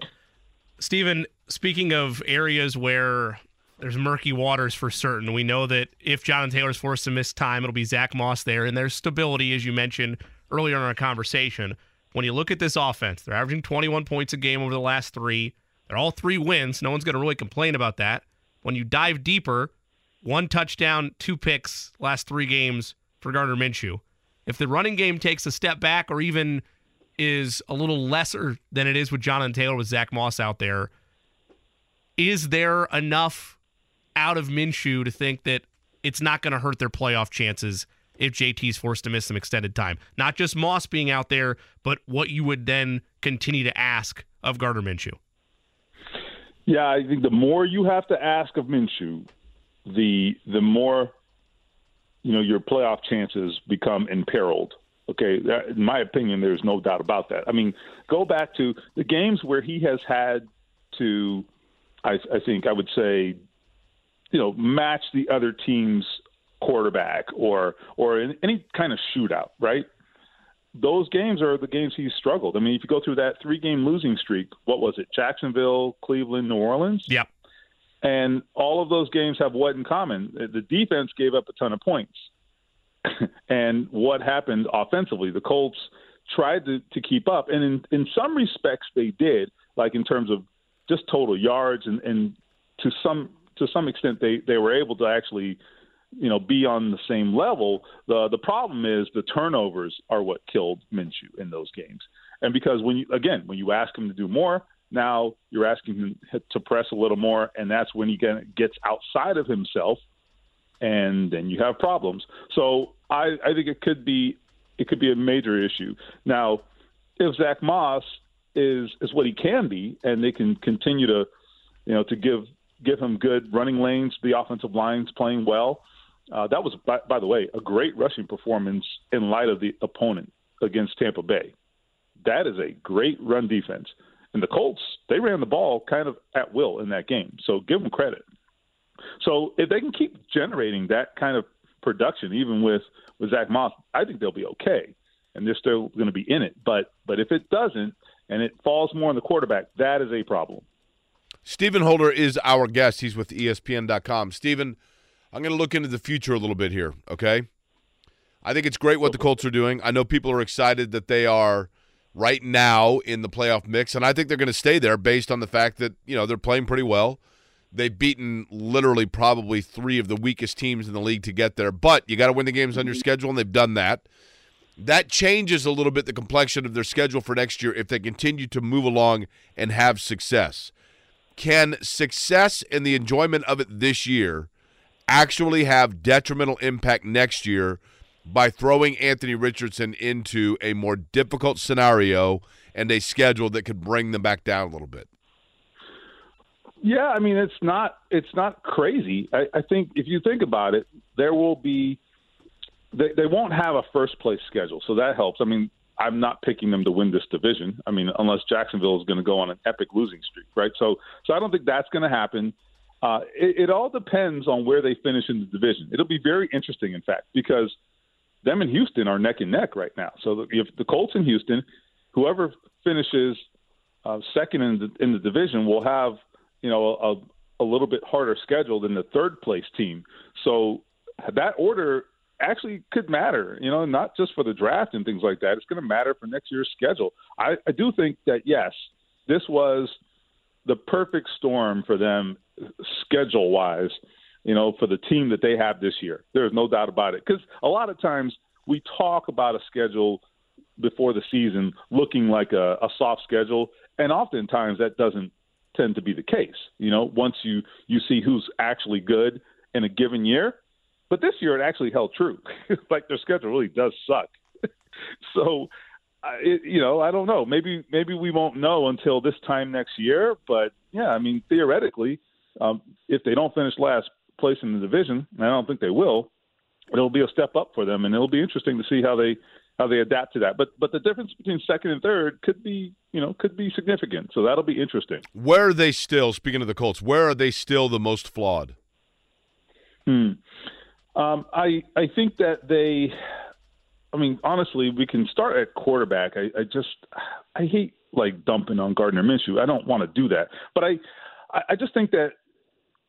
Stephen, speaking of areas where there's murky waters for certain, we know that if Jonathan Taylor's forced to miss time, it'll be Zack Moss there, and there's stability, as you mentioned earlier in our conversation. When you look at this offense, they're averaging 21 points a game over the last three. They're all three wins. No one's going to really complain about that. When you dive deeper, one touchdown, two picks last three games for Gardner Minshew. If the running game takes a step back or even is a little lesser than it is with Jonathan Taylor with Zach Moss out there, is there enough out of Minshew to think that it's not going to hurt their playoff chances if JT's forced to miss some extended time? Not just Moss being out there, but what you would then continue to ask of Gardner Minshew. Yeah, I think the more you have to ask of Minshew, the the more you know your playoff chances become imperiled. Okay, that, in my opinion, there's no doubt about that. I mean, go back to the games where he has had to, I, I think I would say, you know, match the other team's quarterback or or in any kind of shootout, right? Those games are the games he struggled. I mean, if you go through that three game losing streak, what was it? Jacksonville, Cleveland, New Orleans? Yep. And all of those games have what in common? The defense gave up a ton of points. and what happened offensively? The Colts tried to, to keep up, and in, in some respects they did, like in terms of just total yards, and, and to some to some extent they, they were able to actually, you know, be on the same level. The the problem is the turnovers are what killed Minshew in those games, and because when you again when you ask him to do more, now you're asking him to press a little more, and that's when he gets outside of himself, and then you have problems. So I, I think it could be it could be a major issue. Now, if Zack Moss is is what he can be, and they can continue to, you know, to give give him good running lanes, the offensive line's playing well. Uh, that was, by, by the way, a great rushing performance in light of the opponent against Tampa Bay. That is a great run defense. And the Colts, they ran the ball kind of at will in that game. So give them credit. So if they can keep generating that kind of production, even with, with Zack Moss, I think they'll be okay. And they're still going to be in it. But but if it doesn't and it falls more on the quarterback, that is a problem. Stephen Holder is our guest. He's with ESPN.com. Stephen, I'm going to look into the future a little bit here, okay? I think it's great what the Colts are doing. I know people are excited that they are right now in the playoff mix, and I think they're going to stay there based on the fact that, you know, they're playing pretty well. They've beaten literally probably three of the weakest teams in the league to get there, but you got to win the games on your mm-hmm. schedule, and they've done that. That changes a little bit the complexion of their schedule for next year if they continue to move along and have success. Can success and the enjoyment of it this year actually have detrimental impact next year by throwing Anthony Richardson into a more difficult scenario and a schedule that could bring them back down a little bit? Yeah, I mean it's not it's not crazy. I, I think if you think about it, there will be they, they won't have a first place schedule, so that helps. I mean, I'm not picking them to win this division. I mean, unless Jacksonville is going to go on an epic losing streak, right? So, so I don't think that's going to happen. Uh, it, it all depends on where they finish in the division. It'll be very interesting, in fact, because them and Houston are neck and neck right now. So if the Colts and Houston, whoever finishes uh, second in the, in the division will have you know a, a little bit harder schedule than the third place team. So that order actually could matter, you know, not just for the draft and things like that. It's going to matter for next year's schedule. I, I do think that, yes, this was the perfect storm for them schedule wise, you know, for the team that they have this year. There's no doubt about it. Because a lot of times we talk about a schedule before the season looking like a, a soft schedule, and oftentimes that doesn't tend to be the case. You know, once you you see who's actually good in a given year, but this year it actually held true. like their schedule really does suck. so, it, you know, I don't know. Maybe maybe we won't know until this time next year. But yeah, I mean, theoretically, um, if they don't finish last place in the division, and I don't think they will, it'll be a step up for them, and it'll be interesting to see how they how they adapt to that. But but the difference between second and third could be you know could be significant. So that'll be interesting. Where are they still? Speaking of the Colts, where are they still the most flawed? Hmm. Um, I I think that they. I mean, honestly, we can start at quarterback. I, I just I hate like dumping on Gardner Minshew. I don't want to do that, but I I just think that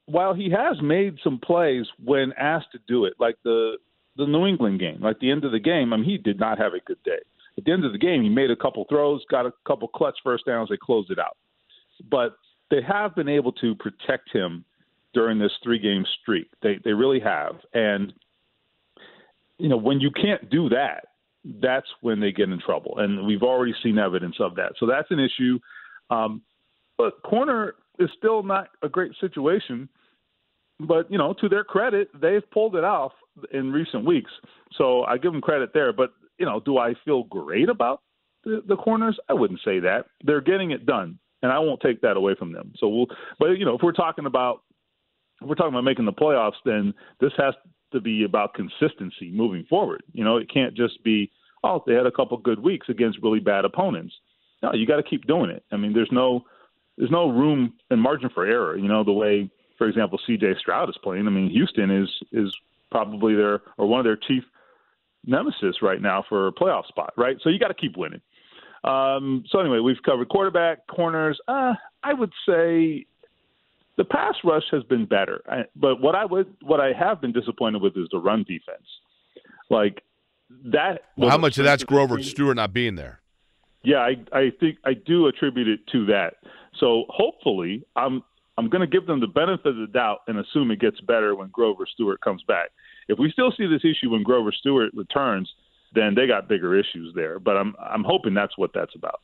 while he has made some plays when asked to do it, like the the New England game, like the end of the game, I mean, he did not have a good day. At the end of the game, he made a couple throws, got a couple clutch first downs, they closed it out. But they have been able to protect him during this three game streak. They they really have. And you know, when you can't do that, that's when they get in trouble. And we've already seen evidence of that. So that's an issue. Um, but corner is still not a great situation. But, you know, to their credit, they've pulled it off in recent weeks. So I give them credit there. But, you know, do I feel great about the, the corners? I wouldn't say that. They're getting it done. And I won't take that away from them. So we'll, but, you know, if we're talking about if we're talking about making the playoffs, then this has to be about consistency moving forward. You know, it can't just be, oh, they had a couple good weeks against really bad opponents. No, you got to keep doing it. I mean, there's no there's no room and margin for error. You know, the way, for example, C.J. Stroud is playing. I mean, Houston is is probably their or one of their chief nemesis right now for a playoff spot. Right, so you got to keep winning. Um, so anyway, we've covered quarterback, corners. Uh, I would say the pass rush has been better, I, but what I would what I have been disappointed with is the run defense. Like that. Well, how much of that's Grover Stewart not being there? Yeah, I, I think I do attribute it to that. So hopefully, I'm I'm going to give them the benefit of the doubt and assume it gets better when Grover Stewart comes back. If we still see this issue when Grover Stewart returns, then they got bigger issues there. But I'm I'm hoping that's what that's about.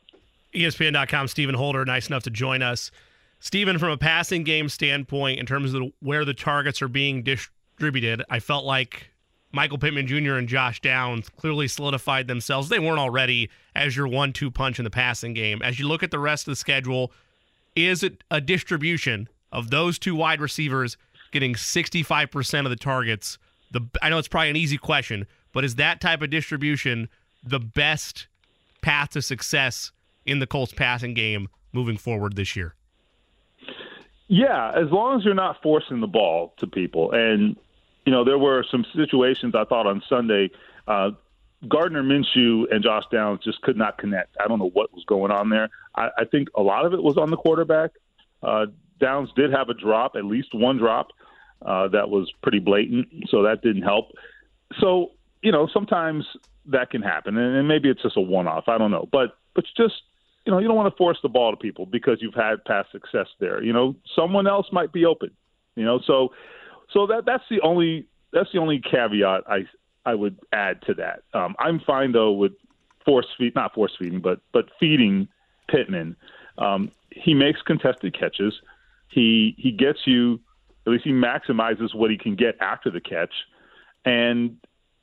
ESPN.com, Stephen Holder, nice enough to join us. Stephen, from a passing game standpoint, in terms of where the targets are being distributed, I felt like Michael Pittman Jr. and Josh Downs clearly solidified themselves. They weren't already as your one two punch in the passing game. As you look at the rest of the schedule, is it a distribution of those two wide receivers getting 65% of the targets? The I know it's probably an easy question, but is that type of distribution the best path to success in the Colts passing game moving forward this year? Yeah, as long as you're not forcing the ball to people. And, you know, there were some situations I thought on Sunday, uh, Gardner Minshew and Josh Downs just could not connect. I don't know what was going on there. I, I think a lot of it was on the quarterback. Uh, Downs did have a drop, at least one drop. uh, that was pretty blatant, so that didn't help. So you know, sometimes that can happen, and, and maybe it's just a one-off. I don't know, but but just you know, you don't want to force the ball to people because you've had past success there. You know, someone else might be open. You know, so so that that's the only that's the only caveat I I would add to that. Um, I'm fine though with force feed, not force feeding, but but feeding Pittman. Um, he makes contested catches. He he gets you at least he maximizes what he can get after the catch, and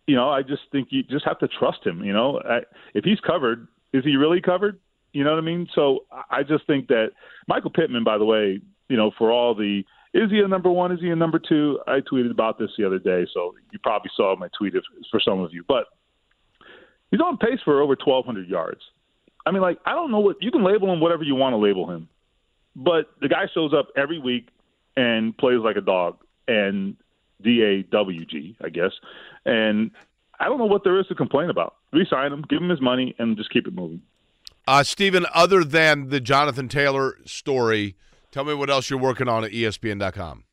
you know I just think you just have to trust him. You know, I, if he's covered, is he really covered? You know what I mean? So I just think that Michael Pittman, by the way, you know, for all the is he a number one? Is he a number two? I tweeted about this the other day, so you probably saw my tweet if, for some of you. But he's on pace for over 1,200 yards. I mean, like, I don't know what you can label him whatever you want to label him, but the guy shows up every week and plays like a dog and D A W G, I guess. And I don't know what there is to complain about. Resign him, give him his money, and just keep it moving. Uh, Stephen, other than the Jonathan Taylor story, tell me what else you're working on at ESPN.com.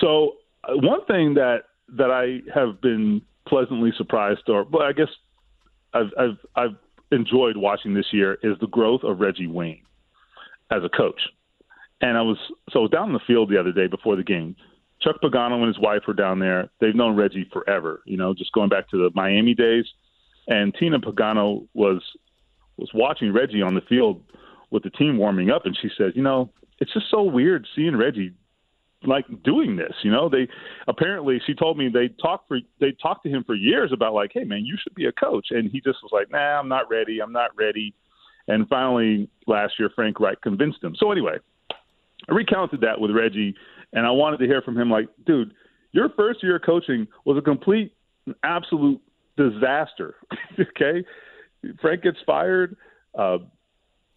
So uh, one thing that that I have been pleasantly surprised, or well, I guess I've I've, I've enjoyed watching this year is the growth of Reggie Wayne as a coach. And I was so I was down in the field the other day before the game. Chuck Pagano and his wife were down there. They've known Reggie forever, you know, just going back to the Miami days. And Tina Pagano was was watching Reggie on the field with the team warming up, and she says, you know, it's just so weird seeing Reggie like doing this. You know, they apparently she told me they talked for they talked to him for years about like, hey man, you should be a coach, and he just was like, nah, I'm not ready, I'm not ready. And finally, last year, Frank Reich convinced him. So anyway, I recounted that with Reggie, and I wanted to hear from him like, dude, your first year of coaching was a complete, absolute disaster. okay, Frank gets fired. Uh,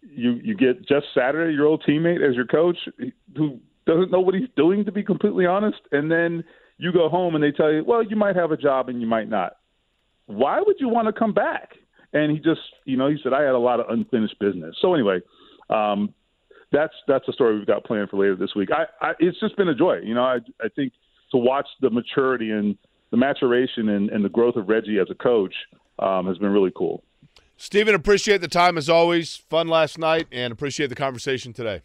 you you get Jeff Saturday, your old teammate, as your coach, who doesn't know what he's doing, to be completely honest. And then you go home and they tell you, well, you might have a job and you might not. Why would you want to come back? And he just, you know, he said I had a lot of unfinished business. So anyway, um, that's that's the story we've got planned for later this week. I, I it's just been a joy. You know, I I think to watch the maturity and the maturation and, and the growth of Reggie as a coach um, has been really cool. Stephen, appreciate the time as always. Fun last night, and appreciate the conversation today.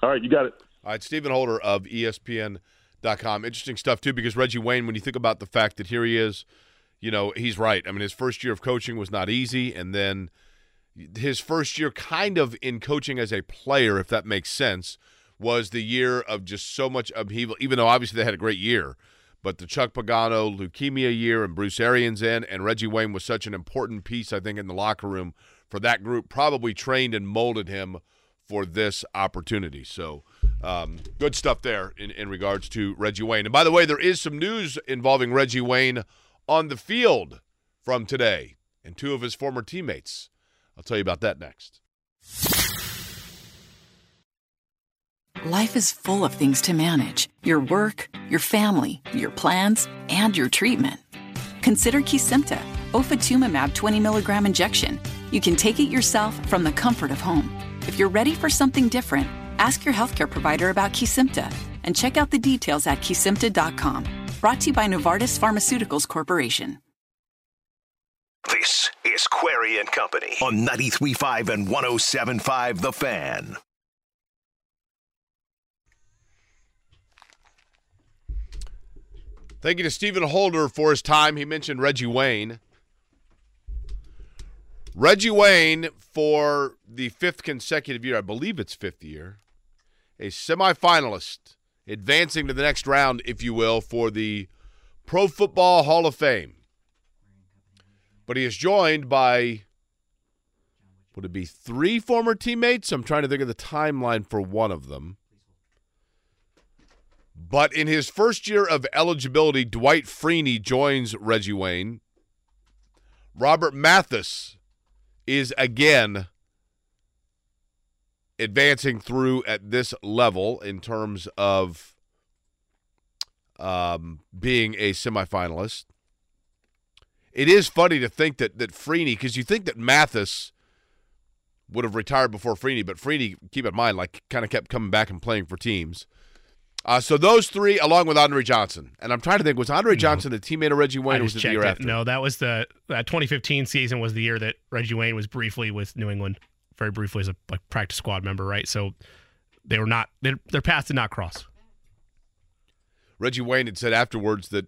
All right, you got it. All right, Stephen Holder of ESPN.com. Interesting stuff, too, because Reggie Wayne, when you think about the fact that here he is, you know, he's right. I mean, his first year of coaching was not easy, and then his first year kind of in coaching as a player, if that makes sense, was the year of just so much upheaval, even though obviously they had a great year. But the Chuck Pagano leukemia year and Bruce Arians in, and Reggie Wayne was such an important piece, I think, in the locker room for that group, probably trained and molded him for this opportunity. So um, good stuff there in, in regards to Reggie Wayne. And by the way, there is some news involving Reggie Wayne on the field from today and two of his former teammates. I'll tell you about that next. Life is full of things to manage your work, your family, your plans, and your treatment. Consider Kesimpta, ofatumumab 20 milligram injection. You can take it yourself from the comfort of home. If you're ready for something different, ask your healthcare provider about Kesimpta and check out the details at kesimpta.com. Brought to you by Novartis Pharmaceuticals Corporation. This is Query and Company on 93.5 and 107.5 The Fan. Thank you to Stephen Holder for his time. He mentioned Reggie Wayne. Reggie Wayne, for the fifth consecutive year, I believe it's fifth year, a semifinalist, advancing to the next round, if you will, for the Pro Football Hall of Fame. But he is joined by, would it be three former teammates? I'm trying to think of the timeline for one of them. But in his first year of eligibility, Dwight Freeney joins Reggie Wayne. Robert Mathis is again advancing through at this level in terms of um, being a semifinalist. It is funny to think that that Freeney, because you think that Mathis would have retired before Freeney, but Freeney, keep in mind, like kind of kept coming back and playing for teams. Uh, so those three, along with Andre Johnson, and I'm trying to think, was Andre Johnson the teammate of Reggie Wayne, was it the year it. after? No, that was the that 2015 season was the year that Reggie Wayne was briefly with New England, very briefly as a like practice squad member, right? So they were not their their paths did not cross. Reggie Wayne had said afterwards that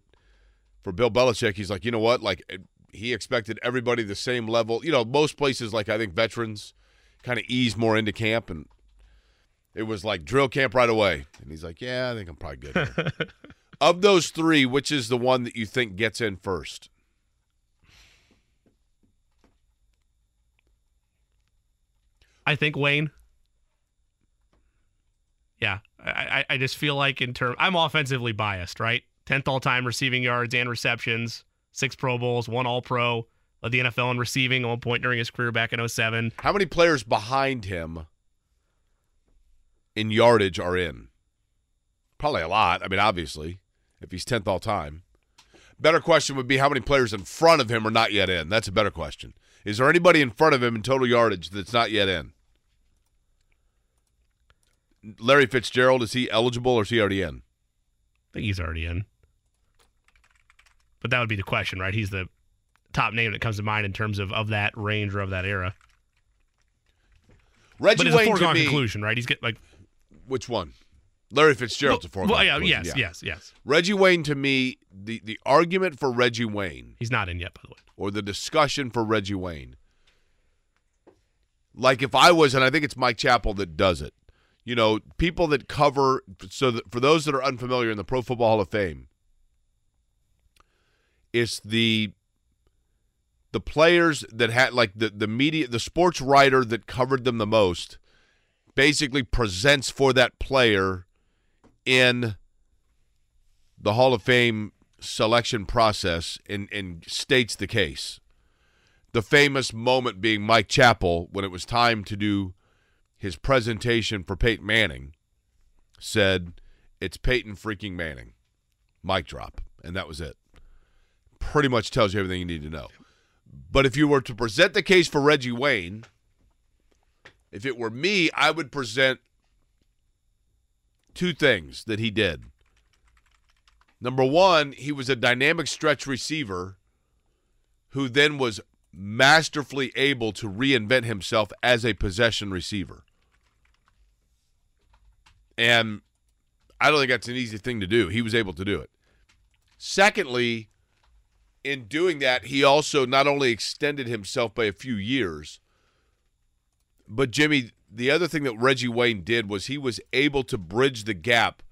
for Bill Belichick, he's like, you know what, like he expected everybody the same level. You know, most places, like I think veterans, kind of ease more into camp, and it was like drill camp right away. And he's like, yeah, I think I'm probably good. Of those three, which is the one that you think gets in first? I think Wayne. Yeah, I, I, I just feel like in term, I'm offensively biased, right? Tenth all time receiving yards and receptions, six Pro Bowls, one All Pro, led the NFL in receiving at one point during his career back in 07. How many players behind him in yardage are in? Probably a lot. I mean, obviously, if he's 10th all time. Better question would be how many players in front of him are not yet in? That's a better question. Is there anybody in front of him in total yardage that's not yet in? Larry Fitzgerald, is he eligible or is he already in? I think he's already in. But that would be the question, right? He's the top name that comes to mind in terms of, of that range or of that era. Reggie but it's Wayne a foregone me, conclusion, right? He's get like which one? Larry Fitzgerald's a foregone well, yeah, yes, yes, yes. Reggie Wayne to me, the the argument for Reggie Wayne, He's not in yet, by the way. or the discussion for Reggie Wayne. Like if I was, and I think it's Mike Chappell that does it. You know, people that cover. So that for those that are unfamiliar in the Pro Football Hall of Fame, it's the the players that had like the the media, the sports writer that covered them the most, basically presents for that player in the Hall of Fame selection process and, and states the case. The famous moment being Mike Chappell when it was time to do his presentation for Peyton Manning said, It's Peyton freaking Manning. Mic drop. And that was it. Pretty much tells you everything you need to know. But if you were to present the case for Reggie Wayne, if it were me, I would present two things that he did. Number one, he was a dynamic stretch receiver who then was masterfully able to reinvent himself as a possession receiver. And I don't think that's an easy thing to do. He was able to do it. Secondly, in doing that, he also not only extended himself by a few years, but Jimmy, the other thing that Reggie Wayne did was he was able to bridge the gap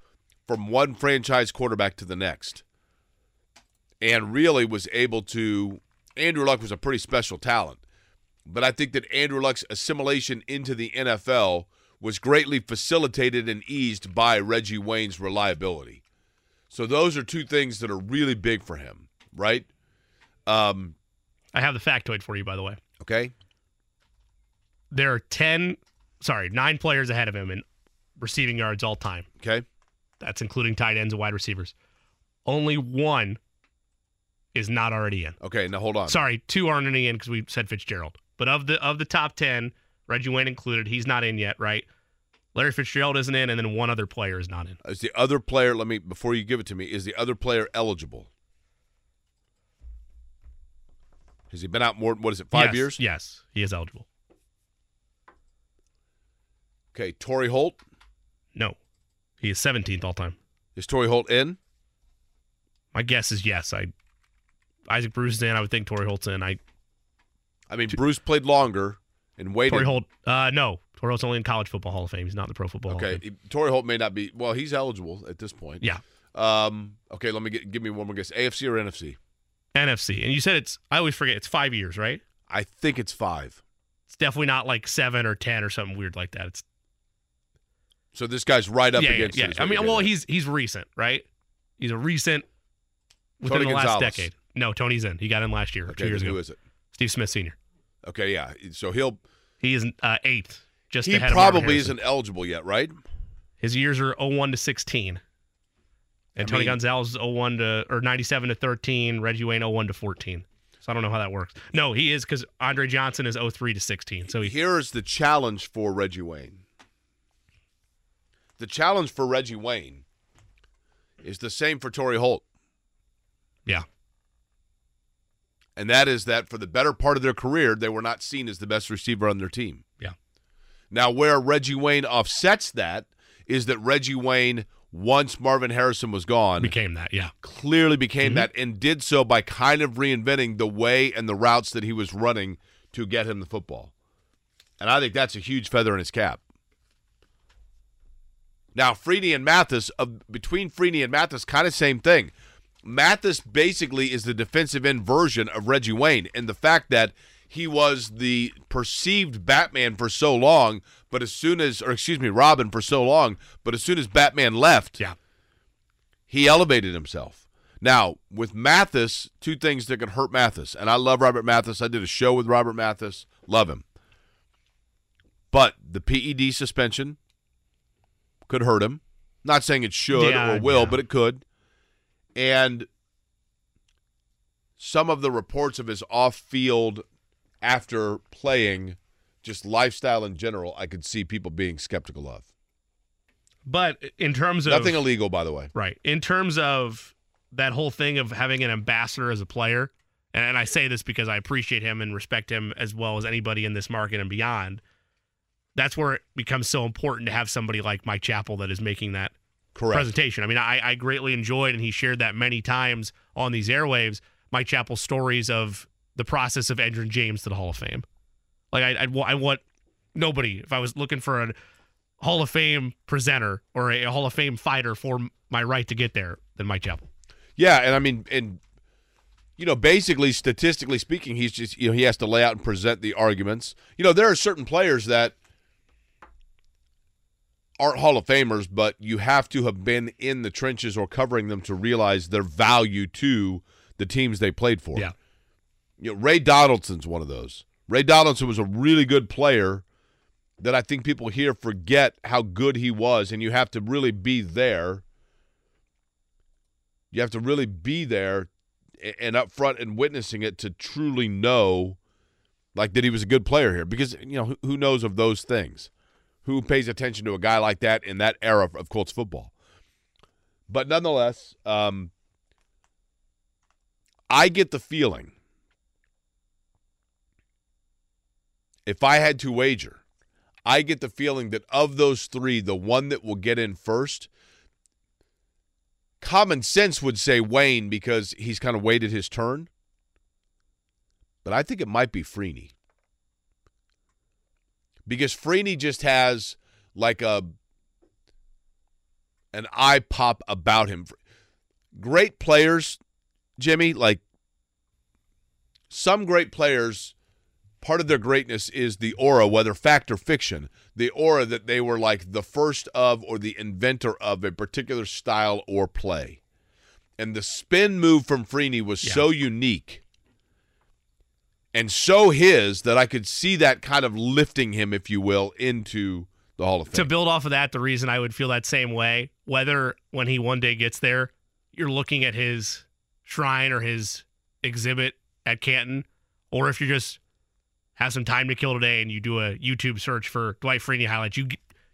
from one franchise quarterback to the next. And really was able to Andrew Luck was a pretty special talent. But I think that Andrew Luck's assimilation into the NFL was greatly facilitated and eased by Reggie Wayne's reliability. So those are two things that are really big for him, right? Um, I have the factoid for you, by the way. okay. There are 10, sorry, nine players ahead of him in receiving yards all time. Okay. That's including tight ends and wide receivers. Only one is not already in. Okay. Now hold on. Sorry, two aren't in because we said Fitzgerald. But of the of the top ten, Reggie Wayne included, he's not in yet, right? Larry Fitzgerald isn't in, and then one other player is not in. Is the other player? Let me before you give it to me. Is the other player eligible? Has he been out more? What is it? Five Yes, years? Yes, he is eligible. Okay. Torry Holt. No, he is 17th all time. Is Torry Holt in? My guess is yes. I Isaac Bruce is in. I would think Torry Holt's in. I I mean, Bruce played longer and waited. Torry Holt. Uh, no, Torry Holt's only in College Football Hall of Fame. He's not in the Pro Football Hall Okay, of Fame. Torry Holt may not be. Well, he's eligible at this point. Yeah, Um. Okay. Let me get. Give me one more guess. AFC or NFC? NFC. And you said it's. I always forget. It's five years, right? I think it's five. It's definitely not like seven or ten or something weird like that. It's So this guy's right up yeah, against. yeah. yeah. I mean, well, getting he's he's recent, right? He's a recent within Tony the last Gonzalez. decade. No, Tony's in. He got in last year, at. Okay, two years ago. Who is it? Steve Smith Senior. Okay. Yeah. So he'll. He is uh, eighth, just He probably isn't eligible yet, right? His years are 01 to 16. And I Tony mean- Gonzalez is 01 to or 97 to 13, Reggie Wayne 01 to 14. So I don't know how that works. No, he is because Andre Johnson is 03 to 16. So he, Here's the challenge for Reggie Wayne. The challenge for Reggie Wayne is the same for Torry Holt. Yeah. And that is that for the better part of their career, they were not seen as the best receiver on their team. Yeah. Now, where Reggie Wayne offsets that is that Reggie Wayne, once Marvin Harrison was gone, Became that, yeah. clearly became Mhm. that and did so by kind of reinventing the way and the routes that he was running to get him the football. And I think that's a huge feather in his cap. Now, Freeney and Mathis, of between Freeney and Mathis, kind of same thing. Mathis basically is the defensive end version of Reggie Wayne, and the fact that he was the perceived Batman for so long, but as soon as, or excuse me, Robin for so long, but as soon as Batman left, yeah, he elevated himself. Now, with Mathis, two things that can hurt Mathis, and I love Robert Mathis. I did a show with Robert Mathis, love him. But the PED suspension could hurt him. Not saying it should Yeah, or will, yeah. but it could. And some of the reports of his off field after playing, just lifestyle in general, I could see people being skeptical of. But in terms of Nothing illegal, by the way. Right. In terms of that whole thing of having an ambassador as a player, and I say this because I appreciate him and respect him as well as anybody in this market and beyond. That's where it becomes so important to have somebody like Mike Chappell that is making that Correct. presentation. I mean, I, I greatly enjoyed, and he shared that many times on these airwaves, Mike Chappell's stories of the process of Edgerrin James to the Hall of Fame. Like, I, I'd, I want nobody, if I was looking for a Hall of Fame presenter or a Hall of Fame fighter for my right to get there, than Mike Chappell. Yeah, and I mean, and you know, basically, statistically speaking, he's just you know he has to lay out and present the arguments. You know, there are certain players that aren't Hall of Famers, but you have to have been in the trenches or covering them to realize their value to the teams they played for. Yeah. You know, Ray Donaldson's one of those. Ray Donaldson was a really good player that I think people here forget how good he was, and you have to really be there. You have to really be there and up front and witnessing it to truly know, like that he was a good player here. Because you know who, who knows of those things, who pays attention to a guy like that in that era of Colts football. But nonetheless, um, I get the feeling if I had to wager, I get the feeling that of those three, the one that will get in first, common sense would say Wayne because he's kind of waited his turn. But I think it might be Freeney. Because Freeney just has like a an eye pop about him. Great players, Jimmy, like some great players part of their greatness is the aura, whether fact or fiction, the aura that they were like the first of or the inventor of a particular style or play. And the spin move from Freeney was so unique and so his that I could see that kind of lifting him, if you will, into the Hall of Fame. To build off of that, the reason I would feel that same way, whether when he one day gets there, you're looking at his shrine or his exhibit at Canton, or if you're just have some time to kill today and you do a YouTube search for Dwight Freeney highlights, you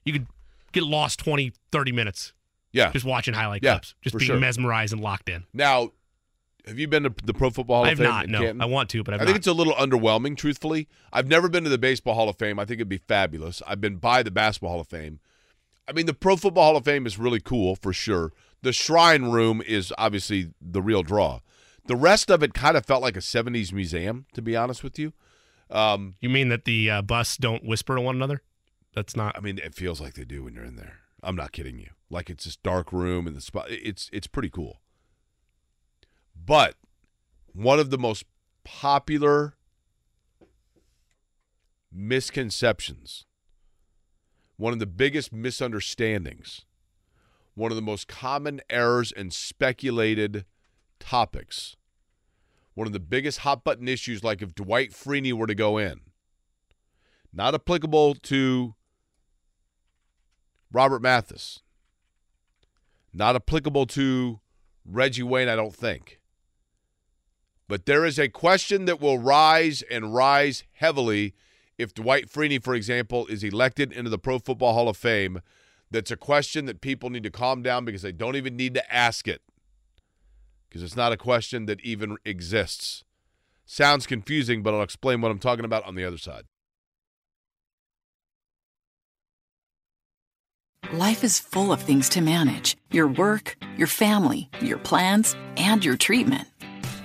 you could get lost 20, 30 minutes yeah. just watching highlight Yeah, clips, just being sure. mesmerized and locked in. Now, have you been to the Pro Football Hall of Fame? I've not. No, Canton? I want to, but I've I think not. it's a little underwhelming, truthfully. I've never been to the Baseball Hall of Fame. I think it'd be fabulous. I've been by the Basketball Hall of Fame. I mean, the Pro Football Hall of Fame is really cool for sure. The Shrine Room is obviously the real draw. The rest of it kind of felt like a 70s museum, to be honest with you. Um, you mean that the uh, busts don't whisper to one another? That's not. I mean, it feels like they do when you're in there. I'm not kidding you. Like it's this dark room and the spot. It's it's pretty cool. But one of the most popular misconceptions, one of the biggest misunderstandings, one of the most common errors and speculated topics, one of the biggest hot button issues, like if Dwight Freeney were to go in, not applicable to Robert Mathis, not applicable to Reggie Wayne, I don't think. But there is a question that will rise and rise heavily if Dwight Freeney, for example, is elected into the Pro Football Hall of Fame that's a question that people need to calm down because they don't even need to ask it. Because it's not a question that even exists. Sounds confusing, but I'll explain what I'm talking about on the other side. Life is full of things to manage your work, your family, your plans, and your treatment.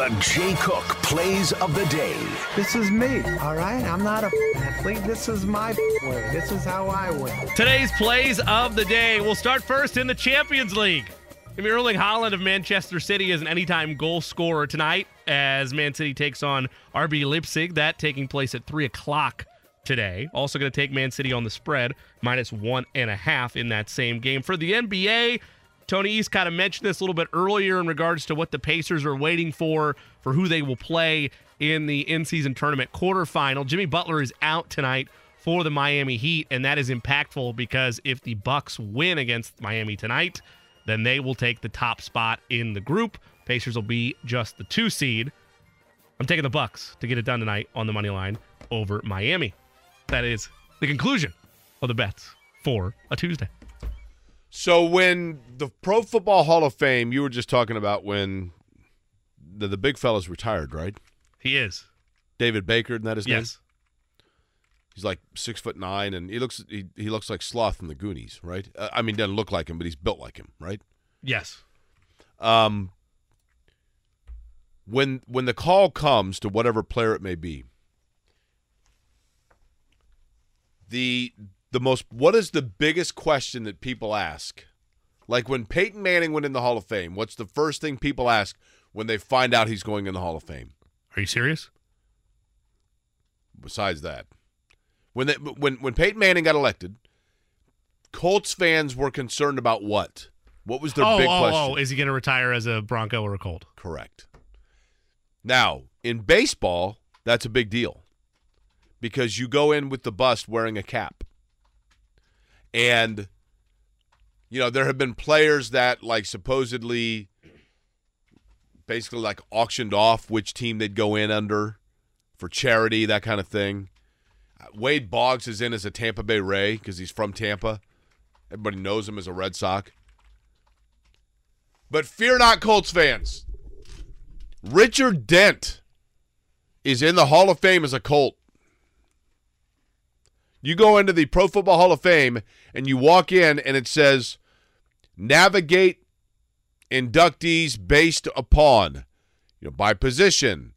The Jay Cook plays of the day. This is me, all right? I'm not a athlete. This is my way. This is how I win. Today's plays of the day. We'll start first in the Champions League. Gonna be Erling Haaland of Manchester City as an anytime goal scorer tonight as Man City takes on RB Leipzig. That taking place at 3 o'clock today. Also going to take Man City on the spread, minus one and a half in that same game. For the NBA, Tony East kind of mentioned this a little bit earlier in regards to what the Pacers are waiting for, for who they will play in the in season tournament quarterfinal. Jimmy Butler is out tonight for the Miami Heat, and that is impactful because if the Bucks win against Miami tonight, then they will take the top spot in the group. Pacers will be just the two seed. I'm taking the Bucks to get it done tonight on the money line over Miami. That is the conclusion of the bets for a Tuesday. So when the Pro Football Hall of Fame, you were just talking about when the, the big fella's retired, right? He is. David Baker, isn't that his name? Yes. He's like six foot nine, and he looks he, he looks like Sloth from the Goonies, right? Uh, I mean, doesn't look like him, but he's built like him, right? Yes. Um, when when the call comes to whatever player it may be, the the most what is the biggest question that people ask? Like when Peyton Manning went in the Hall of Fame, what's the first thing people ask when they find out he's going in the Hall of Fame? Are you serious? Besides that, when they, when when Peyton Manning got elected, Colts fans were concerned about what? What was their oh, big oh, question? oh, is he going to retire as a Bronco or a Colt? Correct. Now, in baseball, that's a big deal because you go in with the bust wearing a cap. And, you know, there have been players that, like, supposedly basically, like, auctioned off which team they'd go in under for charity, that kind of thing. Wade Boggs is in as a Tampa Bay Ray because he's from Tampa. Everybody knows him as a Red Sox. But fear not, Colts fans. Richard Dent is in the Hall of Fame as a Colt. You go into the Pro Football Hall of Fame and you walk in and it says navigate inductees based upon you know by position,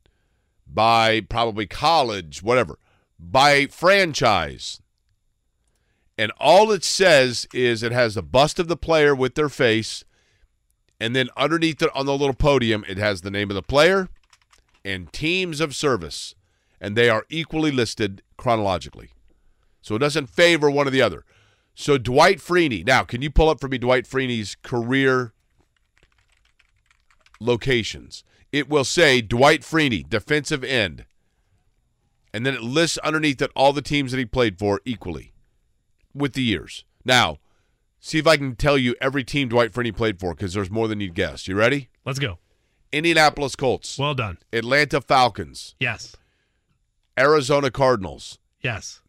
by probably college, whatever, by franchise. And all it says is it has the bust of the player with their face and then underneath it on the little podium, it has the name of the player and teams of service. And they are equally listed chronologically. So it doesn't favor one or the other. So Dwight Freeney. Now, can you pull up for me Dwight Freeney's career locations? It will say Dwight Freeney, defensive end. And then it lists underneath it all the teams that he played for equally with the years. Now, see if I can tell you every team Dwight Freeney played for because there's more than you'd guess. You ready? Let's go. Indianapolis Colts. Well done. Atlanta Falcons. Yes. Arizona Cardinals. Yes.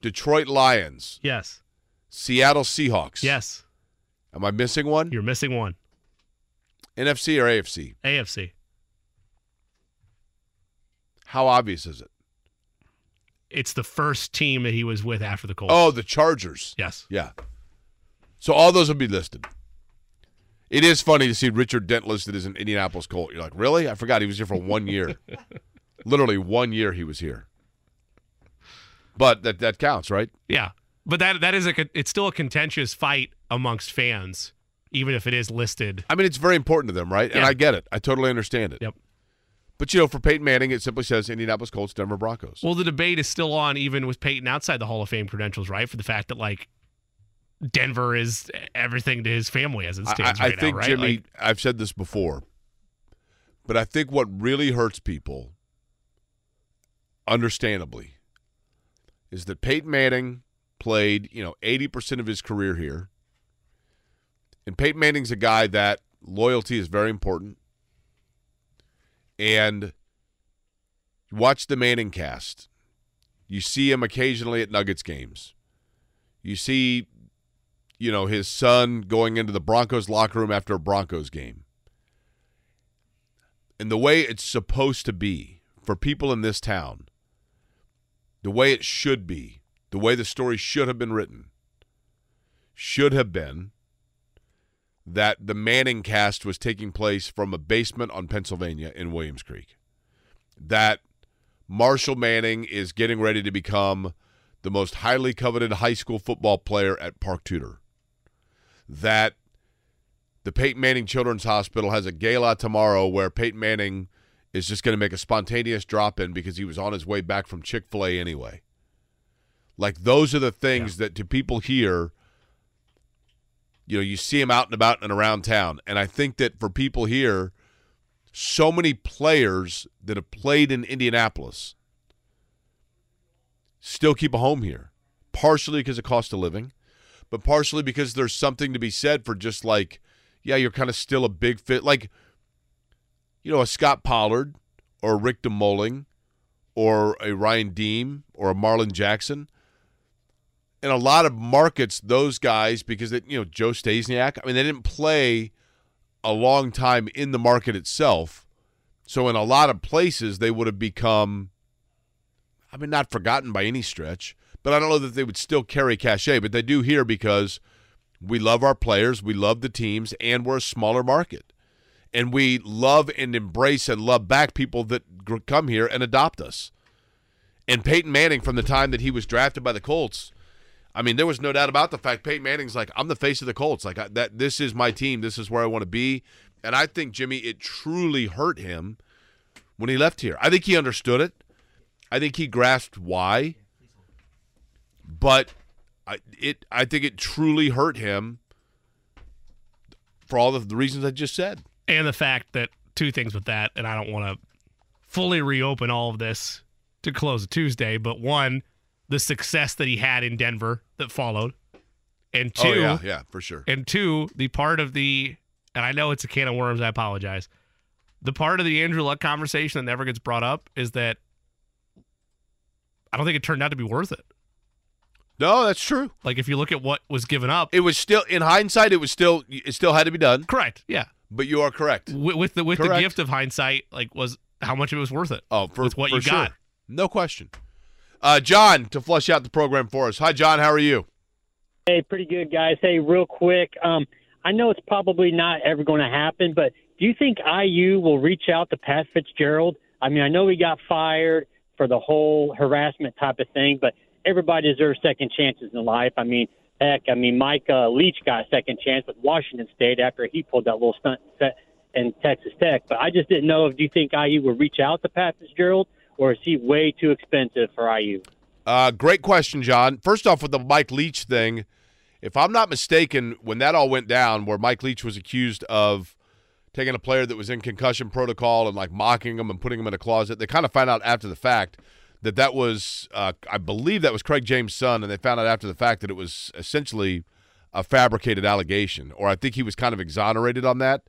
Detroit Lions. Yes. Seattle Seahawks. Yes. Am I missing one? You're missing one. NFC or AFC? AFC. How obvious is it? It's the first team that he was with after the Colts. Oh, the Chargers. Yes. Yeah. So all those will be listed. It is funny to see Richard Dent listed as an Indianapolis Colt. You're like, really? I forgot he was here for one year. Literally one year he was here. But that that counts, right? Yeah, but that that is a it's still a contentious fight amongst fans, even if it is listed. I mean, it's very important to them, right? And I get it. I totally understand it. Yep. But you know, for Peyton Manning, it simply says Indianapolis Colts, Denver Broncos. Well, the debate is still on, even with Peyton outside the Hall of Fame credentials, right? For the fact that like Denver is everything to his family as it I, stands I right think now, right? Jimmy. Like, I've said this before, but I think what really hurts people, understandably, is that Peyton Manning played, you know, eighty percent of his career here, and Peyton Manning's a guy that loyalty is very important, and watch the Manning cast. You see him occasionally at Nuggets games. You see you know, his son going into the Broncos locker room after a Broncos game. And the way it's supposed to be for people in this town, the way it should be, the way the story should have been written, should have been that the Manning cast was taking place from a basement on Pennsylvania in Williams Creek. That Marshall Manning is getting ready to become the most highly coveted high school football player at Park Tudor that the Peyton Manning Children's Hospital has a gala tomorrow where Peyton Manning is just going to make a spontaneous drop in because he was on his way back from Chick fil A anyway. Like, those are the things that to people here, you know, you see him out and about and around town. And I think that for people here, so many players that have played in Indianapolis still keep a home here, partially because of cost of living but partially because there's something to be said for just like, yeah, you're kind of still a big fit. Like, you know, a Scott Pollard or a Rick DeMoling or a Ryan Diem or a Marlin Jackson. In a lot of markets, those guys, because, they, you know, Joe Stasiak, I mean, they didn't play a long time in the market itself. So in a lot of places, they would have become, I mean, not forgotten by any stretch but I don't know that they would still carry cachet, but they do here because we love our players, we love the teams, and we're a smaller market. And we love and embrace and love back people that come here and adopt us. And Peyton Manning, from the time that he was drafted by the Colts, I mean, there was no doubt about the fact Peyton Manning's like, I'm the face of the Colts. Like I, that, this is my team. This is where I want to be. And I think Jimmy, it truly hurt him when he left here. I think he understood it. I think he grasped why but I, it I think it truly hurt him for all of the reasons I just said. And the fact that two things with that, and I don't want to fully reopen all of this to close a Tuesday, but one, the success that he had in Denver that followed, and oh, two, oh yeah, yeah, for sure. and two, the part of the, and I know it's a can of worms, I apologize. The part of the Andrew Luck conversation that never gets brought up is that I don't think it turned out to be worth it. No, that's true. Like if you look at what was given up, It was still in hindsight. It was still it still had to be done. correct, yeah. But you are correct. With, with the with the gift of hindsight, like was how much of it was worth it? Oh, for with what for you sure. got. no question. Uh, John, to flush out the program for us. Hi, John. How are you? Hey, pretty good, guys. Hey, real quick, um, I know it's probably not ever going to happen, but do you think IU will reach out to Pat Fitzgerald? I mean, I know he got fired for the whole harassment type of thing, but everybody deserves second chances in life. I mean, heck, I mean, Mike uh, Leach got a second chance with Washington State after he pulled that little stunt set in Texas Tech. But I just didn't know if do you think IU would reach out to Pat Fitzgerald, or is he way too expensive for IU? Uh, great question, John. First off, with the Mike Leach thing, if I'm not mistaken, when that all went down, where Mike Leach was accused of taking a player that was in concussion protocol and like mocking him and putting him in a closet, they kind of found out after the fact that that was, uh, I believe that was Craig James' son, and they found out after the fact that it was essentially a fabricated allegation, or I think he was kind of exonerated on that.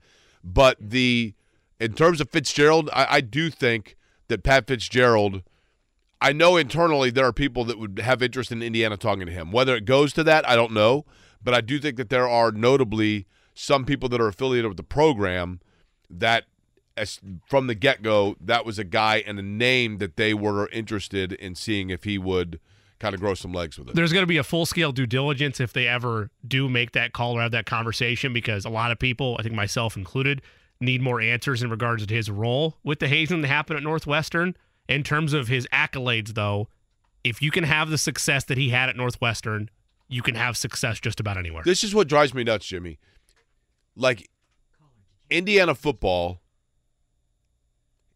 But the, in terms of Fitzgerald, I, I do think that Pat Fitzgerald. I know internally there are people that would have interest in Indiana talking to him. Whether it goes to that, I don't know. But I do think that there are notably some people that are affiliated with the program that, as, from the get go, that was a guy and a name that they were interested in seeing if he would kind of grow some legs with it. There's going to be a full scale due diligence if they ever do make that call or have that conversation because a lot of people, I think myself included, need more answers in regards to his role with the hazing that happened at Northwestern. In terms of his accolades, though, if you can have the success that he had at Northwestern, you can have success just about anywhere. This is what drives me nuts, Jimmy. Like Indiana football,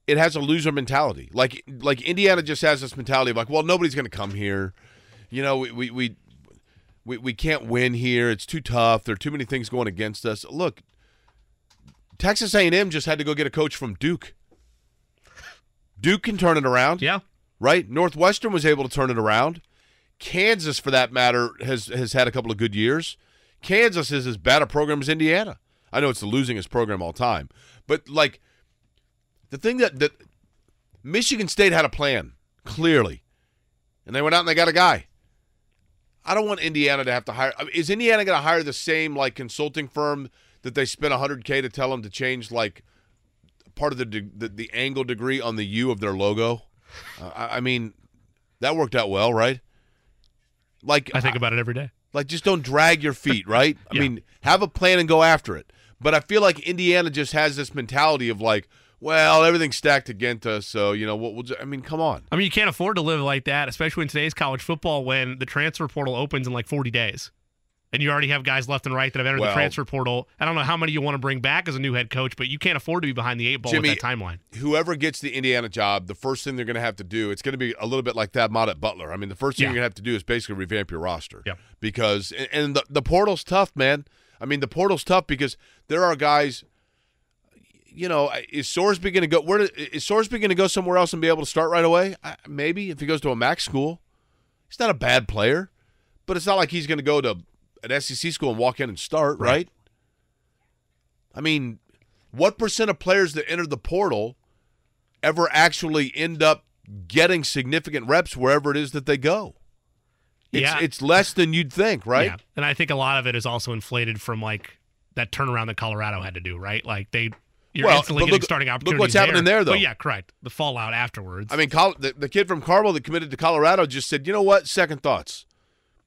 it has a loser mentality. Like like Indiana just has this mentality of like, well, nobody's going to come here. You know, we, we we we we can't win here. It's too tough. There are too many things going against us. Look, Texas A&M just had to go get a coach from Duke. Duke can turn it around. Yeah. Right? Northwestern was able to turn it around. Kansas, for that matter, has has had a couple of good years. Kansas is as bad a program as Indiana. I know it's the losingest program all time, but like the thing that that Michigan State had a plan clearly, and they went out and they got a guy. I don't want Indiana to have to hire. Is Indiana going to hire the same like consulting firm that they spent 100k to tell them to change like part of the de- the, the angle degree on the U of their logo? Uh, I, I mean, that worked out well, right? Like I think about it every day. Like just don't drag your feet, right? I mean, have a plan and go after it. But I feel like Indiana just has this mentality of like, well, everything's stacked against us, so you know what? We'll I mean, come on. I mean, you can't afford to live like that, especially in today's college football when the transfer portal opens in like 40 days. And you already have guys left and right that have entered Well- the transfer portal. I don't know how many you want to bring back as a new head coach, but you can't afford to be behind the eight ball Jimmy, with that timeline. Whoever gets the Indiana job, the first thing they're going to have to do, it's going to be a little bit like Thad Matta at Butler. I mean, the first thing Yeah. you're going to have to do is basically revamp your roster. Yeah. Because and, and the the portal's tough, man. I mean, the portal's tough because there are guys. You know, is Sorsby going to go? Where is Sorsby going to go somewhere else and be able to start right away? I, maybe if he goes to a MAC school, he's not a bad player, but it's not like he's going to go to an SEC school and walk in and start, right? I mean, what percent of players that enter the portal ever actually end up getting significant reps wherever it is that they go? It's, Yeah. it's less than you'd think, right? Yeah. And I think a lot of it is also inflated from like that turnaround that Colorado had to do, right? Like they you're Well, instantly look- starting look opportunities. what's happening there, though. But yeah, correct. The fallout afterwards. I mean, Col- the, the kid from Carmel that committed to Colorado just said, you know what? Second thoughts.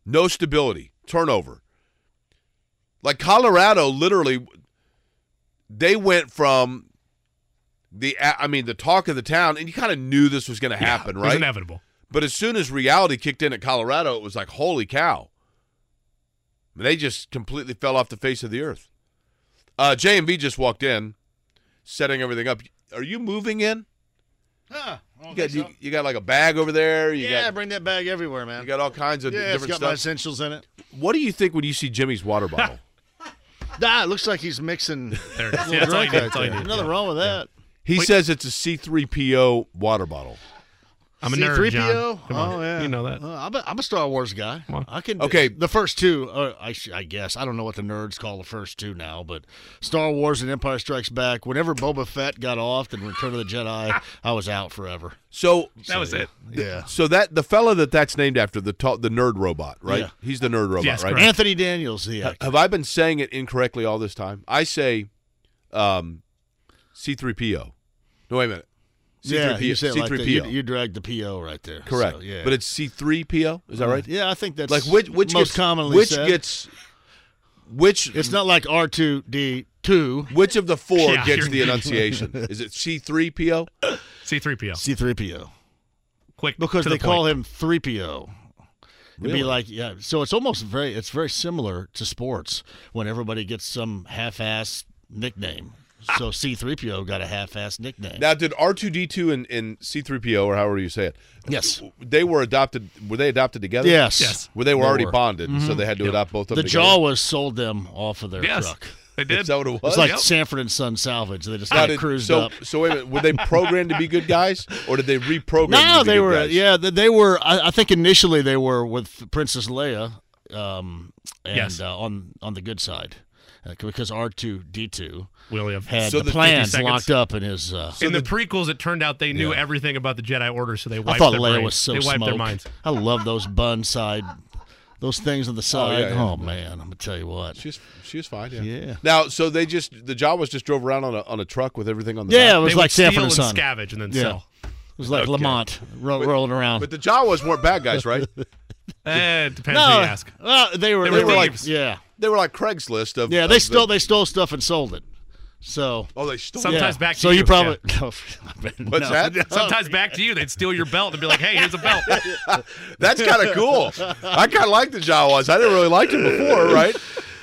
No stability, turnover. Like Colorado, literally, they went from the, I mean, the talk of the town, and you kind of knew this was going to happen, it was right? inevitable. But as soon as reality kicked in at Colorado, it was like, holy cow. They just completely fell off the face of the earth. Uh, JMV just walked in, setting everything up. Are you moving in? Huh, I don't You got, think you, so. you got like a bag over there. You yeah, got bring that bag everywhere, man. you got all kinds of yeah, it's different got my stuff. essentials in it. What do you think when you see Jimmy's water bottle? Nah, it looks like he's mixing. There it is. Yeah, that's all you drink need, right that's all you there. need, Nothing yeah. wrong with that. He Wait. says it's a C3PO water bottle. I'm a nerd, John. C-3PO? Come on. Oh yeah, You know that. Uh, I'm, a, I'm a Star Wars guy. on. I can. Okay. the first two. Uh, I, sh- I guess I don't know what the nerds call the first two now, but Star Wars and Empire Strikes Back. Whenever Boba Fett got off and Return of the Jedi, I was out forever. So That was it. Yeah. so that the fella that that's named after the ta- the nerd robot, right? Yeah. He's the nerd robot, Yes, right? correct. Anthony Daniels, the actor. Have I been saying it incorrectly all this time? I say um, C3PO. No, wait a minute. Yeah, you said it like that. You, C3PO. you dragged the PO right there. Correct. So, yeah, But it's C3PO. Is that mm-hmm. right? Yeah, I think that's Like which which most gets, commonly which said. gets which It's not like R two D two. which of the four Yeah, gets the enunciation? Is it C3PO? C3PO. C three PO Quick. because to they the call point. him three PO. It'd Really? be like yeah, so it's almost very it's very similar to sports when everybody gets some half ass nickname. So C three PO got a half ass nickname. Now, did R2D2 and, and C3PO, or however you say it, yes. they were adopted? Were they adopted together? Yes. Yes. Where they were They already were. bonded, so they had to Yep. adopt both of The them. together? Jawas sold them off of their Yes. truck. They did. Is that what it was? It's like Yep. Sanford and Son salvage. They just Now, kind of cruised so, up. so wait a minute. Were they programmed to be good guys, or did they reprogram? No, to be they good were. guys? Yeah, they, they were. I, I think initially they were with Princess Leia, um, and Yes. uh, on on the good side, uh, because R two D two Will have had So the the plans seconds. locked up in his. Uh, in the, prequels, it turned out they knew Yeah. everything about the Jedi Order, so they wiped I thought their Leia brains. was so They wiped smoked. their minds. I love those bun side, those things on the side. yeah, Oh, man, I'm gonna tell you what. She's she was fine. Yeah. Yeah. Now, so they just the Jawas just drove around on a on a truck with everything on the Yeah, back? it was they like would steal Sanford and and Son. scavenge and then Yeah. sell. was like Okay. Lamont ro- rolling around. But the Jawas weren't bad guys, right? Eh, it depends no, who you ask. well, they were. They They, were were like, yeah, they were like Craigslist of. yeah. of They the- They stole stuff and sold it. So Oh, they stole. Sometimes yeah. back to so you, you probably. What's no, that? Sometimes back to you, they'd steal your belt and be like, "Hey, here's a belt." That's kind of cool. I kind of like the Jawas. I didn't really like him before, right?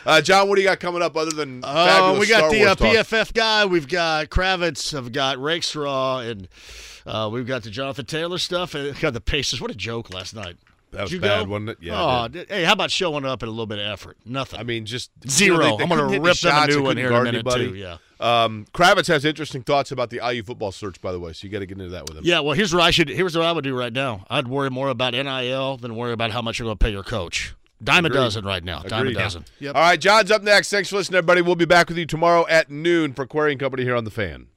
Uh, John, what do you got coming up other than Uh, we got Star the uh. PFF guy. We've got Kravitz. I've got Rakestraw, and uh, we've got the Jonathan Taylor stuff. And got the Pacers. What a joke last night. That was Did you bad, go? wasn't it? Yeah, Oh, d- hey, how about showing up and a little bit of effort? Nothing. I mean, just Zero. you know, they- they I'm gonna couldn't hit any rip them a new one here in a guard minute, anybody. too, yeah. Um, Kravitz has interesting thoughts about the IU football search, by the way. So you got to get into that with him. Yeah, well, here's what I should. Here's what I would do right now. I'd worry more about NIL than worry about how much you're going to pay your coach. Dime Agreed. a dozen right now. Dime a dozen. Yep. All right, John's up next. Thanks for listening, everybody. We'll be back with you tomorrow at noon for Query and Company here on the Fan.